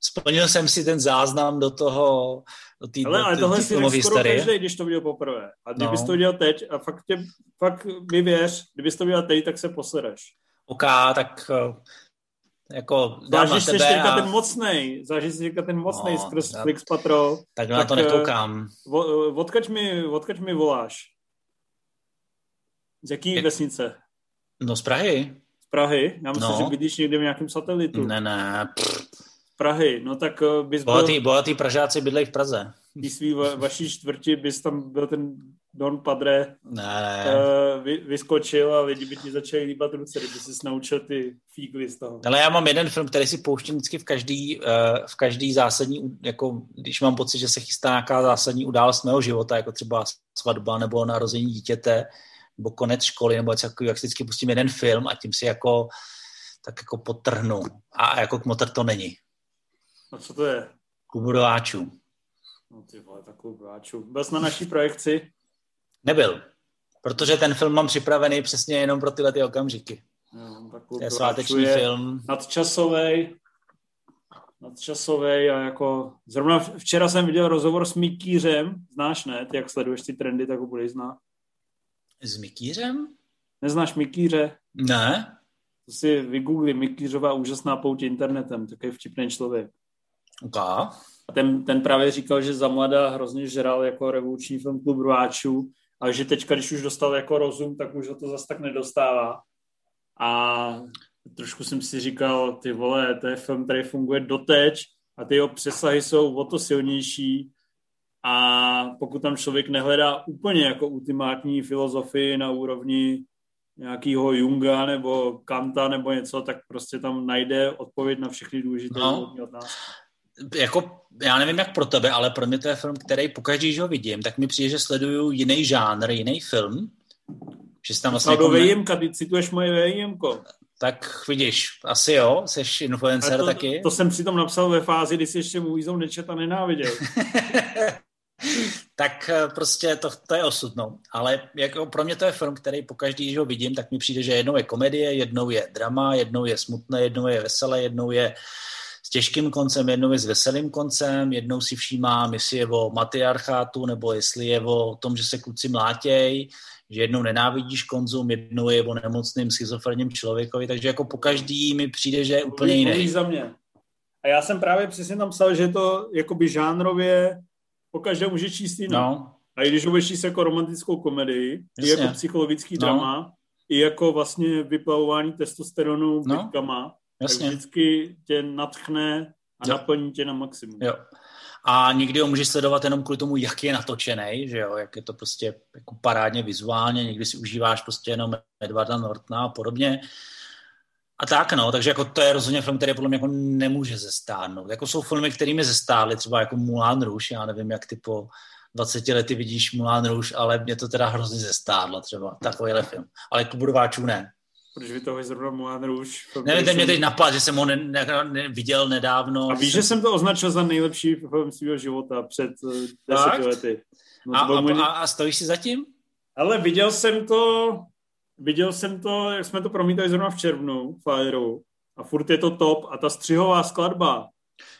[SPEAKER 2] splnil jsem si ten záznam do toho, té
[SPEAKER 1] Ale, ale tohle si řekl skoro každý, když to viděl poprvé. A kdybys no. to udělal teď, a fakt, tě, fakt mi věř, kdybys to udělal teď, tak se posereš.
[SPEAKER 2] OK, tak eh, jako
[SPEAKER 1] Zážíš si teďka a... ten mocnej, zážíš si ten mocnej no, skrz já... Flix Patrol.
[SPEAKER 2] Tak na to nekoukám.
[SPEAKER 1] Eh, odkač mi, odkač mi voláš? Z jaký Je... vesnice?
[SPEAKER 2] No z Prahy.
[SPEAKER 1] Z Prahy? Já myslím, no. že bydlíš někde v nějakém satelitu.
[SPEAKER 2] Ne, ne. Pff.
[SPEAKER 1] Prahy, no tak eh, bys
[SPEAKER 2] bohatý, byl... Bohatý Pražáci bydlejí v Praze.
[SPEAKER 1] V svý va, vaší čtvrti bys tam byl ten Don Padre
[SPEAKER 2] ne, ne.
[SPEAKER 1] Uh, vy, vyskočil a lidi by ti začali líbat ruce, kdyby jsi naučil ty fígly z toho.
[SPEAKER 2] Ale já mám jeden film, který si pouštím vždycky v každý, uh, v každý zásadní, jako když mám pocit, že se chystá nějaká zásadní událost mého života, jako třeba svatba nebo narození dítěte, nebo konec školy, nebo něco jak si vždycky pustím jeden film a tím si jako tak jako potrhnu. A jako kmotr to není.
[SPEAKER 1] A co to je?
[SPEAKER 2] Klub rváčů.
[SPEAKER 1] No ty vole, tak klub rváčů. Byl jsi na naší projekci?
[SPEAKER 2] Nebyl, protože ten film mám připravený přesně jenom pro tyhle ty okamžiky.
[SPEAKER 1] No, tak
[SPEAKER 2] to je sváteční je film.
[SPEAKER 1] Nadčasovej, nadčasový a jako zrovna včera jsem viděl rozhovor s Mikýřem, znáš ne? Ty jak sleduješ ty trendy, tak ho budeš znát.
[SPEAKER 2] S Mikýřem?
[SPEAKER 1] Neznáš Mikýře?
[SPEAKER 2] Ne.
[SPEAKER 1] To si vygoogli Mikýřová úžasná pouť internetem, takový vtipný člověk.
[SPEAKER 2] Okay.
[SPEAKER 1] A ten, ten právě říkal, že za mladá hrozně žral jako revoluční film Klub rváčů, ale že teďka, když už dostal jako rozum, tak už ho to zase tak nedostává. A trošku jsem si říkal, ty vole, to je film, který funguje doteď a ty jeho přesahy jsou o to silnější a pokud tam člověk nehledá úplně jako ultimátní filozofii na úrovni nějakého Junga nebo Kanta nebo něco, tak prostě tam najde odpověď na všechny důležité no. nás.
[SPEAKER 2] Jako, já nevím, jak pro tebe, ale pro mě to je film, který pokaždé, že ho vidím, tak mi přijde, že sleduju jiný žánr, jiný film. Že tam vlastně...
[SPEAKER 1] Jako výjimka, ty cituješ moje výjimko.
[SPEAKER 2] Tak vidíš, asi jo, jsi influencer
[SPEAKER 1] to,
[SPEAKER 2] taky.
[SPEAKER 1] To jsem přitom napsal ve fázi, kdy jsi ještě můj nečet a nenáviděl.
[SPEAKER 2] tak eh, prostě to, to je osud, no. Ale jako pro mě to je film, který pokaždý, když ho vidím, tak mi přijde, že jednou je komedie, jednou je drama, jednou je smutné, jednou je veselé, jednou je těžkým koncem, jednou je s veselým koncem, jednou si všímám, jestli je o matriarchátu, nebo jestli je o tom, že se kluci mlátěj, že jednou nenávidíš konzum, jednou je o nemocným schizofrenním člověkovi, takže jako po každý mi přijde, že je úplně jiný.
[SPEAKER 1] za mě. A já jsem právě přesně tam psal, že to jakoby žánrově po každém může číst jinak. No. A i když ho budeš číst jako romantickou komedii, i jako psychologický no. drama, i jako vlastně vyplavování testosteronu no. bitkama, Jasně. tak vždycky tě natchne a jo. naplní tě na maximum.
[SPEAKER 2] Jo. A někdy ho můžeš sledovat jenom kvůli tomu, jak je natočený, že jo, jak je to prostě jako parádně vizuálně, někdy si užíváš prostě jenom Edwarda Nortna a podobně. A tak no, takže jako to je rozhodně film, který podle mě jako nemůže zestárnout. Jako jsou filmy, které mi zestárly, třeba jako Mulan Rouge, já nevím, jak ty po 20 lety vidíš Mulan Rouge, ale mě to teda hrozně zestárlo třeba, takovýhle film. Ale Budováčů ne.
[SPEAKER 1] Proč vy toho zrovna Mulan Rouge?
[SPEAKER 2] Nevím, jsem... mě teď napadl, že jsem ho ne, ne, ne, viděl nedávno.
[SPEAKER 1] A víš, že jsem to označil za nejlepší film svého života před uh, deseti lety.
[SPEAKER 2] No, a, a, můj... a, a stojíš si zatím?
[SPEAKER 1] Ale viděl jsem to, viděl jsem to, jak jsme to promítali zrovna v červnu, Fireu, a furt je to top a ta střihová skladba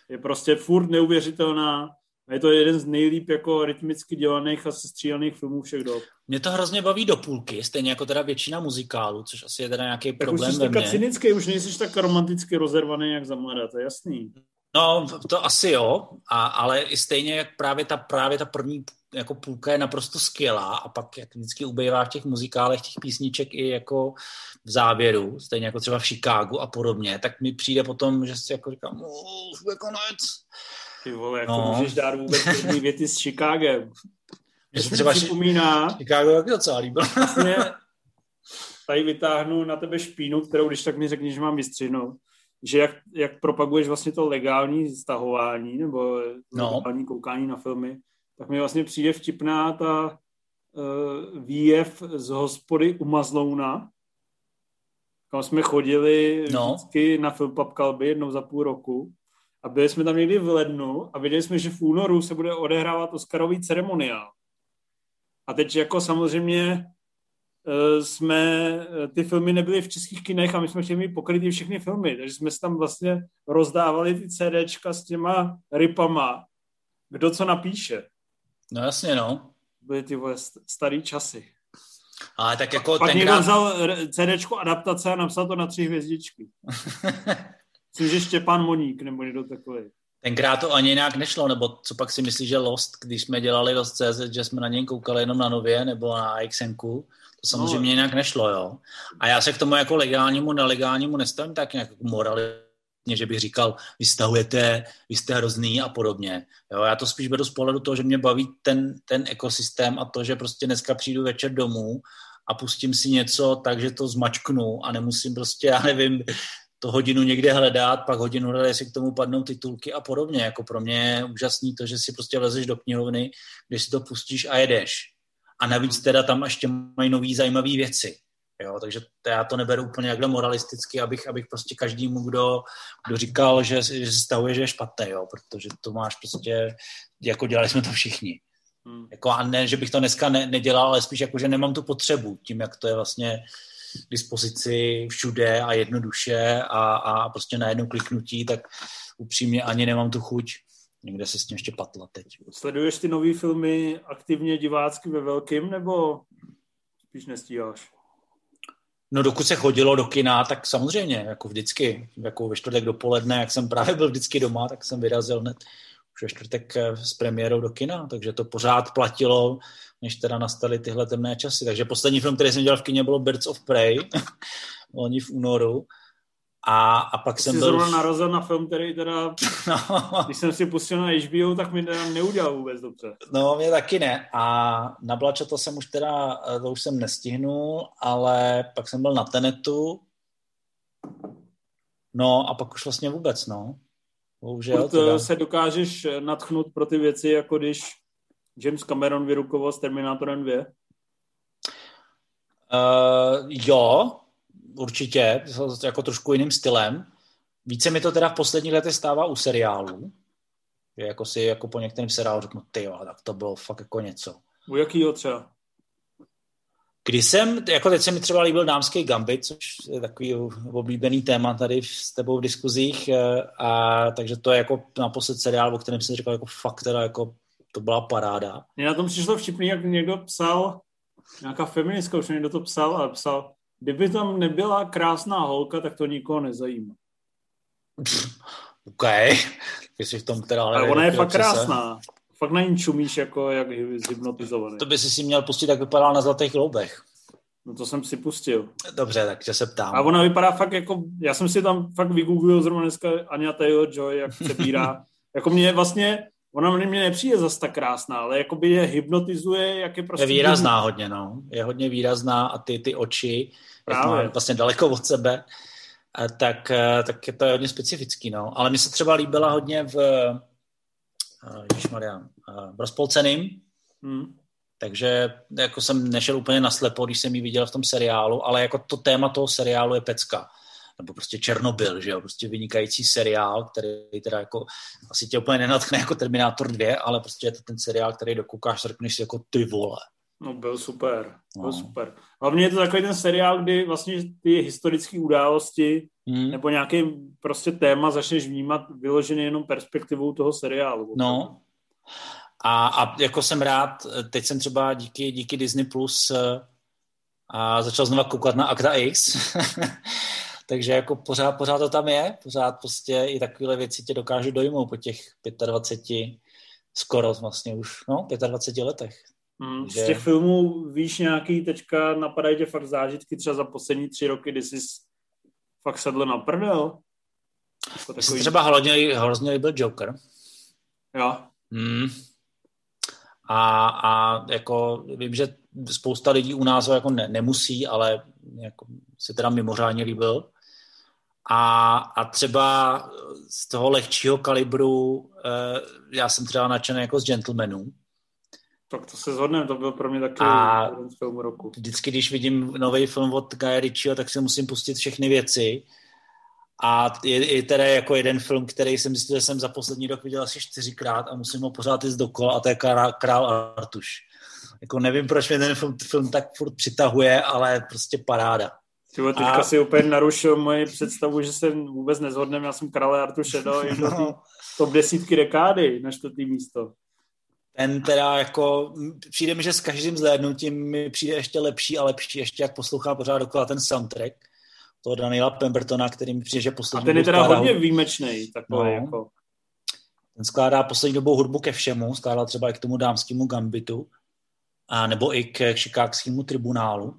[SPEAKER 1] je prostě furt neuvěřitelná a je to jeden z nejlíp jako rytmicky dělaných a sestřílených filmů všech dob.
[SPEAKER 2] Mě to hrozně baví do půlky, stejně jako teda většina muzikálů, což asi je teda nějaký tak problém už
[SPEAKER 1] jsi ve cynický, už nejsi tak romanticky rozervaný, jak za mladá, to je jasný.
[SPEAKER 2] No, to asi jo, a, ale i stejně jak právě ta, právě ta první jako půlka je naprosto skvělá a pak jak vždycky ubejvá v těch muzikálech těch písniček i jako v závěru, stejně jako třeba v Chicagu a podobně, tak mi přijde potom, že si jako říkám, už je konec.
[SPEAKER 1] Ty vole, jak no. to můžeš dát vůbec první věty s Chicagem? Že se třeba připomíná...
[SPEAKER 2] Chicago taky docela líbil.
[SPEAKER 1] Vlastně tady vytáhnu na tebe špínu, kterou když tak mi řekni, že mám vystřihnout že jak, jak propaguješ vlastně to legální stahování nebo no. legální koukání na filmy, tak mi vlastně přijde vtipná ta uh, výjev z hospody u Mazlouna, kam jsme chodili no. vždycky na film Pub Kalby jednou za půl roku a byli jsme tam někdy v lednu a viděli jsme, že v únoru se bude odehrávat Oscarový ceremoniál. A teď jako samozřejmě uh, jsme, uh, ty filmy nebyly v českých kinech a my jsme chtěli mít pokrytý všechny filmy, takže jsme si tam vlastně rozdávali ty CDčka s těma ripama, kdo co napíše.
[SPEAKER 2] No jasně, no.
[SPEAKER 1] Byly ty vole starý časy.
[SPEAKER 2] Ale tak jako
[SPEAKER 1] Pak tenkrát... někdo vzal CDčko adaptace a napsal to na tři hvězdičky. Myslím, že Štěpán Moník nebo někdo takový.
[SPEAKER 2] Tenkrát to ani nějak nešlo, nebo co pak si myslíš, že Lost, když jsme dělali Lost CZ, že jsme na něj koukali jenom na nově nebo na XNku, to samozřejmě no. jinak nešlo, jo. A já se k tomu jako legálnímu, nelegálnímu nestavím tak nějak morali že bych říkal, vy stahujete, vy jste hrozný a podobně. Jo, já to spíš beru z pohledu toho, že mě baví ten, ten ekosystém a to, že prostě dneska přijdu večer domů a pustím si něco tak, že to zmačknu a nemusím prostě, já nevím, to hodinu někde hledat, pak hodinu hledat, jestli k tomu padnou titulky a podobně. Jako pro mě je úžasný to, že si prostě vlezeš do knihovny, kde si to pustíš a jedeš. A navíc teda tam ještě mají nový zajímavé věci. Jo, takže to já to neberu úplně jakhle moralisticky, abych, abych prostě každému, kdo, kdo říkal, že, že se stavuje, že je špatné, jo, protože to máš prostě, jako dělali jsme to všichni. Hmm. Jako a ne, že bych to dneska ne, nedělal, ale spíš jako, že nemám tu potřebu tím, jak to je vlastně dispozici všude a jednoduše a, a prostě na jedno kliknutí, tak upřímně ani nemám tu chuť někde se s tím ještě patlat teď.
[SPEAKER 1] Sleduješ ty nové filmy aktivně divácky ve velkým, nebo spíš nestíháš?
[SPEAKER 2] No dokud se chodilo do kina, tak samozřejmě, jako vždycky, jako ve čtvrtek dopoledne, jak jsem právě byl vždycky doma, tak jsem vyrazil hned už ve čtvrtek eh, s premiérou do kina, takže to pořád platilo, než teda nastaly tyhle temné časy. Takže poslední film, který jsem dělal v kině, bylo Birds of Prey, loni v únoru. A, a pak jsem byl...
[SPEAKER 1] zrovna narazil na film, který teda, no. když jsem si pustil na HBO, tak mi teda neudělal vůbec dobře.
[SPEAKER 2] No, mě taky ne. A na Blača to jsem už teda, eh, to už jsem nestihnul, ale pak jsem byl na Tenetu. No a pak už vlastně vůbec, no.
[SPEAKER 1] Bohužel teda. se dokážeš natchnout pro ty věci, jako když James Cameron vyrukoval s Terminátorem 2? Uh,
[SPEAKER 2] eh, jo, určitě, jako trošku jiným stylem. Více mi to teda v posledních letech stává u seriálů. Že jako si jako po některém seriálu řeknu, ty jo, tak to bylo fakt jako něco.
[SPEAKER 1] U jakýho třeba?
[SPEAKER 2] Když jsem, jako teď se mi třeba líbil dámský gambit, což je takový oblíbený téma tady s tebou v diskuzích, eh, a takže to je jako naposled seriál, o kterém jsem říkal, jako fakt teda jako to byla paráda.
[SPEAKER 1] Mně na tom přišlo vtipný, jak někdo psal, nějaká feministka už někdo to psal a psal, kdyby tam nebyla krásná holka, tak to nikoho nezajímá.
[SPEAKER 2] OK, jsi v tom teda...
[SPEAKER 1] Ale ona je fakt krásná. Fakt na ní čumíš jako jak zhypnotizovaný.
[SPEAKER 2] To by si si měl pustit, jak vypadá na Zlatých gloubech.
[SPEAKER 1] No to jsem si pustil.
[SPEAKER 2] Dobře, takže se ptám.
[SPEAKER 1] A ona vypadá fakt jako, já jsem si tam fakt vygooglil zrovna dneska Anja Taylor-Joy, jak přebírá. jako mě vlastně, ona mě nepřijde zase tak krásná, ale jako by je hypnotizuje, jak je prostě...
[SPEAKER 2] Je výrazná hodně, no. Je hodně výrazná a ty, ty oči, Právě. jak vlastně daleko od sebe, tak, tak je to hodně specifický, no. Ale mi se třeba líbila hodně v Maria, v rozpolceným, hmm. takže jako jsem nešel úplně naslepo, když jsem ji viděl v tom seriálu, ale jako to téma toho seriálu je pecka nebo prostě Černobyl, že jo, prostě vynikající seriál, který teda jako asi tě úplně nenatchne jako Terminátor 2, ale prostě je to ten seriál, který dokoukáš, řekneš si jako ty vole.
[SPEAKER 1] No byl super, byl no. super. Hlavně je to takový ten seriál, kdy vlastně ty historické události hmm. nebo nějaký prostě téma začneš vnímat vyloženě jenom perspektivou toho seriálu.
[SPEAKER 2] No. A, a jako jsem rád, teď jsem třeba díky, díky Disney Plus eh, a začal znova koukat na Acta X, takže jako pořád, pořád to tam je, pořád prostě i takovéhle věci tě dokážu dojmout po těch 25, skoro vlastně už, no, 25 letech.
[SPEAKER 1] Hmm, že... Z těch filmů víš nějaký teďka napadají tě fakt zážitky třeba za poslední tři roky, kdy jsi fakt sedl na prdel?
[SPEAKER 2] Jako takový... Třeba hrozně, hrozně líbil Joker.
[SPEAKER 1] Jo.
[SPEAKER 2] Hmm. A, a jako vím, že spousta lidí u nás ho jako ne, nemusí, ale jako se teda mimořádně líbil. A, a třeba z toho lehčího kalibru eh, já jsem třeba nadšený jako z Gentlemanů,
[SPEAKER 1] tak to se zhodneme, to byl pro mě taky a filmů roku.
[SPEAKER 2] Vždycky, když vidím nový film od Guy Ritchieho, tak si musím pustit všechny věci. A je, je teda jako jeden film, který jsem zjistil, že jsem za poslední rok viděl asi čtyřikrát a musím ho pořád jít dokola a to je Král, Král Artuš. Jako nevím, proč mě ten film, film tak furt přitahuje, ale prostě paráda.
[SPEAKER 1] Tyvo, teďka a... si úplně narušil moji představu, že se vůbec nezhodneme. Já jsem Krále Artuše dal no. top desítky dekády na čtvrtý místo
[SPEAKER 2] ten teda jako, přijde mi, že s každým zhlédnutím mi přijde ještě lepší a lepší, ještě jak poslouchá pořád dokola ten soundtrack toho Daniela Pembertona, který mi přijde, že poslední
[SPEAKER 1] A ten je teda hodně hudbu. výjimečný, takový no. jako.
[SPEAKER 2] Ten skládá poslední dobou hudbu ke všemu, skládá třeba i k tomu dámskému gambitu, a nebo i k šikákskému tribunálu.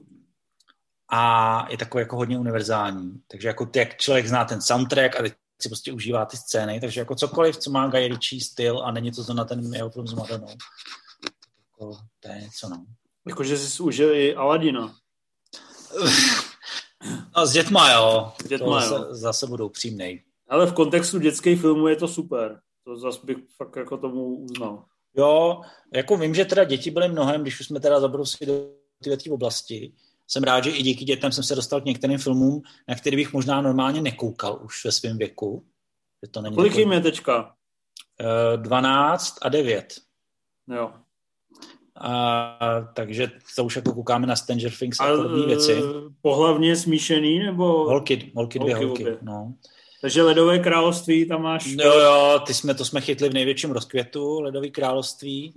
[SPEAKER 2] A je takový jako hodně univerzální. Takže jako ty, jak člověk zná ten soundtrack a si prostě užívá ty scény, takže jako cokoliv, co má Guy Ritchie styl a není to na ten jeho film s Madonou, jako, to je něco, no.
[SPEAKER 1] Jakože jsi užil i Aladina.
[SPEAKER 2] A s dětma, jo. S dětma, to jo. Zase, budou přímnej.
[SPEAKER 1] Ale v kontextu dětských filmů je to super. To zase bych fakt jako tomu uznal.
[SPEAKER 2] Jo, jako vím, že teda děti byly mnohem, když už jsme teda zabrousili do této oblasti, jsem rád, že i díky dětem jsem se dostal k některým filmům, na který bych možná normálně nekoukal už ve svém věku. Že to není
[SPEAKER 1] Kolik jim je teďka?
[SPEAKER 2] 12 a 9.
[SPEAKER 1] Jo.
[SPEAKER 2] A, takže to už jako koukáme na Stranger Things a, a podobné věci.
[SPEAKER 1] Pohlavně smíšený nebo?
[SPEAKER 2] Holky, holky dvě holky, holky, no.
[SPEAKER 1] Takže Ledové království tam máš...
[SPEAKER 2] Jo, jo, ty jsme, to jsme chytli v největším rozkvětu, Ledové království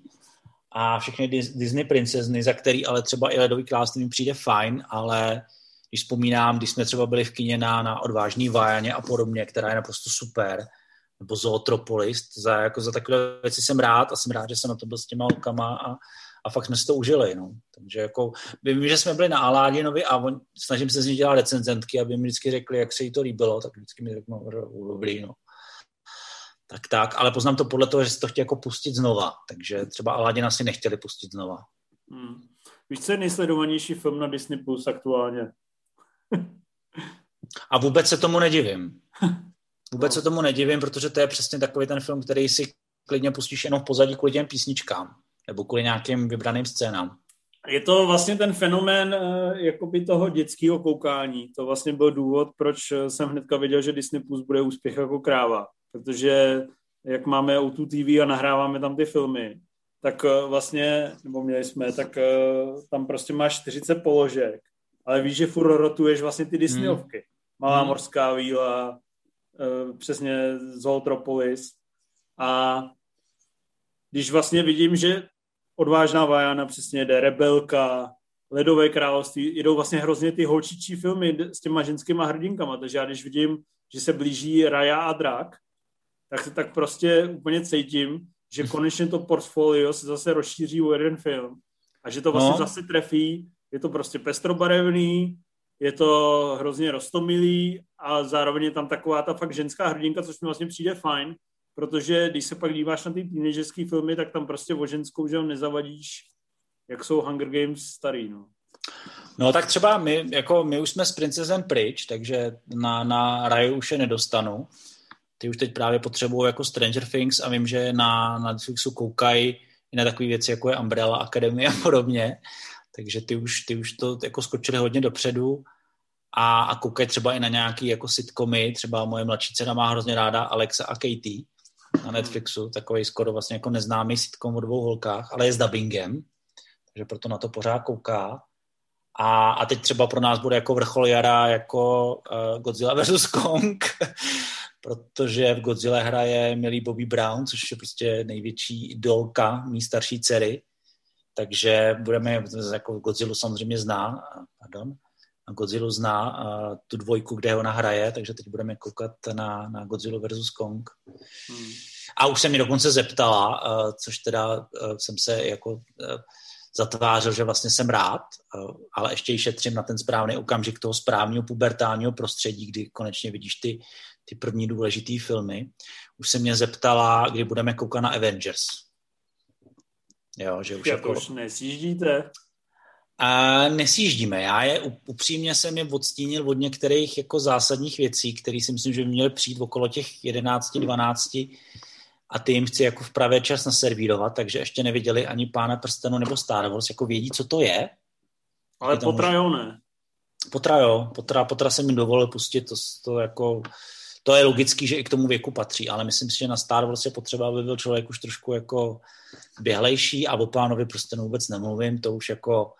[SPEAKER 2] a všechny Disney princezny, za který ale třeba i Ledový mi přijde fajn, ale když vzpomínám, když jsme třeba byli v kině na, na Odvážný Vajaně a podobně, která je naprosto super, nebo Zootropolis, za, jako za takové věci jsem rád a jsem rád, že jsem na to byl s těma holkama a, a fakt jsme si to užili. No. Takže jako, vím, že jsme byli na Aládinovi a on, snažím se z nich dělat recenzentky, aby mi vždycky řekli, jak se jí to líbilo, tak vždycky mi řeknou, dobrý, no tak tak, ale poznám to podle toho, že se to chtěli jako pustit znova, takže třeba Aladina si nechtěli pustit znova.
[SPEAKER 1] Hmm. Víš, co je nejsledovanější film na Disney Plus aktuálně?
[SPEAKER 2] A vůbec se tomu nedivím. Vůbec no. se tomu nedivím, protože to je přesně takový ten film, který si klidně pustíš jenom v pozadí kvůli těm písničkám nebo kvůli nějakým vybraným scénám.
[SPEAKER 1] Je to vlastně ten fenomén eh, jakoby toho dětského koukání. To vlastně byl důvod, proč jsem hnedka věděl, že Disney Plus bude úspěch jako kráva protože jak máme o tu TV a nahráváme tam ty filmy, tak eh, vlastně, nebo měli jsme, tak eh, tam prostě máš 40 položek, ale víš, že furt rotuješ vlastně ty Disneyovky. Hmm. Malá hmm. morská víla, eh, přesně Zootropolis. A když vlastně vidím, že odvážná Vajana přesně jde, Rebelka, Ledové království, jdou vlastně hrozně ty holčičí filmy s těma ženskýma hrdinkama, takže já když vidím, že se blíží Raja a Drak, tak se tak prostě úplně cítím, že konečně to portfolio se zase rozšíří o jeden film a že to vlastně no. zase trefí, je to prostě pestrobarevný, je to hrozně rostomilý a zároveň je tam taková ta fakt ženská hrdinka, což mi vlastně přijde fajn, protože když se pak díváš na ty teenagerské filmy, tak tam prostě o ženskou, že nezavadíš, jak jsou Hunger Games starý, no.
[SPEAKER 2] No tak třeba my, jako my už jsme s princezem pryč, takže na, na raju už je nedostanu. Ty už teď právě potřebují jako Stranger Things a vím, že na, na Netflixu koukají i na takové věci, jako je Umbrella Academy a podobně. Takže ty už, ty už to jako skočili hodně dopředu a, a koukají třeba i na nějaký jako sitcomy, třeba moje mladší dcera má hrozně ráda Alexa a Katie na Netflixu, takový skoro vlastně jako neznámý sitcom o dvou holkách, ale je s dubbingem, takže proto na to pořád kouká. A, a teď třeba pro nás bude jako vrchol jara jako uh, Godzilla vs. Kong, protože v Godzilla hraje milý Bobby Brown, což je prostě největší idolka mý starší dcery. Takže budeme, jako Godzilla samozřejmě zná, pardon, Godzilla zná tu dvojku, kde ona hraje, takže teď budeme koukat na, na Godzilla versus Kong. Hmm. A už se mi dokonce zeptala, což teda jsem se jako zatvářil, že vlastně jsem rád, ale ještě ji šetřím na ten správný okamžik toho správného pubertálního prostředí, kdy konečně vidíš ty, ty první důležité filmy. Už se mě zeptala, kdy budeme koukat na Avengers.
[SPEAKER 1] Jo, že už jako... už nesjíždíte?
[SPEAKER 2] A nesjíždíme. Já je upřímně jsem je odstínil od některých jako zásadních věcí, které si myslím, že by měly přijít okolo těch 11, 12 a ty jim chci jako v pravé čas naservírovat, takže ještě neviděli ani Pána prstenu nebo Star Wars, jako vědí, co to je.
[SPEAKER 1] Ale potra jo ne.
[SPEAKER 2] Potra jo, potra, potra se mi dovolil pustit, to, to jako to je logický, že i k tomu věku patří, ale myslím si, že na Star Wars je potřeba, aby byl člověk už trošku jako běhlejší a o pánovi prostě vůbec nemluvím, to už jako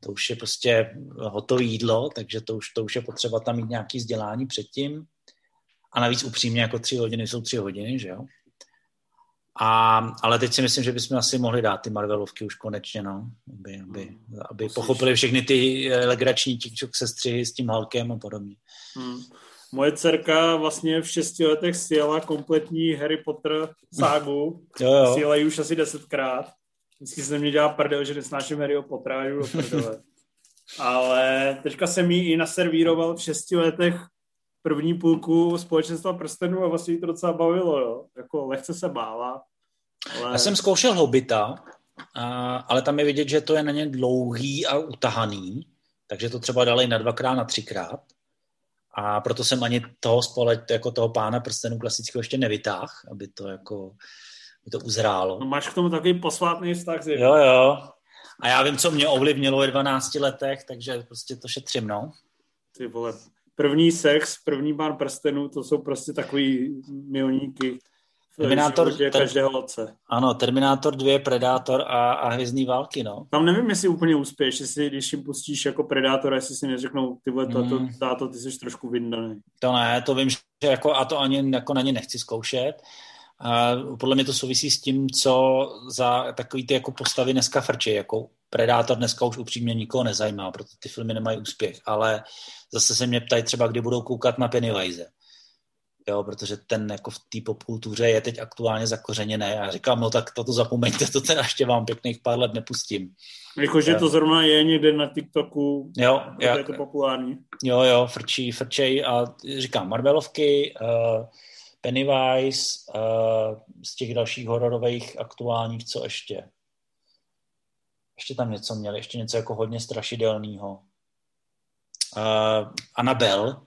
[SPEAKER 2] to už je prostě hotové jídlo, takže to už, to už je potřeba tam mít nějaký vzdělání předtím. A navíc upřímně jako tři hodiny jsou tři hodiny, že jo? A, ale teď si myslím, že bychom asi mohli dát ty Marvelovky už konečně, no, aby, aby, hmm. aby pochopili všechny ty eh, legrační tikčok sestři s tím Halkem a podobně. Hmm.
[SPEAKER 1] Moje dcerka vlastně v šesti letech sjela kompletní Harry Potter ságu. jo, jo. Sjela ji už asi desetkrát. Vždycky se mě dělá prdel, že nesnáším Harryho Pottera, jdu do prdele. Ale teďka jsem jí i naservíroval v šesti letech první půlku společenstva prstenů a vlastně jí to docela bavilo, jo. Jako lehce se bála.
[SPEAKER 2] Ale... Já jsem zkoušel Hobita, ale tam je vidět, že to je na ně dlouhý a utahaný, takže to třeba dali na dvakrát, na třikrát. A proto jsem ani toho společ, jako toho pána prstenů klasického ještě nevytáhl, aby to jako by to uzrálo.
[SPEAKER 1] No máš k tomu takový posvátný vztah, že?
[SPEAKER 2] Jo, jo. A já vím, co mě ovlivnilo ve 12 letech, takže prostě to šetřím, no.
[SPEAKER 1] Ty vole, první sex, první pán prstenů, to jsou prostě takový milníky. Terminátor, ter, každého otce.
[SPEAKER 2] Ano, Terminátor 2, Predátor a, a Hvězdný války, no.
[SPEAKER 1] Tam nevím, jestli úplně úspěš, jestli když jim pustíš jako Predátora, jestli si neřeknou, ty vole, tato, mm. táto, ty jsi trošku vyndaný.
[SPEAKER 2] To ne, to vím, že jako, a to ani jako na ně nechci zkoušet. A podle mě to souvisí s tím, co za takový ty jako postavy dneska frčí, jako Predátor dneska už upřímně nikoho nezajímá, proto ty filmy nemají úspěch, ale zase se mě ptají třeba, kdy budou koukat na Pennywise. Jo, protože ten jako v té popkultuře je teď aktuálně zakořeněný. A říkám, no tak toto zapomeňte, to teda ještě vám pěkných pár let nepustím.
[SPEAKER 1] Jakože to zrovna je někde na TikToku, jo, jak, je to populární.
[SPEAKER 2] Jo, jo, frčí, frčej a říkám Marvelovky, uh, Pennywise, uh, z těch dalších hororových aktuálních, co ještě? Ještě tam něco měli, ještě něco jako hodně strašidelného. Uh, Anabel.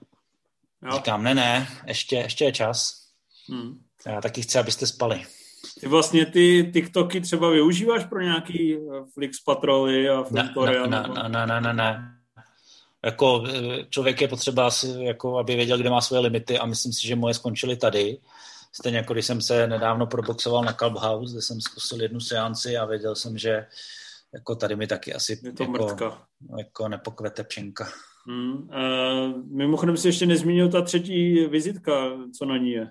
[SPEAKER 2] Jo. Říkám, ne, ne, ještě, ještě je čas. Hmm. Já taky chci, abyste spali.
[SPEAKER 1] Ty vlastně ty TikToky třeba využíváš pro nějaký Flix patroly a
[SPEAKER 2] Filmtory? Ne, ne, ne, ne, ne, ne, jako eh, člověk je potřeba, asi, jako, aby věděl, kde má svoje limity a myslím si, že moje skončily tady. Stejně jako když jsem se nedávno proboxoval na Clubhouse, kde jsem zkusil jednu seanci a věděl jsem, že jako tady mi taky asi
[SPEAKER 1] Je to
[SPEAKER 2] jako,
[SPEAKER 1] mrtka.
[SPEAKER 2] jako nepokvete pšenka.
[SPEAKER 1] Hmm. Uh, mimochodem si ještě nezmínil ta třetí vizitka, co na ní je.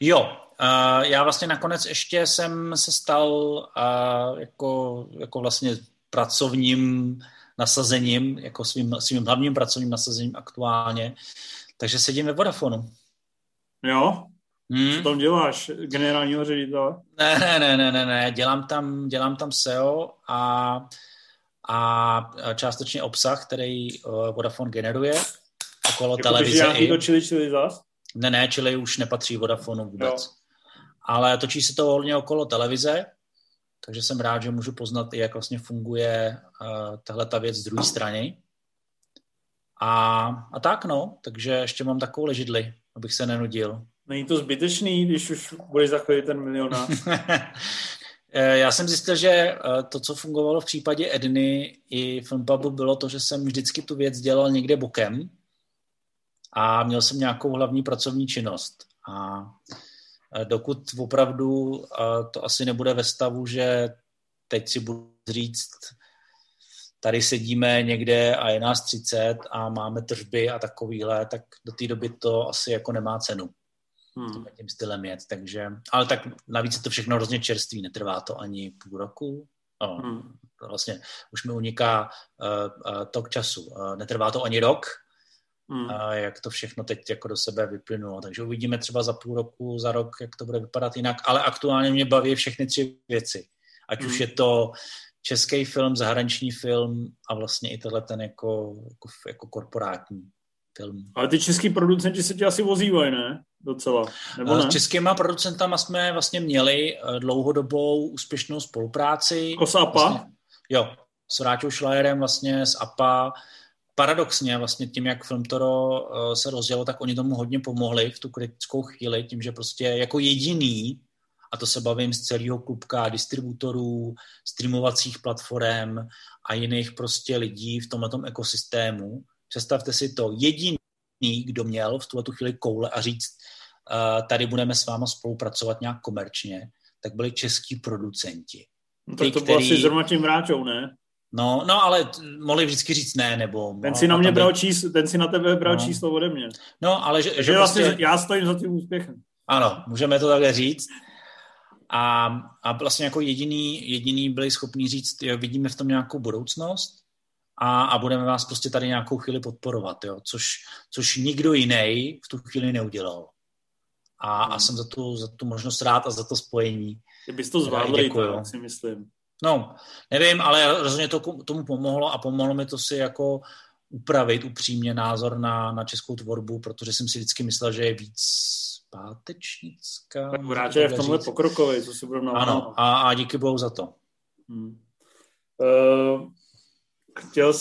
[SPEAKER 2] Jo, uh, já vlastně nakonec ještě jsem se stal uh, jako, jako vlastně pracovním nasazením, jako svým, svým hlavním pracovním nasazením aktuálně. Takže sedím ve Vodafonu.
[SPEAKER 1] Jo?
[SPEAKER 2] Hmm.
[SPEAKER 1] Co tam děláš? Generálního ředitele?
[SPEAKER 2] Ne, ne, ne, ne, ne, ne. Dělám tam, dělám tam SEO a, a částečně obsah, který uh, Vodafone generuje okolo
[SPEAKER 1] Jako
[SPEAKER 2] televize. i.
[SPEAKER 1] to čili, čili zas?
[SPEAKER 2] Ne, ne, čili už nepatří Vodafonu vůbec.
[SPEAKER 1] Jo.
[SPEAKER 2] Ale točí se to hodně okolo televize, takže jsem rád, že můžu poznat jak vlastně funguje uh, tahle ta věc z druhé strany. A, a tak no, takže ještě mám takovou ležidli, abych se nenudil.
[SPEAKER 1] Není to zbytečný, když už budeš za chvíli ten milionář?
[SPEAKER 2] Eh, Já jsem zjistil, že eh, to, co fungovalo v případě Edny i Filmpubu, bylo to, že jsem vždycky tu věc dělal někde bokem a měl jsem nějakou hlavní pracovní činnost. A eh, dokud opravdu to asi nebude ve stavu, že teď si budu říct, tady sedíme někde a je nás 30 a máme tržby a takovýhle, tak do té doby to asi jako nemá cenu
[SPEAKER 1] Hmm.
[SPEAKER 2] tím stylem jet, takže, ale tak navíc je to všechno hrozně čerství, netrvá to ani půl roku, no,
[SPEAKER 1] Hmm.
[SPEAKER 2] to vlastně už mi uniká uh, uh, tok času, uh, netrvá to ani rok,
[SPEAKER 1] Hmm.
[SPEAKER 2] uh, jak to všechno teď jako do sebe vyplynulo, takže uvidíme třeba za půl roku, za rok, jak to bude vypadat jinak, ale aktuálně mě baví všechny tři věci, ať
[SPEAKER 1] Hmm.
[SPEAKER 2] už je to český film, zahraniční film a vlastně i tenhle ten jako, jako, jako korporátní film.
[SPEAKER 1] Ale ty český producenti se ti asi vozívají, ne? Docela. Nebo ne?
[SPEAKER 2] S českýma producentama jsme vlastně měli eh, dlouhodobou úspěšnou spolupráci.
[SPEAKER 1] Jako s APA?
[SPEAKER 2] Vlastně, jo, s Ráťou Šlajerem vlastně z APA. Paradoxně vlastně tím, jak Filmtoro eh, se rozjelo, tak oni tomu hodně pomohli v tu kritickou chvíli, tím, že prostě jako jediný, a to se bavím z celého klubka distributorů, streamovacích platform a jiných prostě lidí v tomhle ekosystému. Představte si to, jediný, kdo měl v tuhle chvíli koule a říct, uh, tady budeme s váma spolupracovat nějak komerčně, tak byli český producenti.
[SPEAKER 1] No, tak
[SPEAKER 2] ty,
[SPEAKER 1] to bylo
[SPEAKER 2] který-
[SPEAKER 1] asi zrovna tím vráčou, ne?
[SPEAKER 2] No, no ale t- mohli vždycky říct ne, nebo...
[SPEAKER 1] Ten si na mě bral číslo, ten si na tebe bral
[SPEAKER 2] No.
[SPEAKER 1] číslo ode mě.
[SPEAKER 2] No, ale že, že
[SPEAKER 1] vlastně
[SPEAKER 2] prostě,
[SPEAKER 1] já stojím za tím úspěchem.
[SPEAKER 2] ano, můžeme to takhle říct. A, a vlastně jako jediný, jediný byli schopni říct, jo, vidíme v tom nějakou budoucnost a, a budeme vás prostě tady nějakou chvíli podporovat, jo, což, což nikdo jiný v tu chvíli neudělal. A, a jsem za tu, za tu možnost rád a za to spojení.
[SPEAKER 1] Kdybys to zvládl,
[SPEAKER 2] Děkuju.
[SPEAKER 1] tak si myslím.
[SPEAKER 2] No, nevím, ale rozhodně to tomu pomohlo a pomohlo mi to si jako upravit upřímně názor na, na českou tvorbu, protože jsem si vždycky myslel, že je víc pátečnická.
[SPEAKER 1] Tak Vráče je v tomhle pokrokový, co si budeme
[SPEAKER 2] Ano, a, a díky bohu za to.
[SPEAKER 1] Hmm. Uh, chtěl,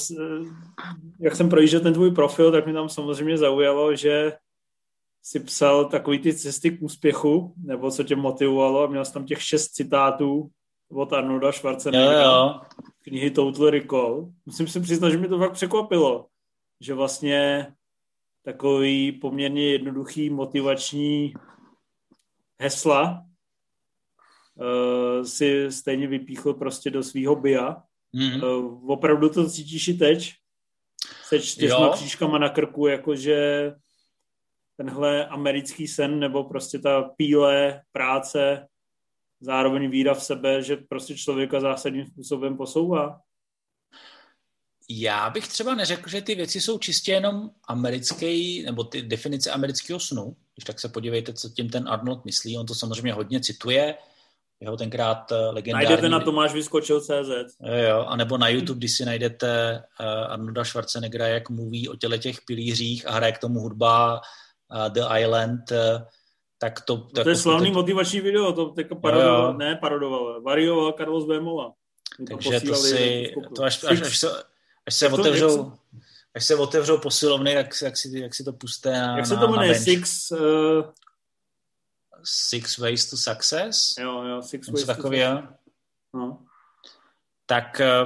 [SPEAKER 1] jak jsem projížděl ten tvůj profil, tak mi tam samozřejmě zaujalo, že si psal takový ty cesty k úspěchu, nebo co tě motivovalo a měl jsi tam těch šest citátů od Arnolda
[SPEAKER 2] Jo,
[SPEAKER 1] Schwarzeneggera,
[SPEAKER 2] jo.
[SPEAKER 1] knihy Total Recall. Musím si přiznat, že mi to fakt překvapilo, že vlastně takový poměrně jednoduchý motivační hesla uh, si stejně vypíchl prostě do svého bia.
[SPEAKER 2] Hmm.
[SPEAKER 1] Uh, opravdu to cítíš i teď? Se čtyřma křížkama na krku, jakože tenhle americký sen nebo prostě ta píle, práce, zároveň víra v sebe, že prostě člověka zásadním způsobem posouvá.
[SPEAKER 2] Já bych třeba neřekl, že ty věci jsou čistě jenom americký, nebo ty definice amerického snu. Když tak se podívejte, co tím ten Arnold myslí. On to samozřejmě hodně cituje. Jeho tenkrát eh, legendární...
[SPEAKER 1] Najdete na Tomáš Vyskočil CZ.
[SPEAKER 2] Jo, jo, a nebo na YouTube, když si najdete uh, Arnolda Schwarzeneggera, jak mluví o těle těch pilířích a hraje k tomu hudba uh, The Island, tak to...
[SPEAKER 1] No
[SPEAKER 2] tak
[SPEAKER 1] to je
[SPEAKER 2] to-
[SPEAKER 1] slavný
[SPEAKER 2] to-
[SPEAKER 1] motivační video, to teďka parodoval,
[SPEAKER 2] Jo, jo.
[SPEAKER 1] ne parodoval, varioval Carlos Bémola. Mi
[SPEAKER 2] Takže to
[SPEAKER 1] posílali
[SPEAKER 2] si, to až, až, až, se, až se
[SPEAKER 1] to-
[SPEAKER 2] otevřou, až se otevřou posilovny, jak, jak, si, jak si to puste na,
[SPEAKER 1] Jak se to jmenuje? Six, uh,
[SPEAKER 2] Six Ways to Success?
[SPEAKER 1] jo, jo, Six Ways to
[SPEAKER 2] takového.
[SPEAKER 1] No.
[SPEAKER 2] Tak eh,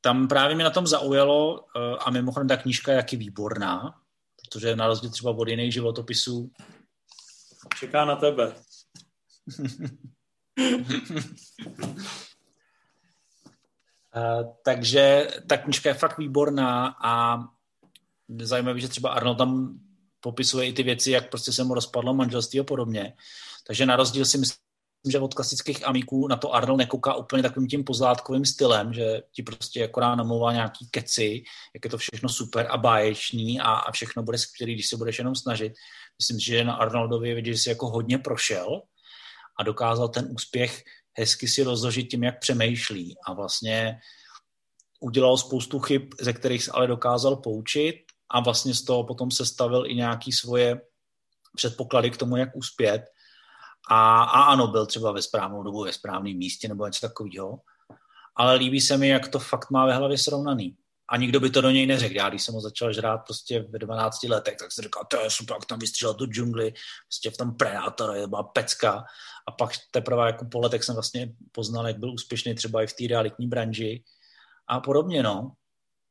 [SPEAKER 2] tam právě mě na tom zaujalo eh, a mimochodem ta knížka je taky výborná, protože na rozdíl třeba od jiných životopisů
[SPEAKER 1] Čeká na tebe.
[SPEAKER 2] Uh, takže ta knižka je fakt výborná a zajímavé, že třeba Arnold tam popisuje i ty věci, jak prostě se mu rozpadlo manželství a podobně. Takže na rozdíl si myslím, že od klasických amíků na to Arnold nekouká úplně takovým tím pozlátkovým stylem, že ti prostě akorát namlouvá nějaký keci, jak je to všechno super a báječný a, a všechno bude skvělý, když se budeš jenom snažit. Myslím, že na Arnoldovi vidět, že si jako hodně prošel a dokázal ten úspěch hezky si rozložit tím, jak přemýšlí a vlastně udělal spoustu chyb, ze kterých se ale dokázal poučit a vlastně z toho potom sestavil i nějaký svoje předpoklady k tomu, jak uspět. A, a ano, byl třeba ve správnou dobu, ve správném místě nebo něco takového. Ale líbí se mi, jak to fakt má ve hlavě srovnaný. A nikdo by to do něj neřekl. Já, když jsem ho začal žrát prostě ve 12 letech, tak jsem říkal, to je super, jak tam vystřelil tu džungli, prostě v tom Predator, je byla pecka. A pak teprve jako po letech jsem vlastně poznal, jak byl úspěšný třeba i v té realitní branži a podobně, no.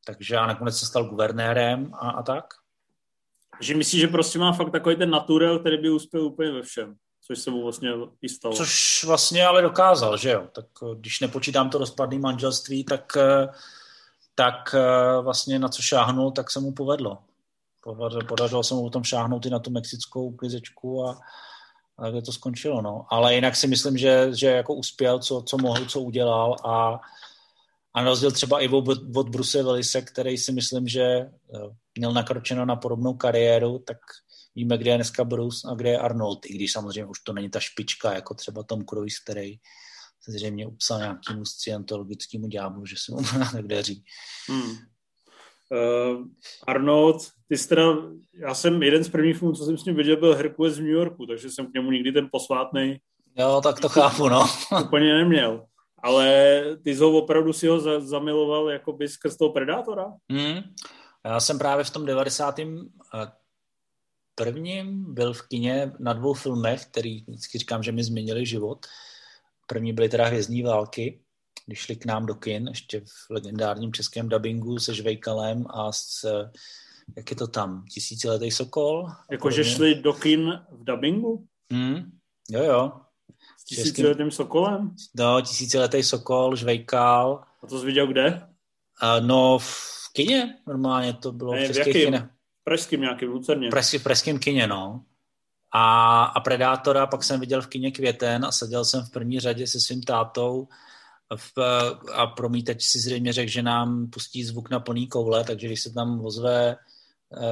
[SPEAKER 2] Takže a nakonec se stal guvernérem a, a tak.
[SPEAKER 1] Že myslíš, že prostě má fakt takový ten naturel, který by uspěl úplně ve všem, což se mu vlastně i stalo.
[SPEAKER 2] Což vlastně ale dokázal, že jo. Tak eh, když nepočítám to rozpadné manželství, tak, eh, tak eh, vlastně na co šáhnul, tak se mu povedlo. Podařilo se mu potom šáhnout i na tu mexickou klizečku a, a tak to skončilo. No. Ale jinak si myslím, že, že jako uspěl, co, co mohl, co udělal a a na rozdíl třeba i od, Bruce Willise, který si myslím, že eh, měl nakročeno na podobnou kariéru, tak víme, kde je dneska Bruce a kde je Arnold, i když samozřejmě už to není ta špička, jako třeba Tom Cruise, který se zřejmě upsal nějakému scientologickému ďáblu, že se mu tak daří. Hmm.
[SPEAKER 1] Uh, Arnold, ty jsi teda, já jsem jeden z prvních filmů, co jsem s ním viděl, byl Hercules v New Yorku, takže jsem k němu nikdy ten posvátný.
[SPEAKER 2] Jo, tak to chápu, no.
[SPEAKER 1] úplně neměl ale ty jsi ho opravdu si ho za, zamiloval jakoby skrz toho Predátora?
[SPEAKER 2] Hmm. Já jsem právě v tom 90. Eh, prvním byl v kině na dvou filmech, který vždycky říkám, že mi změnili život. První byly teda Hvězdní války, když šli k nám do kin, ještě v legendárním českém dubbingu se Žvejkalem a s, jak je to tam, Tisíciletý Sokol.
[SPEAKER 1] Jakože šli do kin v dubbingu?
[SPEAKER 2] Hmm. Jo, jo.
[SPEAKER 1] Tisíciletým sokolem?
[SPEAKER 2] No, tisíciletý sokol, žvejkal.
[SPEAKER 1] A to jsi viděl kde?
[SPEAKER 2] Uh, no, v kině normálně to bylo ne, v českých kině.
[SPEAKER 1] Pražským nějakým, v Lucerně.
[SPEAKER 2] Pražský, v pražském kině, no. A, a Predátora pak jsem viděl v kině Květen a seděl jsem v první řadě se svým tátou v, a promítač si zřejmě řekl, že nám pustí zvuk na plný koule, takže když se tam ozve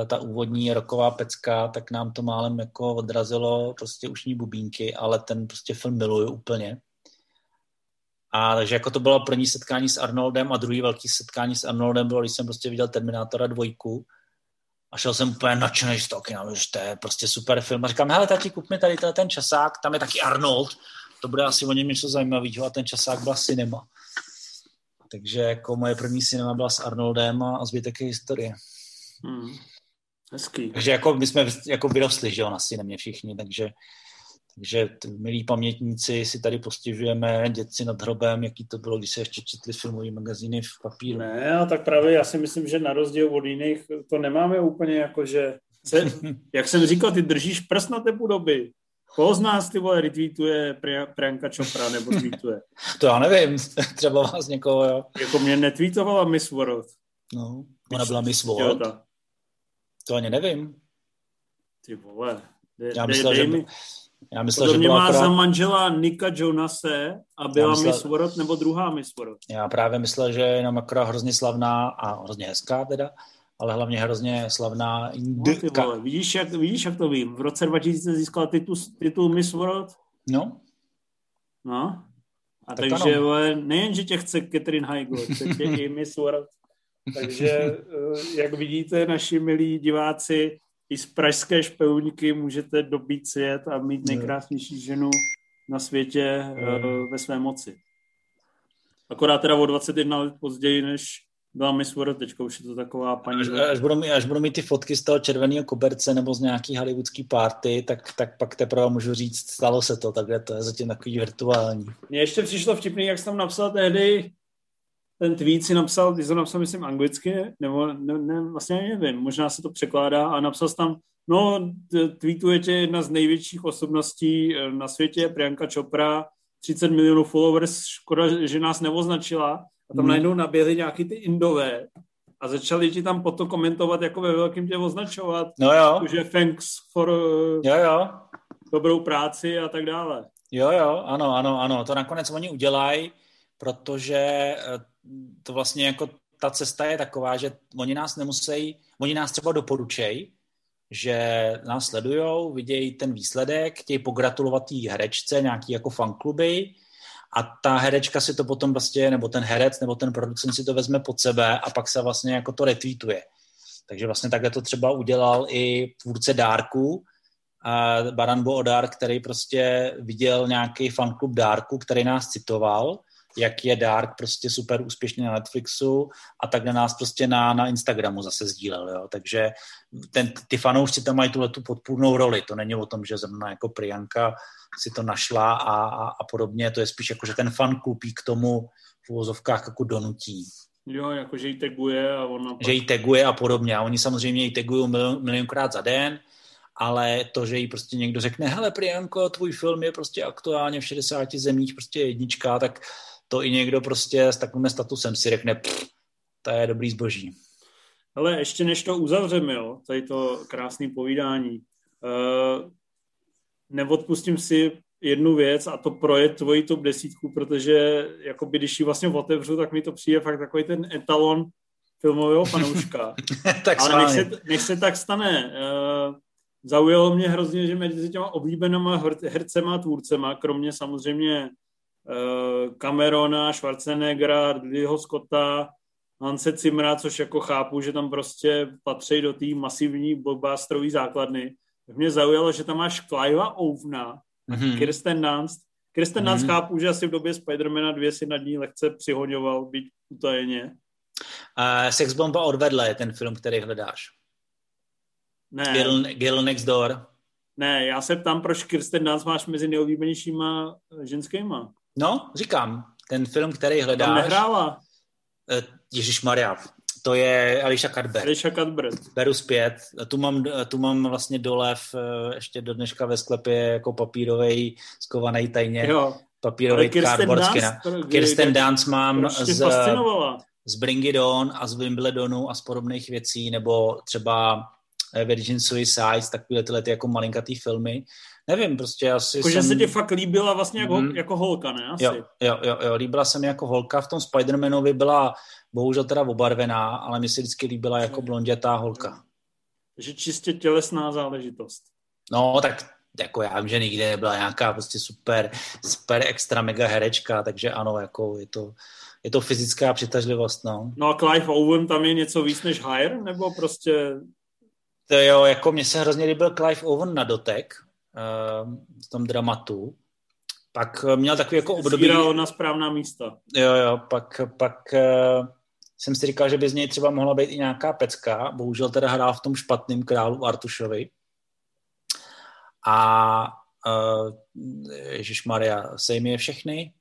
[SPEAKER 2] ta úvodní roková pecka, tak nám to málem jako odrazilo prostě ušní bubínky, ale ten prostě film miluju úplně. A takže jako to bylo první setkání s Arnoldem a druhý velký setkání s Arnoldem bylo, když jsem prostě viděl Terminátora dvojku a šel jsem úplně nadšený z toho kina, že to je prostě super film. A říkám, hele tati, kup mi tady ten časák, tam je taky Arnold, to bude asi o něm něco zajímavého a ten časák byla cinema. Takže jako moje první cinema byla s Arnoldem a, a zbytek je historie.
[SPEAKER 1] Hmm. Hezký.
[SPEAKER 2] Takže jako my jsme jako vyrostli, že jo, asi nemě všichni, takže, takže milí pamětníci si tady postěžujeme dětci nad hrobem, jaký to bylo, když se ještě četli filmové magazíny v papíru.
[SPEAKER 1] Ne, a tak právě já si myslím, že na rozdíl od jiných to nemáme úplně jako, že se, jak jsem říkal, ty držíš prst na té podoby. Koho z nás ty vole retweetuje Priyanka Chopra nebo tweetuje?
[SPEAKER 2] to já nevím, třeba vás někoho, jo.
[SPEAKER 1] Jako mě netweetovala Miss World.
[SPEAKER 2] No, ona byla Miss World. To ani nevím.
[SPEAKER 1] Ty vole.
[SPEAKER 2] De, já myslel,
[SPEAKER 1] že...
[SPEAKER 2] Mi... Já myslel, že
[SPEAKER 1] mě má akorát... za manžela Nika Jonase a byla myslel... Miss World nebo druhá Miss World.
[SPEAKER 2] Já právě myslel, že je jenom akorát hrozně slavná a hrozně hezká teda, ale hlavně hrozně slavná
[SPEAKER 1] indika. No, vidíš, jak, vidíš, jak to vím? V roce 2000 získala titul, titul Miss World?
[SPEAKER 2] No.
[SPEAKER 1] No. A tak takže vole, nejen, že tě chce Catherine Heigl, chce tě i Miss World. Takže, eh, jak vidíte, naši milí diváci, i z pražské špeluňky můžete dobít svět a mít nejkrásnější ženu na světě mm. ve své moci. Akorát teda o 21 let později, než byla Miss World, teďka už je to taková paní...
[SPEAKER 2] Až, až, budou mít, až budou mít ty fotky z toho červeného koberce nebo z nějaký hollywoodský party, tak, tak pak teprve můžu říct, stalo se to, takhle to je zatím takový virtuální.
[SPEAKER 1] Mně ještě přišlo vtipný, jak jsem tam napsal tehdy, ten tweet si napsal, ty to napsal, myslím, anglicky, nebo ne, ne, vlastně nevím, možná se to překládá a napsal tam No, tweetuje tě jedna z největších osobností eh, na světě, Priyanka Chopra, 30 milionů followers, škoda, že nás neoznačila. A tam hmm. najednou naběhly nějaký ty indové a začali ti tam potom komentovat, jako ve velkým tě označovat.
[SPEAKER 2] No jo.
[SPEAKER 1] Že thanks for
[SPEAKER 2] eh, jo, jo.
[SPEAKER 1] dobrou práci a tak dále.
[SPEAKER 2] Jo, jo, ano, ano, ano. To nakonec oni udělají, protože eh, to vlastně jako ta cesta je taková, že oni nás nemusí, oni nás třeba doporučejí, že nás sledujou, vidějí ten výsledek, chtějí pogratulovat té herečce, nějaký jako fankluby a ta herečka si to potom prostě, nebo ten herec, nebo ten producent si to vezme pod sebe a pak se vlastně jako to retweetuje. Takže vlastně takhle to třeba udělal i tvůrce Dárku, Baran Odar, který prostě viděl nějaký fanklub Dárku, který nás citoval jak je Dark prostě super úspěšný na Netflixu a takhle nás prostě na, na Instagramu zase sdílel, jo. Takže ten, ty fanoušci tam mají tuhle tu podpůrnou roli. To není o tom, že zrovna jako Priyanka si to našla a, a, a podobně. To je spíš jako, že ten fan klupí k tomu v uvozovkách jako donutí.
[SPEAKER 1] Jo, jako že ji taguje a ona...
[SPEAKER 2] Že ji taguje a podobně. A oni samozřejmě ji tagují milion, milionkrát za den, ale to, že jí prostě někdo řekne, hele Priyanko, tvůj film je prostě aktuálně v 60 zemích prostě jednička, tak to i někdo prostě s takovým statusem si řekne, to je dobrý zboží.
[SPEAKER 1] Ale ještě než to uzavřeme, jo, tady to krásné povídání, uh, neodpustím si jednu věc a to projet tvoji top desítku, protože jakoby, když ji vlastně otevřu, tak mi to přijde fakt takový ten etalon filmového fanouška.
[SPEAKER 2] tak
[SPEAKER 1] Ale než se, než se tak stane, uh, zaujalo mě hrozně, že mezi těma oblíbenýma hercema a tvůrcema, kromě samozřejmě Camerona, Schwarzeneggera, Ridleyho Scotta, Hanse Cimra, což jako chápu, že tam prostě patří do té masivní blockbusterové základny. Tak mě zaujalo, že tam máš Clive'a Ovna, mm-hmm. Kirsten Dunst. Kirsten mm-hmm. Dunst chápu, že asi v době Spidermana 2 si nad ní lehce přihoňoval, být utajeně.
[SPEAKER 2] Uh, Sex Bomba odvedle je ten film, který hledáš.
[SPEAKER 1] Ne.
[SPEAKER 2] Girl, Girl Next Door.
[SPEAKER 1] Ne, já se ptám, proč Kirsten Dunst máš mezi nejoblíbenějšíma ženskýma.
[SPEAKER 2] No, říkám, ten film, který hledáš...
[SPEAKER 1] Tam nehrála.
[SPEAKER 2] Eh, Ježíš Maria, to je Alicia Cuthbert.
[SPEAKER 1] Alicia Cuthbert.
[SPEAKER 2] Beru zpět. Tu mám, tu mám vlastně dole v, eh, ještě do dneška ve sklepě jako papírový skovaný tajně.
[SPEAKER 1] Jo.
[SPEAKER 2] Papírový cardboard skina. Kirsten Dance mám z, z Bring It On a z Wimbledonu a z podobných věcí, nebo třeba Virgin Suicides, takové tyhle ty jako malinkatý filmy nevím, prostě asi
[SPEAKER 1] jako, jsem... že se ti fakt líbila vlastně jako, mm. jako holka, ne? Asi.
[SPEAKER 2] Jo, jo, jo, jo, líbila se mi jako holka, v tom Spider-Manovi byla bohužel teda obarvená, ale mi se vždycky líbila jako blondětá holka.
[SPEAKER 1] Že čistě tělesná záležitost.
[SPEAKER 2] No, tak jako já vím, že nikdy nebyla nějaká prostě super, super extra mega herečka, takže ano, jako je to, je to fyzická přitažlivost, no.
[SPEAKER 1] No a Clive Owen tam je něco víc než Hire, nebo prostě...
[SPEAKER 2] To jo, jako mně se hrozně líbil Clive Owen na dotek, v tom dramatu. Pak měl takový jako období...
[SPEAKER 1] Zbíral na správná místa.
[SPEAKER 2] Jo, jo, pak, pak eh, jsem si říkal, že by z něj třeba mohla být i nějaká pecka. Bohužel teda hrál v tom špatným králu Artušovi. A uh, Maria, sejmi je všechny.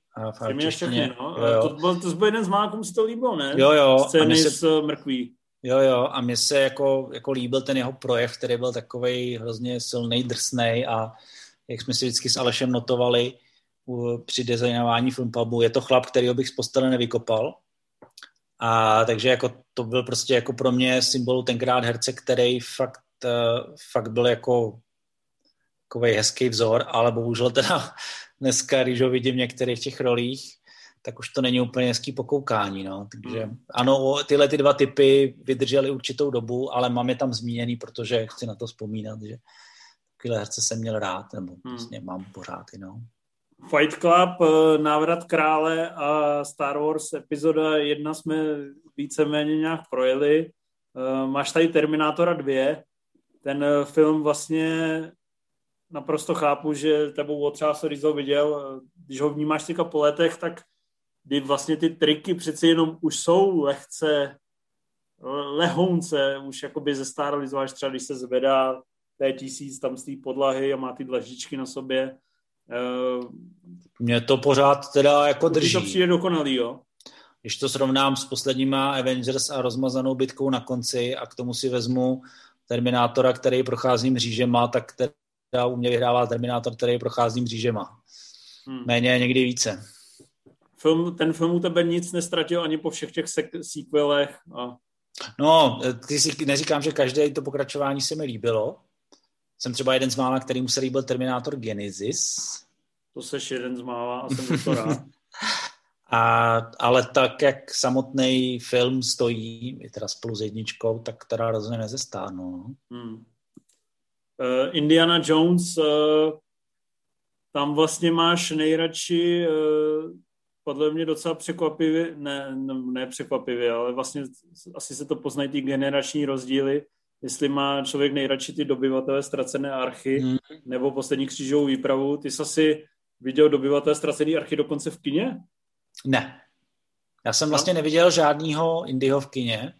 [SPEAKER 1] Sejmi je všechny, no. Jo, jo. To, byl, to byl jeden z máků, se to líbilo, ne?
[SPEAKER 2] Jo, jo.
[SPEAKER 1] Scény se... s mrkví.
[SPEAKER 2] Jo, jo, a mně se jako, jako líbil ten jeho projev, který byl takový hrozně silný, drsný a jak jsme si vždycky s Alešem notovali při designování filmpabu, je to chlap, který bych z postele nevykopal. A takže jako to byl prostě jako pro mě symbol tenkrát herce, který fakt, uh, fakt byl jako takový hezký vzor, ale bohužel teda dneska, když ho vidím v některých těch rolích, tak už to není úplně hezký pokoukání. No. Takže hmm. ano, tyhle ty dva typy vydržely určitou dobu, ale mám je tam zmíněný, protože chci na to vzpomínat, že takové herce jsem měl rád, nebo hmm. vlastně mám pořád. No.
[SPEAKER 1] Fight Club, eh, Návrat krále a Star Wars epizoda jedna jsme víceméně nějak projeli. Eh, máš tady Terminátora 2. Ten eh, film vlastně naprosto chápu, že tebou otřásl, když ho viděl. Když ho vnímáš teďka po letech, tak kdy vlastně ty triky přeci jenom už jsou lehce lehounce, už jakoby zestárali, zvlášť třeba když se zvedá T1000 tam z té podlahy a má ty dlažičky na sobě.
[SPEAKER 2] Mně to pořád teda jako drží.
[SPEAKER 1] To přijde dokonalý, jo?
[SPEAKER 2] Když to srovnám s posledníma Avengers a rozmazanou bitkou na konci a k tomu si vezmu Terminátora, který prochází mřížema, tak teda u mě vyhrává Terminátor, který prochází mřížema. Hmm. Méně, někdy více.
[SPEAKER 1] Film, ten film u tebe nic nestratil ani po všech těch sequelech. A...
[SPEAKER 2] No, ty si neříkám, že každé to pokračování se mi líbilo. Jsem třeba jeden z mála, který mu se líbil Terminátor Genesis.
[SPEAKER 1] To seš jeden z mála a jsem to rád.
[SPEAKER 2] A, ale tak, jak samotný film stojí, i teda spolu s jedničkou, tak teda rozhodně nezestárnu. No. Hmm.
[SPEAKER 1] Uh, Indiana Jones, uh, tam vlastně máš nejradši, uh, podle mě docela překvapivě, ne, ne překvapivě, ale vlastně asi se to poznají ty generační rozdíly, jestli má člověk nejradši ty dobyvatele ztracené archy hmm. nebo poslední křížovou výpravu. Ty jsi asi viděl dobyvatele ztracené archy dokonce v kině?
[SPEAKER 2] Ne. Já jsem vlastně neviděl žádného Indyho v kině,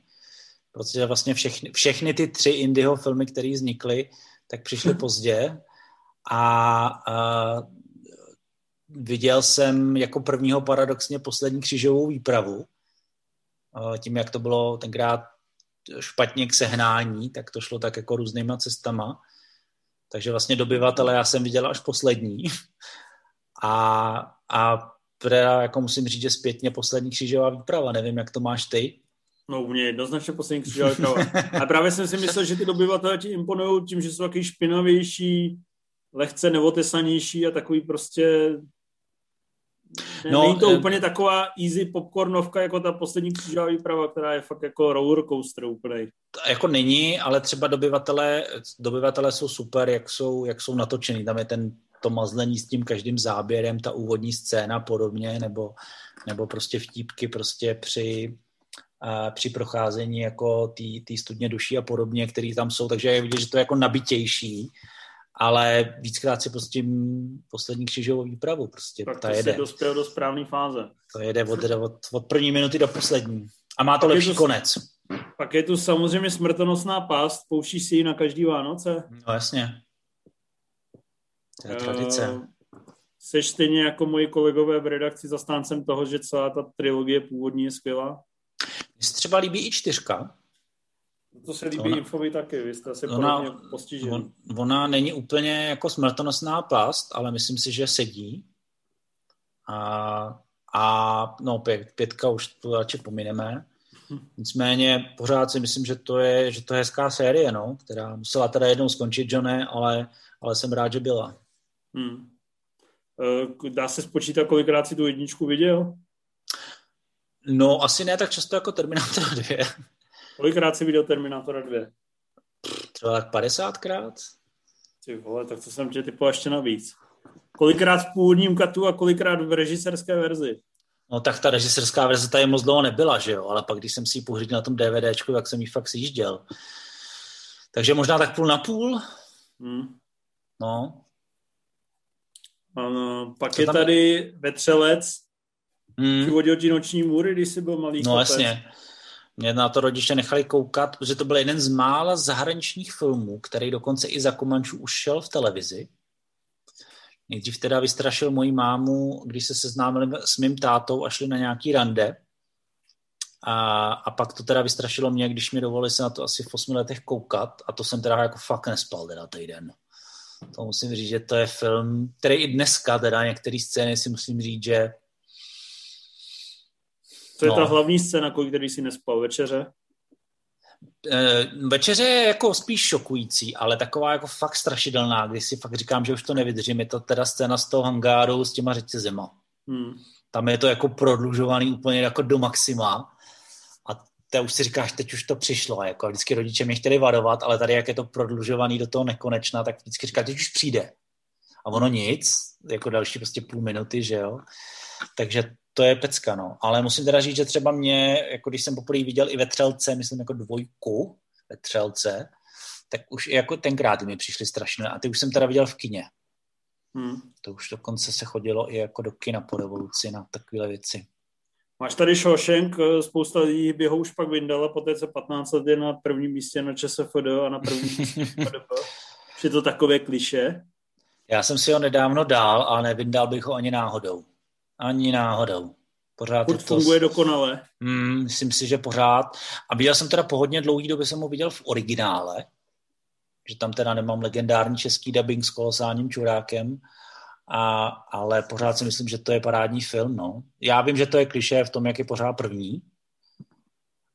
[SPEAKER 2] protože vlastně všechny, všechny ty tři Indyho filmy, které vznikly, tak přišly pozdě a, a viděl jsem jako prvního paradoxně poslední křižovou výpravu. Tím, jak to bylo tenkrát špatně k sehnání, tak to šlo tak jako různýma cestama. Takže vlastně dobyvatele já jsem viděl až poslední. A, a teda jako musím říct, že zpětně poslední křížová výprava. Nevím, jak to máš ty.
[SPEAKER 1] No u mě jednoznačně poslední křížová výprava. A právě jsem si myslel, že ty dobyvatele ti imponují tím, že jsou takový špinavější, lehce neotesanější a takový prostě no, není to e... úplně taková easy popcornovka, jako ta poslední křížová výprava, která je fakt jako roller coaster úplně.
[SPEAKER 2] Jako není, ale třeba dobyvatele, dobyvatele jsou super, jak jsou, jak jsou natočený. Tam je ten to mazlení s tím každým záběrem, ta úvodní scéna podobně, nebo, nebo prostě vtípky prostě při, a při procházení jako té studně duší a podobně, které tam jsou, takže je vidět, že to je jako nabitější, ale víckrát si prostě poslední křižovou výpravu prostě
[SPEAKER 1] tak ta to jede. dospěl do správné fáze.
[SPEAKER 2] To jede od, od, od první minuty do poslední. A má to pak lepší tu, konec.
[SPEAKER 1] Pak je tu samozřejmě smrtonosná past, pouštíš si ji na každý Vánoce.
[SPEAKER 2] No jasně. To je tradice. Uh,
[SPEAKER 1] seš stejně jako moji kolegové v redakci zastáncem toho, že celá ta trilogie původní je skvělá?
[SPEAKER 2] Mně se třeba líbí i čtyřka.
[SPEAKER 1] To se líbí ona, Infovi taky, vy jste se ona, postižili. On,
[SPEAKER 2] ona není úplně jako smrtonosná past, ale myslím si, že sedí. A, a no, pět, pětka už to radši pomineme. Nicméně pořád si myslím, že to je, že to je hezká série, no, která musela teda jednou skončit, Johne, ale, ale jsem rád, že byla. Hmm.
[SPEAKER 1] Eh, dá se spočítat, kolikrát si tu jedničku viděl?
[SPEAKER 2] No, asi ne tak často jako Terminator 2.
[SPEAKER 1] Kolikrát jsi viděl Terminatora 2?
[SPEAKER 2] Třeba tak 50krát.
[SPEAKER 1] Ty vole, tak to jsem tě typoval ještě navíc. Kolikrát v původním katu a kolikrát v režiserské verzi?
[SPEAKER 2] No tak ta režiserská verze tady moc dlouho nebyla, že jo? Ale pak, když jsem si ji na tom DVDčku, tak jsem ji fakt sjížděl. Takže možná tak půl na půl. Hmm. No.
[SPEAKER 1] Ano, pak Co je tam... tady Vetřelec, hmm. ti noční můry, když jsi byl malý
[SPEAKER 2] No jasně. Mě na to rodiče nechali koukat, protože to byl jeden z mála zahraničních filmů, který dokonce i za Komančů už šel v televizi. Nejdřív teda vystrašil moji mámu, když se seznámili s mým tátou a šli na nějaký rande. A, a pak to teda vystrašilo mě, když mi dovolili se na to asi v 8 letech koukat a to jsem teda jako fakt nespal teda týden. To musím říct, že to je film, který i dneska teda některé scény si musím říct, že
[SPEAKER 1] to je no. ta hlavní scéna, kvůli který si nespal večeře?
[SPEAKER 2] E, večeře je jako spíš šokující, ale taková jako fakt strašidelná, když si fakt říkám, že už to nevydržím. Je to teda scéna z toho hangáru s těma řetězema. Hmm. Tam je to jako prodlužovaný úplně jako do maxima a te už si říkáš, teď už to přišlo. Jako vždycky rodiče mě chtěli varovat, ale tady jak je to prodlužovaný do toho nekonečna, tak vždycky říká, teď už přijde. A ono nic, jako další prostě půl minuty, že jo. Takže to je pecka, no. Ale musím teda říct, že třeba mě, jako když jsem poprvé viděl i ve Třelce, myslím jako dvojku ve Třelce, tak už jako tenkrát mi přišly strašné. A ty už jsem teda viděl v kině. Hmm. To už dokonce se chodilo i jako do kina po revoluci na takové věci.
[SPEAKER 1] Máš tady Shawshank, eh, spousta lidí by ho už pak vyndala, poté co 15 let je na prvním místě na ČSFD a na prvním místě Je to takové kliše?
[SPEAKER 2] Já jsem si ho nedávno dál a nevyndal bych ho ani náhodou. Ani náhodou.
[SPEAKER 1] Pořád Furt to funguje dokonale.
[SPEAKER 2] Mm, myslím si, že pořád. A viděl jsem teda po hodně dlouhý době, jsem ho viděl v originále. že tam teda nemám legendární český dubbing s kolosálním čurákem, a, ale pořád si myslím, že to je parádní film. No. Já vím, že to je kliše v tom, jak je pořád první,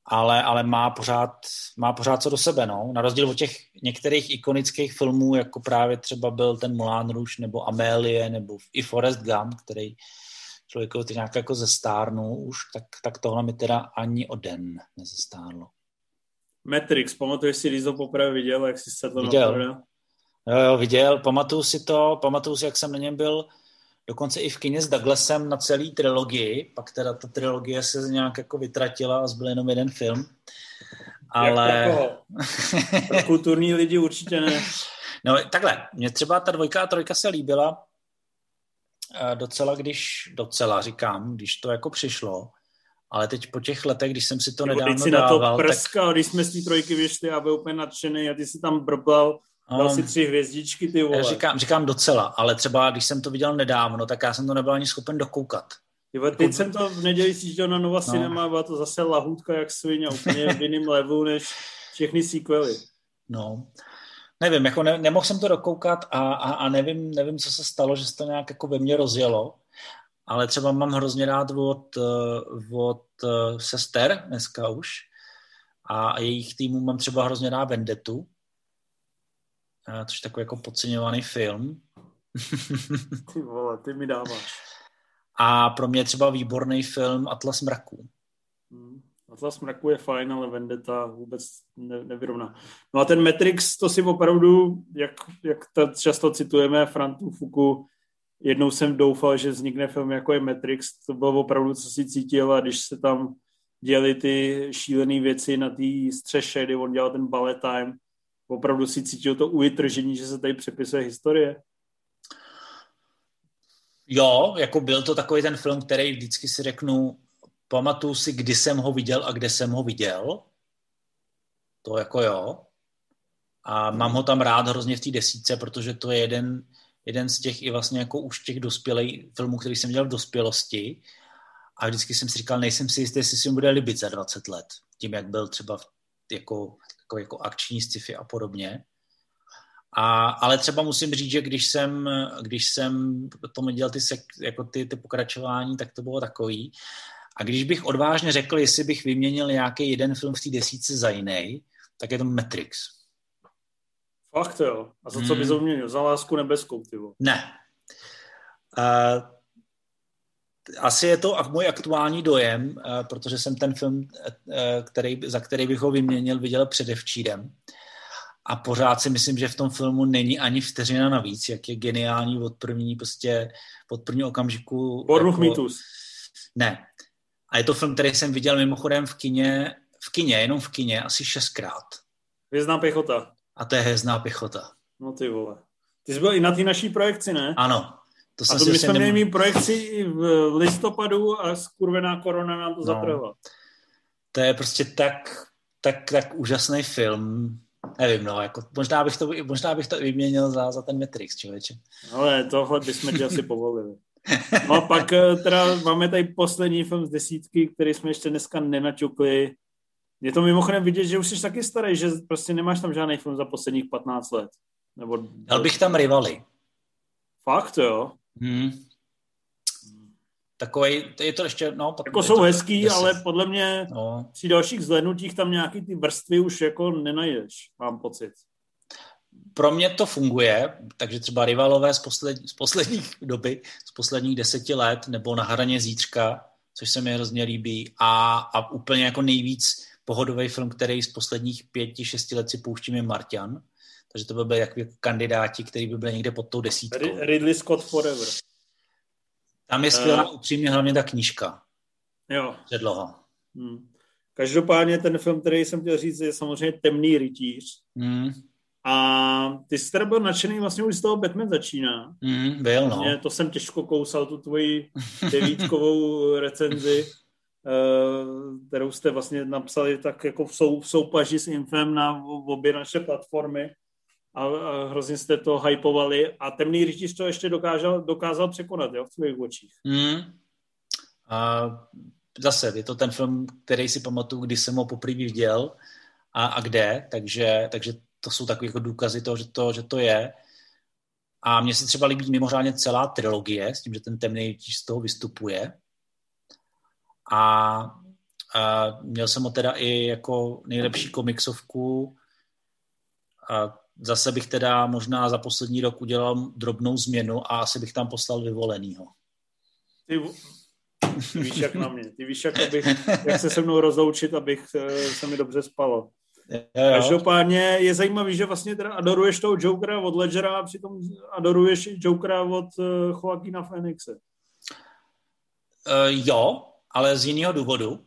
[SPEAKER 2] ale, ale má, pořád, má pořád co do sebe. No. Na rozdíl od těch některých ikonických filmů, jako právě třeba byl ten Moulin Rouge, nebo Amélie, nebo i Forrest Gump, který člověku ty nějak jako zestárnul už, tak, tak tohle mi teda ani o den nezestárlo.
[SPEAKER 1] Matrix, pamatuješ si, když to poprvé viděl, jak jsi se to
[SPEAKER 2] viděl. Jo, jo, viděl, pamatuju si to, pamatuju si, jak jsem na něm byl dokonce i v kině s Douglasem na celý trilogii, pak teda ta trilogie se nějak jako vytratila a zbyl jenom jeden film. Ale...
[SPEAKER 1] Jak Pro kulturní lidi určitě ne.
[SPEAKER 2] No takhle, mě třeba ta dvojka a trojka se líbila docela, když, docela říkám, když to jako přišlo, ale teď po těch letech, když jsem si to nedávno
[SPEAKER 1] si
[SPEAKER 2] dával,
[SPEAKER 1] na to prskal, tak... když jsme z té trojky vyšli a byl úplně nadšený a ty si tam brblal Dal si tři hvězdičky, ty vole.
[SPEAKER 2] Říkám, říkám docela, ale třeba když jsem to viděl nedávno, tak já jsem to nebyl ani schopen dokoukat.
[SPEAKER 1] Jo, teď jsem to v neděli sjížděl na Nova no. Cinema, byla to zase lahůdka jak svině, úplně v jiném levu než všechny sequely.
[SPEAKER 2] No, nevím, jako ne, nemohl jsem to dokoukat a, a, a nevím, nevím, co se stalo, že se to nějak jako ve mně rozjelo, ale třeba mám hrozně rád od, eh, od eh, sester dneska už a jejich týmu mám třeba hrozně rád Vendetu, což je takový jako podceňovaný film.
[SPEAKER 1] ty vole, ty mi dáváš.
[SPEAKER 2] A pro mě je třeba výborný film Atlas mraků.
[SPEAKER 1] Hmm. Atlas mraků je fajn, ale Vendetta vůbec ne, nevyrovná. No a ten Matrix, to si opravdu, jak, jak to často citujeme Frantu Fuku, jednou jsem doufal, že vznikne film jako je Matrix, to bylo opravdu, co si cítil a když se tam děli ty šílené věci na té střeše, kdy on dělal ten ballet time, opravdu si cítil to uvytržení, že se tady přepisuje historie?
[SPEAKER 2] Jo, jako byl to takový ten film, který vždycky si řeknu, pamatuju si, kdy jsem ho viděl a kde jsem ho viděl. To jako jo. A mám ho tam rád hrozně v té desíce, protože to je jeden, jeden z těch i vlastně jako už těch dospělých filmů, který jsem dělal v dospělosti. A vždycky jsem si říkal, nejsem si jistý, jestli si bude líbit za 20 let. Tím, jak byl třeba jako takový jako akční sci-fi a podobně. A, ale třeba musím říct, že když jsem, když jsem tomu dělal ty, sek, jako ty, ty pokračování, tak to bylo takový. A když bych odvážně řekl, jestli bych vyměnil nějaký jeden film v té desíce za jiný, tak je to Matrix.
[SPEAKER 1] Fakt jo. A za co hmm. bys ho měnil? Za lásku nebeskou, ty
[SPEAKER 2] Ne. Uh, asi je to můj aktuální dojem, eh, protože jsem ten film, eh, který, za který bych ho vyměnil, viděl předevčírem. A pořád si myslím, že v tom filmu není ani vteřina navíc, jak je geniální od první, prostě od první okamžiku.
[SPEAKER 1] Bornuch jako... Mytus.
[SPEAKER 2] Ne. A je to film, který jsem viděl mimochodem v kině, v kině, jenom v kině, asi šestkrát.
[SPEAKER 1] Hvězdná pěchota.
[SPEAKER 2] A to je Hvězdná pěchota.
[SPEAKER 1] No ty vole. Ty jsi byl i na té naší projekci, ne?
[SPEAKER 2] Ano,
[SPEAKER 1] to a to my jsme měli mít projekci v listopadu a skurvená korona nám to no. zatrhla.
[SPEAKER 2] To je prostě tak, tak, tak úžasný film. Nevím, no, jako, možná, bych to, možná bych to vyměnil za, za ten Matrix, člověče.
[SPEAKER 1] Ale tohle bychom ti asi povolili. No a pak eh, teda máme tady poslední film z desítky, který jsme ještě dneska nenaťukli. Je to mimochodem vidět, že už jsi taky starý, že prostě nemáš tam žádný film za posledních 15 let. Nebo...
[SPEAKER 2] Dal bych tam rivaly.
[SPEAKER 1] Fakt, jo?
[SPEAKER 2] Hmm. Takový, je to ještě, no...
[SPEAKER 1] Jako jsou to, hezký, deset. ale podle mě no. při dalších zhlednutích tam nějaký ty vrstvy už jako nenajdeš, mám pocit.
[SPEAKER 2] Pro mě to funguje, takže třeba rivalové z, posled, z posledních doby, z posledních deseti let, nebo na hraně zítřka, což se mi hrozně líbí, a, a úplně jako nejvíc pohodový film, který z posledních pěti, šesti let si pouštím je Martian, takže to by byly jako kandidáti, který by byli někde pod tou desítkou.
[SPEAKER 1] Ridley Scott Forever.
[SPEAKER 2] Tam je skvělá uh, upřímně hlavně ta knížka.
[SPEAKER 1] Jo.
[SPEAKER 2] Předloha.
[SPEAKER 1] Hmm. Každopádně ten film, který jsem chtěl říct, je samozřejmě Temný rytíř.
[SPEAKER 2] Hmm.
[SPEAKER 1] A ty jsi teda byl nadšený vlastně už z toho Batman začíná.
[SPEAKER 2] Mm, byl, no.
[SPEAKER 1] Mě, to jsem těžko kousal, tu tvoji devítkovou recenzi, uh, kterou jste vlastně napsali tak jako v, sou, v soupaži s Infem na obě naše platformy a, a hrozně jste to hypovali a temný rytíř to ještě dokázal, dokázal překonat jo, v tvých očích.
[SPEAKER 2] Mm. A zase, je to ten film, který si pamatuju, kdy jsem ho poprvé viděl a, a kde, takže, takže to jsou takové jako důkazy toho, že to, že to je. A mně se třeba líbí mimořádně celá trilogie, s tím, že ten temný rytíř z toho vystupuje. A, a měl jsem ho teda i jako nejlepší komiksovku. A zase bych teda možná za poslední rok udělal drobnou změnu a asi bych tam poslal vyvolenýho.
[SPEAKER 1] Ty, ty víš jak na mě. Ty víš jak, abych, jak se se mnou rozloučit, abych eh, se mi dobře spalo. Každopádně je zajímavý, že vlastně teda adoruješ toho Jokera od Ledgera a přitom adoruješ i Jokera od uh, Joaquina Phoenixe. Uh,
[SPEAKER 2] jo, ale z jiného důvodu.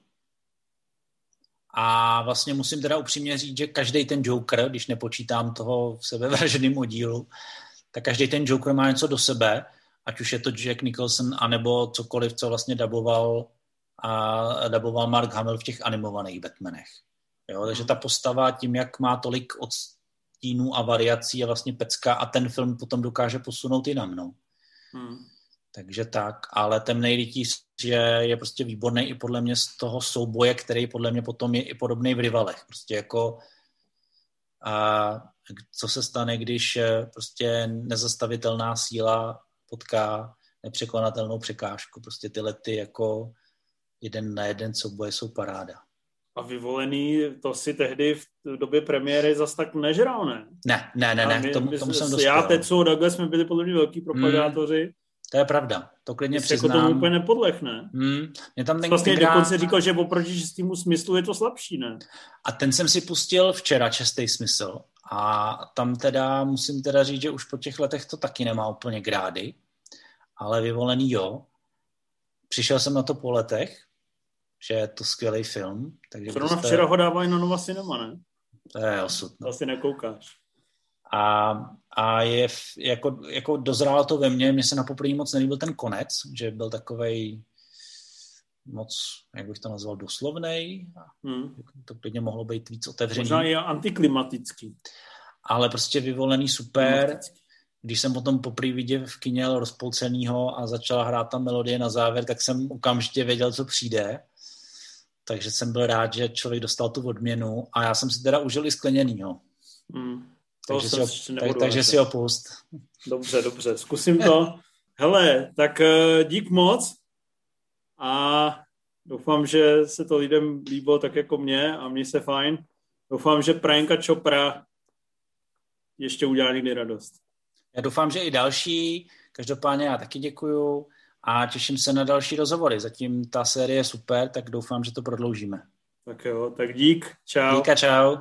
[SPEAKER 2] A vlastně musím teda upřímně říct, že každý ten Joker, když nepočítám toho v sebevraženým oddílu, tak každý ten Joker má něco do sebe, ať už je to Jack Nicholson, anebo cokoliv, co vlastně daboval a daboval Mark Hamill v těch animovaných Batmanech. Jo? Takže ta postava tím, jak má tolik odstínů a variací je vlastně pecka a ten film potom dokáže posunout i na mnou. Hmm. Takže tak, ale ten rytíř je, je prostě výborný i podle mě z toho souboje, který podle mě potom je i podobný v rivalech. Prostě jako a co se stane, když eh, prostě nezastavitelná síla potká nepřekonatelnou překážku. Prostě tyhle ty jako jeden na jeden souboje jsou paráda.
[SPEAKER 1] A vyvolený, to si tehdy v době premiéry zas tak nežral, ne?
[SPEAKER 2] Ne, ne, ne, ne,
[SPEAKER 1] my,
[SPEAKER 2] tomu, tomu jsem dospěl.
[SPEAKER 1] Já, Tetsu, Douglas jsme byli podle mě velký propagátoři. Hmm,
[SPEAKER 2] to je pravda, to klidně Jsi
[SPEAKER 1] přiznám. Jako tomu úplně nepodlech, ne?
[SPEAKER 2] Hmm, mě tam ten
[SPEAKER 1] vlastně tenkrát... dokonce říkal, že oproti čistému smyslu je to slabší, ne?
[SPEAKER 2] A ten jsem si pustil včera, čestý smysl. A tam teda musím teda říct, že už po těch letech to taky nemá úplně grády, ale vyvolený jo. Přišel jsem na to po letech, že je to skvělý film.
[SPEAKER 1] Takže Zrovna byste... včera ho dávají na Nova Cinema, ne?
[SPEAKER 2] To je osud.
[SPEAKER 1] No. To asi nekoukáš.
[SPEAKER 2] A, a je jako, jako dozrálo to ve mně, mně se na poprvé moc nelíbil ten konec, že byl takovej moc, jak bych to nazval, doslovnej. Hmm. To klidně mohlo být víc otevřený.
[SPEAKER 1] Možná je antiklimatický.
[SPEAKER 2] Ale prostě vyvolený super. Klimatický. Když jsem potom poprvé viděl v kině rozpolcenýho a začala hrát ta melodie na závěr, tak jsem okamžitě věděl, co přijde takže jsem byl rád, že člověk dostal tu odměnu a já jsem si teda užil i skleněnýho. Hmm. Takže, si ho, tak, takže si ho pust.
[SPEAKER 1] Dobře, dobře, zkusím to. Hele, tak eh, dík moc a doufám, že se to lidem líbilo tak jako mě a mně se fajn. Doufám, že Prajenka Čopra ještě udělá někdy radost.
[SPEAKER 2] Já doufám, že i další. Každopádně já taky děkuju a těším se na další rozhovory. Zatím ta série je super, tak doufám, že to prodloužíme.
[SPEAKER 1] Tak jo, tak dík, čau.
[SPEAKER 2] Díka, čau.